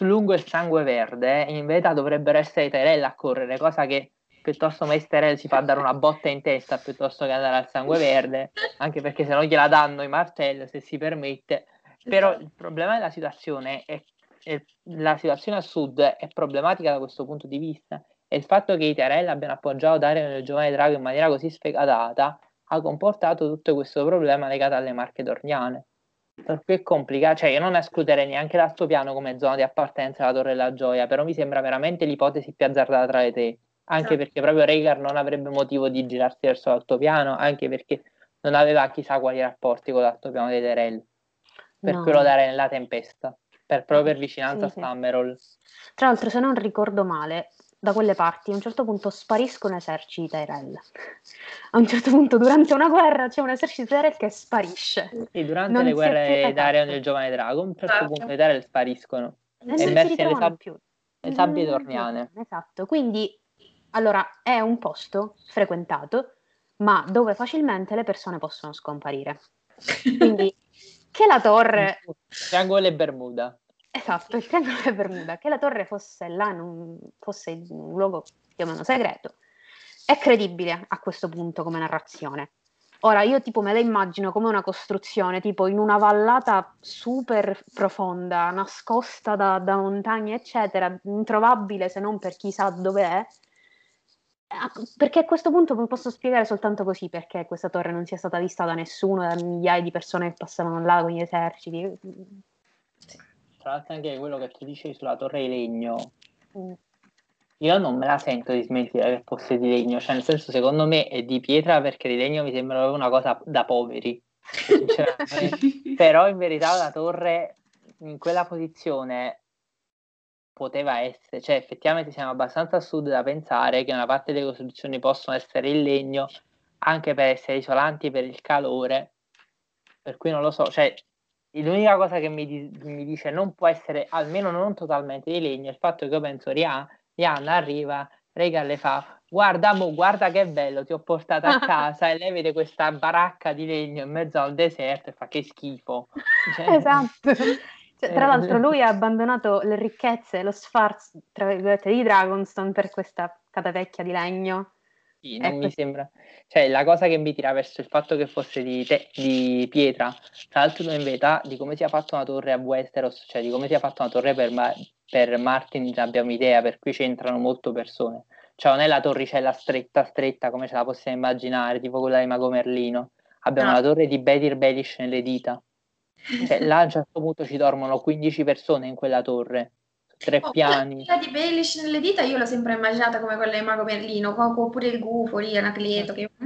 lungo il sangue verde, in verità dovrebbero essere i Tyrell a correre, cosa che piuttosto Meisterel si fa dare una botta in testa piuttosto che andare al sangue verde, anche perché se non gliela danno i Martell, se si permette. Però il problema della situazione è, è la situazione a sud è problematica da questo punto di vista e il fatto che i Tyrell abbiano appoggiato Dario nel giovane drago in maniera così sfegatata ha comportato tutto questo problema legato alle marche dorniane. Per cui è complicato, cioè io non escluderei neanche l'altopiano come zona di appartenenza alla Torre della Gioia, però mi sembra veramente l'ipotesi più azzardata tra le tre anche certo. perché proprio Rhaegar non avrebbe motivo di girarsi verso l'altopiano, anche perché non aveva chissà quali rapporti con l'altopiano dei Terrell, per no. quello dare nella tempesta, per, proprio per vicinanza sì, a Summerall. Tra l'altro, se non ricordo male, da quelle parti a un certo punto spariscono eserciti Tyrell. A un certo punto, durante una guerra, c'è un esercito Tyrell che sparisce. Sì, durante non le guerre d'Areon del giovane drago, a un certo esatto. punto i Tyrell spariscono. E immersi nelle, sab- più. le sabbie torniane. Esatto, quindi allora, è un posto frequentato, ma dove facilmente le persone possono scomparire. Quindi, che la torre... Triangolo e Bermuda. Esatto, il triangolo Bermuda. Che la torre fosse là, in fosse in un luogo più o meno segreto, è credibile a questo punto come narrazione. Ora, io tipo me la immagino come una costruzione, tipo in una vallata super profonda, nascosta da, da montagne, eccetera, introvabile se non per chi sa dove è, perché a questo punto vi posso spiegare soltanto così perché questa torre non sia stata vista da nessuno, da migliaia di persone che passavano là con gli eserciti. Tra l'altro anche quello che tu dicevi sulla torre di legno, mm. io non me la sento di smentire che fosse di legno, cioè nel senso secondo me è di pietra perché di legno mi sembra una cosa da poveri. Però in verità la torre in quella posizione poteva essere, cioè effettivamente siamo abbastanza a sud da pensare che una parte delle costruzioni possono essere in legno anche per essere isolanti per il calore, per cui non lo so, cioè l'unica cosa che mi, di- mi dice non può essere almeno non totalmente di legno è il fatto che io penso Rihanna, Rihanna arriva, Rega le fa guarda mo, guarda che bello, ti ho portato a casa e lei vede questa baracca di legno in mezzo al deserto e fa che schifo. Cioè, esatto. Cioè, tra l'altro eh. lui ha abbandonato le ricchezze, lo sfarzo, tra virgolette, di Dragonstone per questa catapecchia di legno. Sì, non ecco. mi sembra. Cioè, la cosa che mi tira verso il fatto che fosse di, te- di pietra, tra l'altro in verità di come sia fatta una torre a Westeros, cioè di come sia fatta una torre per, Ma- per Martin ne abbiamo idea, per cui c'entrano molto persone. Cioè non è la torricella stretta stretta come ce la possiamo immaginare, tipo quella di Mago Merlino. Abbiamo no. la torre di Bedir Belish nelle dita. Cioè, là a un certo punto ci dormono 15 persone in quella torre, tre oh, piani. Quella di Baelish nelle dita io l'ho sempre immaginata come quella di Mago Merlino, oppure il gufo lì, Anacleto. Che...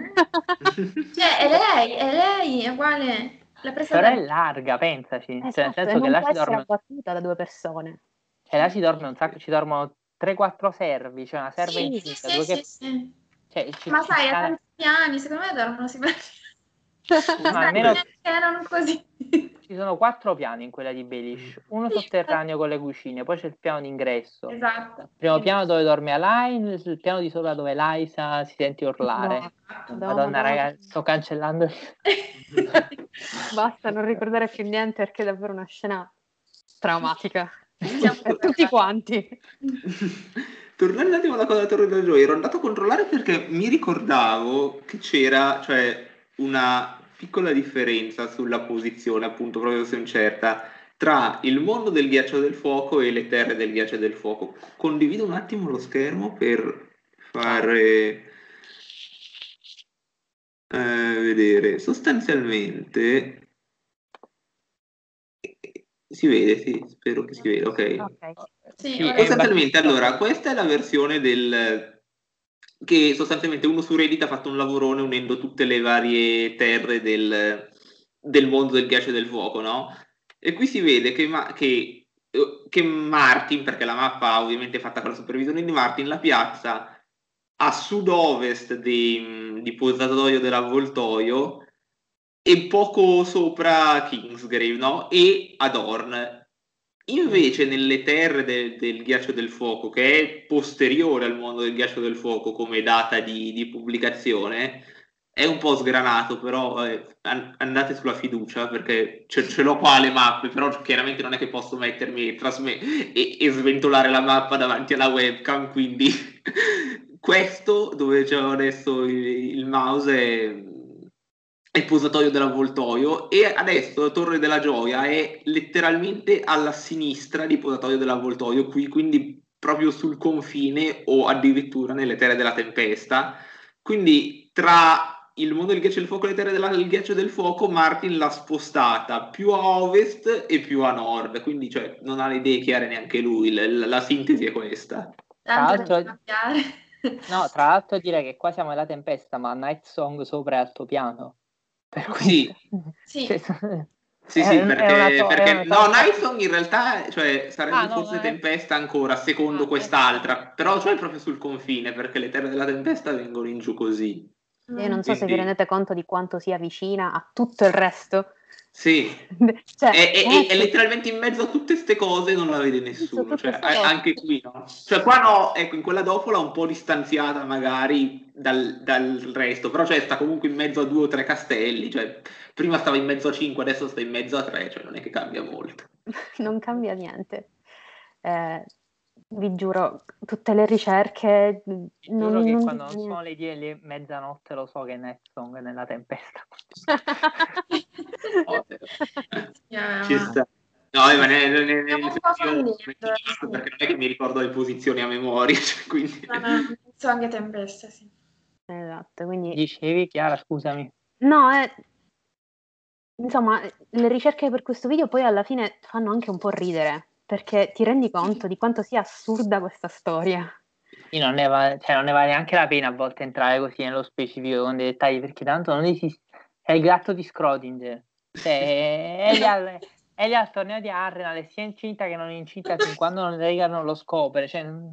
cioè, è lei, è lei, è uguale. La Però da... è larga, pensaci. Esatto, cioè, nel esatto, senso che là si dorme... da due persone. Cioè, là ci dorme un sacco, ci dormono 3-4 servi, cioè una serva sì, incinta. Sì, sì, che... sì, cioè, Ma sai, a tanti piani, secondo me dormono sicuramente ma almeno erano così. Ci sono quattro piani in quella di Belish, uno sotterraneo con le cucine, poi c'è il piano d'ingresso. Esatto. Il primo piano dove dorme Alain, il piano di sopra dove Liza si sente urlare. No, esatto. Madonna, no, ragazzi, sto cancellando. Basta, non ricordare più niente perché è davvero una scena traumatica. per tutti quanti. Tornando un attimo alla cosa della Torre della Gioia, ero andato a controllare perché mi ricordavo che c'era, cioè una piccola differenza sulla posizione, appunto, proprio se incerta, tra il mondo del ghiaccio del fuoco e le terre del ghiaccio del fuoco. Condivido un attimo lo schermo per fare eh, vedere. Sostanzialmente si vede, sì, spero che si veda, ok. okay. Sì, sostanzialmente, allora, questa è la versione del che sostanzialmente uno su Reddit ha fatto un lavorone unendo tutte le varie terre del, del mondo del ghiaccio e del fuoco, no? E qui si vede che, ma, che, che Martin, perché la mappa ovviamente è fatta con la supervisione di Martin, la piazza a sud-ovest di, di Posatoio dell'Avvoltoio e poco sopra Kingsgrave, no? E Adorn, Invece nelle terre de- del ghiaccio del fuoco, che è posteriore al mondo del ghiaccio del fuoco come data di, di pubblicazione, è un po' sgranato, però eh, andate sulla fiducia perché ce, ce, l'ho qua le mappe, però chiaramente non è che posso mettermi trasme- e, e sventolare la mappa davanti alla webcam, quindi questo dove c'è adesso il, il mouse è il posatoio dell'avvoltoio e adesso la Torre della Gioia è letteralmente alla sinistra di posatoio dell'avvoltoio, qui quindi proprio sul confine o addirittura nelle terre della tempesta. Quindi tra il mondo del ghiaccio del fuoco e le terre del ghiaccio del fuoco, Martin l'ha spostata più a ovest e più a nord, quindi cioè, non ha le idee chiare neanche lui, la, la sintesi è questa. Tra l'altro, no, tra l'altro direi che qua siamo nella tempesta, ma Night Song sopra è altopiano. Per cui... Sì. sì. Sì, sì, perché, to- perché no, Nightsong in realtà cioè, sarebbe ah, forse no, Tempesta ancora, secondo ah, quest'altra, ecco. però cioè proprio sul confine, perché le terre della Tempesta vengono in giù così. Io non so Quindi... se vi rendete conto di quanto sia vicina a tutto il resto. Sì, cioè, è, è, è, è, letteralmente in mezzo a tutte queste cose non la vede nessuno, cioè, anche qui no. Cioè qua no, ecco, in quella dopo l'ha un po' distanziata magari dal, dal, resto, però cioè, sta comunque in mezzo a due o tre castelli, cioè prima stava in mezzo a cinque, adesso sta in mezzo a tre, cioè non è che cambia molto. non cambia niente. Eh, vi giuro, tutte le ricerche. Non, giuro che non quando non sono le 10 e mezzanotte lo so che Netsong è nella tempesta. Ci sta. No, ma ne, ne, ne, ne perché non è che mi ricordo le posizioni a memoria. Cioè, quindi... No, no, so anche tempesta, sì. Esatto, quindi... Dicevi Chiara, scusami. No, è... insomma, le ricerche per questo video poi alla fine fanno anche un po' ridere, perché ti rendi conto di quanto sia assurda questa storia. Sì, non ne, va, cioè non ne vale neanche la pena a volte entrare così nello specifico con dei dettagli, perché tanto non esiste. È il gatto di Schrodinger. Cioè, è, al, è lì al torneo di Arrenal, sia incinta che non incinta fin quando non Regan non lo scopre. Cioè... non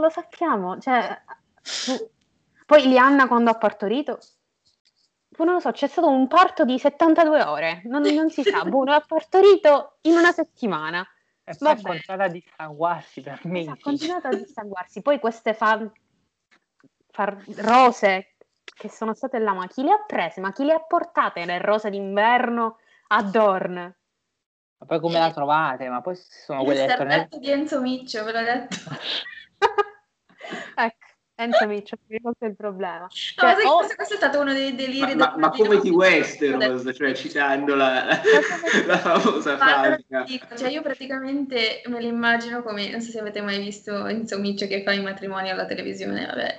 lo sappiamo. Cioè, poi Lianna quando ha partorito non lo so, c'è stato un parto di 72 ore, non, non si sa, Bruno ha partorito in una settimana. E poi ha continuato a dissanguarsi per me. Ha continuato a dissanguarsi. Poi queste far, far rose che sono state là, ma chi le ha prese? Ma chi le ha portate le rose d'inverno a Dorn? Ma poi come la trovate? Ma poi sono quelle... Il di Enzo Miccio, ve l'ho detto. ecco. Enzo Miccio, questo è il problema. Cioè, no, oh... questo, è stato uno dei deliri. Ma, ma, ma come ti Westeros, cioè citando la, la famosa frase. Cioè, io praticamente me l'immagino come, non so se avete mai visto Enzo Miccio che fa i matrimoni alla televisione, vabbè.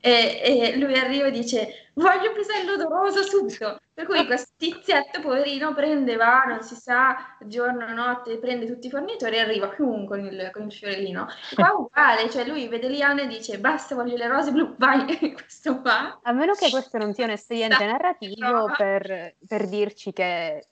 E, e lui arriva e dice voglio un pisello odoroso subito. Per cui questo tizietto, poverino, prende, va, non si sa, giorno, notte, prende tutti i fornitori e arriva con il, con il fiorellino. E qua uguale, cioè lui vede Liana e dice basta, voglio le rose blu, vai, questo qua. A meno che questo non sia un espediente narrativo per, per dirci che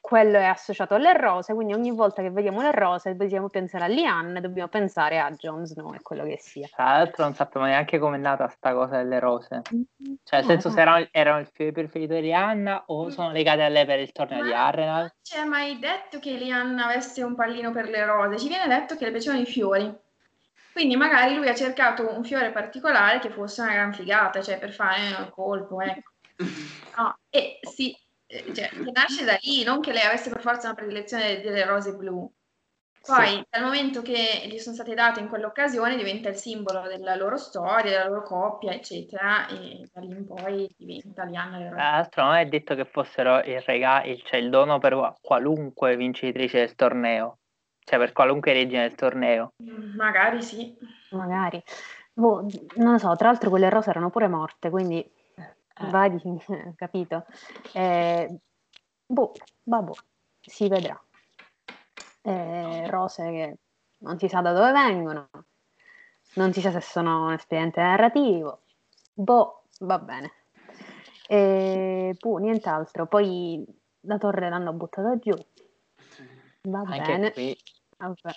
quello è associato alle rose, quindi ogni volta che vediamo le rose dobbiamo pensare a Lianne, dobbiamo pensare a Jon Snow e quello che sia. Tra l'altro non sappiamo neanche come è nata sta cosa delle rose. Cioè, nel senso, se erano, erano il fiore preferito di Lianna o sono legate a lei per il torneo di Arrenal? Non ci è mai detto che Lianna avesse un pallino per le rose, ci viene detto che le piacevano i fiori. Quindi magari lui ha cercato un fiore particolare che fosse una gran figata, cioè per fare un colpo, ecco. No, e sì, cioè, che nasce da lì, non che lei avesse per forza una predilezione delle rose blu. Poi, sì. dal momento che gli sono state date in quell'occasione, diventa il simbolo della loro storia, della loro coppia, eccetera, e da lì in poi diventa Lianna le rose. Tra l'altro non è detto che fossero il regalo, cioè il dono per qualunque vincitrice del torneo, cioè per qualunque regina del torneo. Mm, magari sì. Magari. Boh, non lo so, tra l'altro quelle rose erano pure morte, quindi eh. Vai, capito? Eh, boh, vabbè, si vedrà. Eh, rose che non si sa da dove vengono, non si sa se sono un espediente narrativo. Boh, va bene. E boh, nient'altro. Poi la torre l'hanno buttata giù. Va Anche bene. Qui.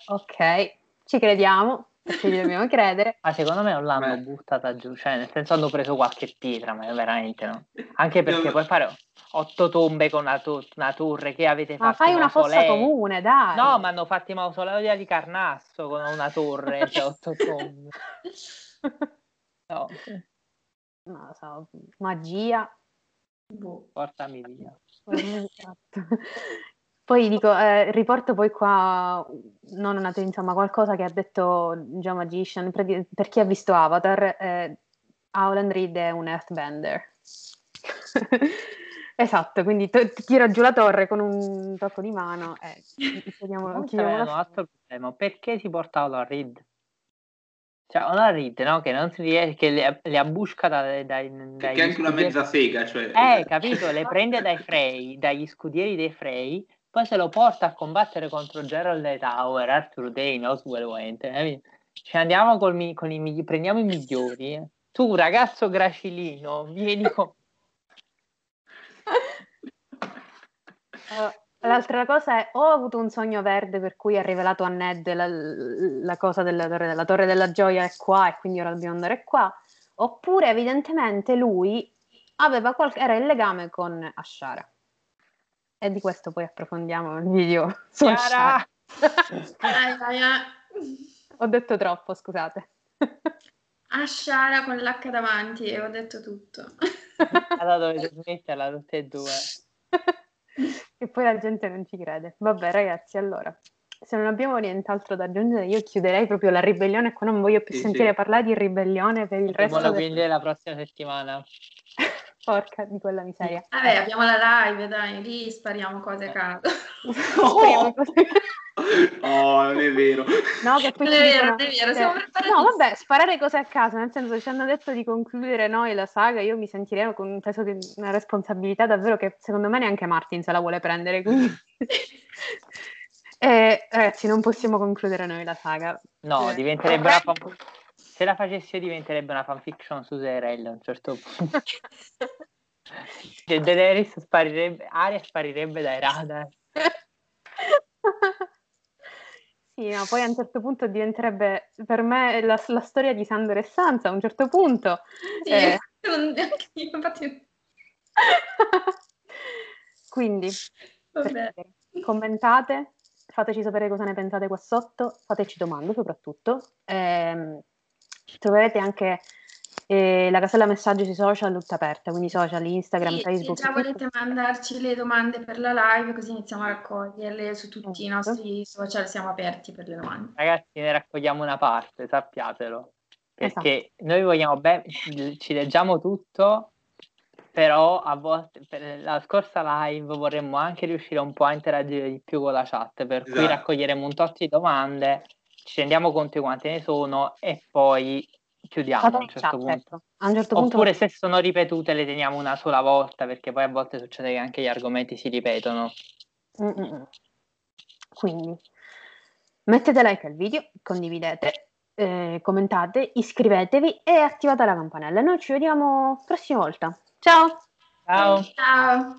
Ok, ci crediamo gli dobbiamo credere. Ma secondo me non l'hanno Beh. buttata giù, cioè nel senso hanno preso qualche pietra, ma veramente no. Anche perché puoi fare otto tombe con una, to- una torre che avete fatto. Ma fai una fossa comune, dai. No, ma hanno fatto i mausolei di Carnasso con una torre, cioè otto tombe. No. lo so, magia. Boh. Portami via. Poi dico, eh, riporto poi qua, non una insomma, qualcosa che ha detto Joe Magician, per, per chi ha visto Avatar, eh, Howland Reed è un Earthbender. esatto, quindi to- tiro giù la torre con un tocco di mano e chiudiamo, chiudiamo un altro problema, perché si porta Howland Reed? Cioè, una Reed, no? Che non si riesce, che le, le abbusca dai, dai, dai è anche una mezza sega, cioè... Eh, capito? Le prende dai frei, dagli scudieri dei frei poi se lo porta a combattere contro Gerald Tower, Arthur Dane, Oswell Went. Eh? Ci andiamo col, con i prendiamo i migliori. Eh? Tu, ragazzo gracilino, vieni con. Uh, l'altra cosa è: ho avuto un sogno verde per cui ha rivelato a Ned la, la cosa della torre, della torre della gioia è qua e quindi ora dobbiamo andare qua. Oppure, evidentemente, lui aveva qualche, era in legame con Ashara. E di questo poi approfondiamo il video Chiara! Ho detto troppo, scusate. Ashara con l'H davanti e ho detto tutto. allora dovete smetterla tutte e due. e poi la gente non ci crede. Vabbè ragazzi, allora, se non abbiamo nient'altro da aggiungere, io chiuderei proprio la ribellione. Qua non voglio più sì, sentire sì. parlare di ribellione per il resto. Del... quindi la prossima settimana. Porca di quella miseria. Vabbè, abbiamo la live, dai, lì spariamo cose a caso. oh, oh, non è vero. No, che poi non è vero, non è vero, siamo No, vabbè, sparare cose a caso, nel senso ci hanno detto di concludere noi la saga, io mi sentirei con un peso di una responsabilità davvero che secondo me neanche Martin se la vuole prendere, quindi... eh, ragazzi, non possiamo concludere noi la saga. No, eh. diventerebbe una se la facessi io diventerebbe una fanfiction su Serella a un certo punto. cioè, Daenerys sparirebbe, Aria sparirebbe dai radar. Sì, no, poi a un certo punto diventerebbe per me la, la storia di Sandor e Sansa a un certo punto. Sì, eh... non, anche io, infatti... Quindi, commentate, fateci sapere cosa ne pensate qua sotto, fateci domande soprattutto. Eh, troverete anche eh, la casella messaggi sui social tutta aperta, quindi social, Instagram, sì, Facebook. Se già volete mandarci le domande per la live, così iniziamo a raccoglierle su tutti i esatto. nostri social, siamo aperti per le domande. Ragazzi, ne raccogliamo una parte, sappiatelo. Perché esatto. noi vogliamo bene, ci leggiamo tutto, però a volte per la scorsa live vorremmo anche riuscire un po' a interagire di più con la chat, per esatto. cui raccoglieremo un tot di domande ci rendiamo conto di quante ne sono e poi chiudiamo a un certo punto. Ecco. A un certo Oppure punto... se sono ripetute le teniamo una sola volta perché poi a volte succede che anche gli argomenti si ripetono. Mm-mm. Quindi mettete like al video, condividete, eh, commentate, iscrivetevi e attivate la campanella. Noi ci vediamo la prossima volta. Ciao! Ciao! Ciao!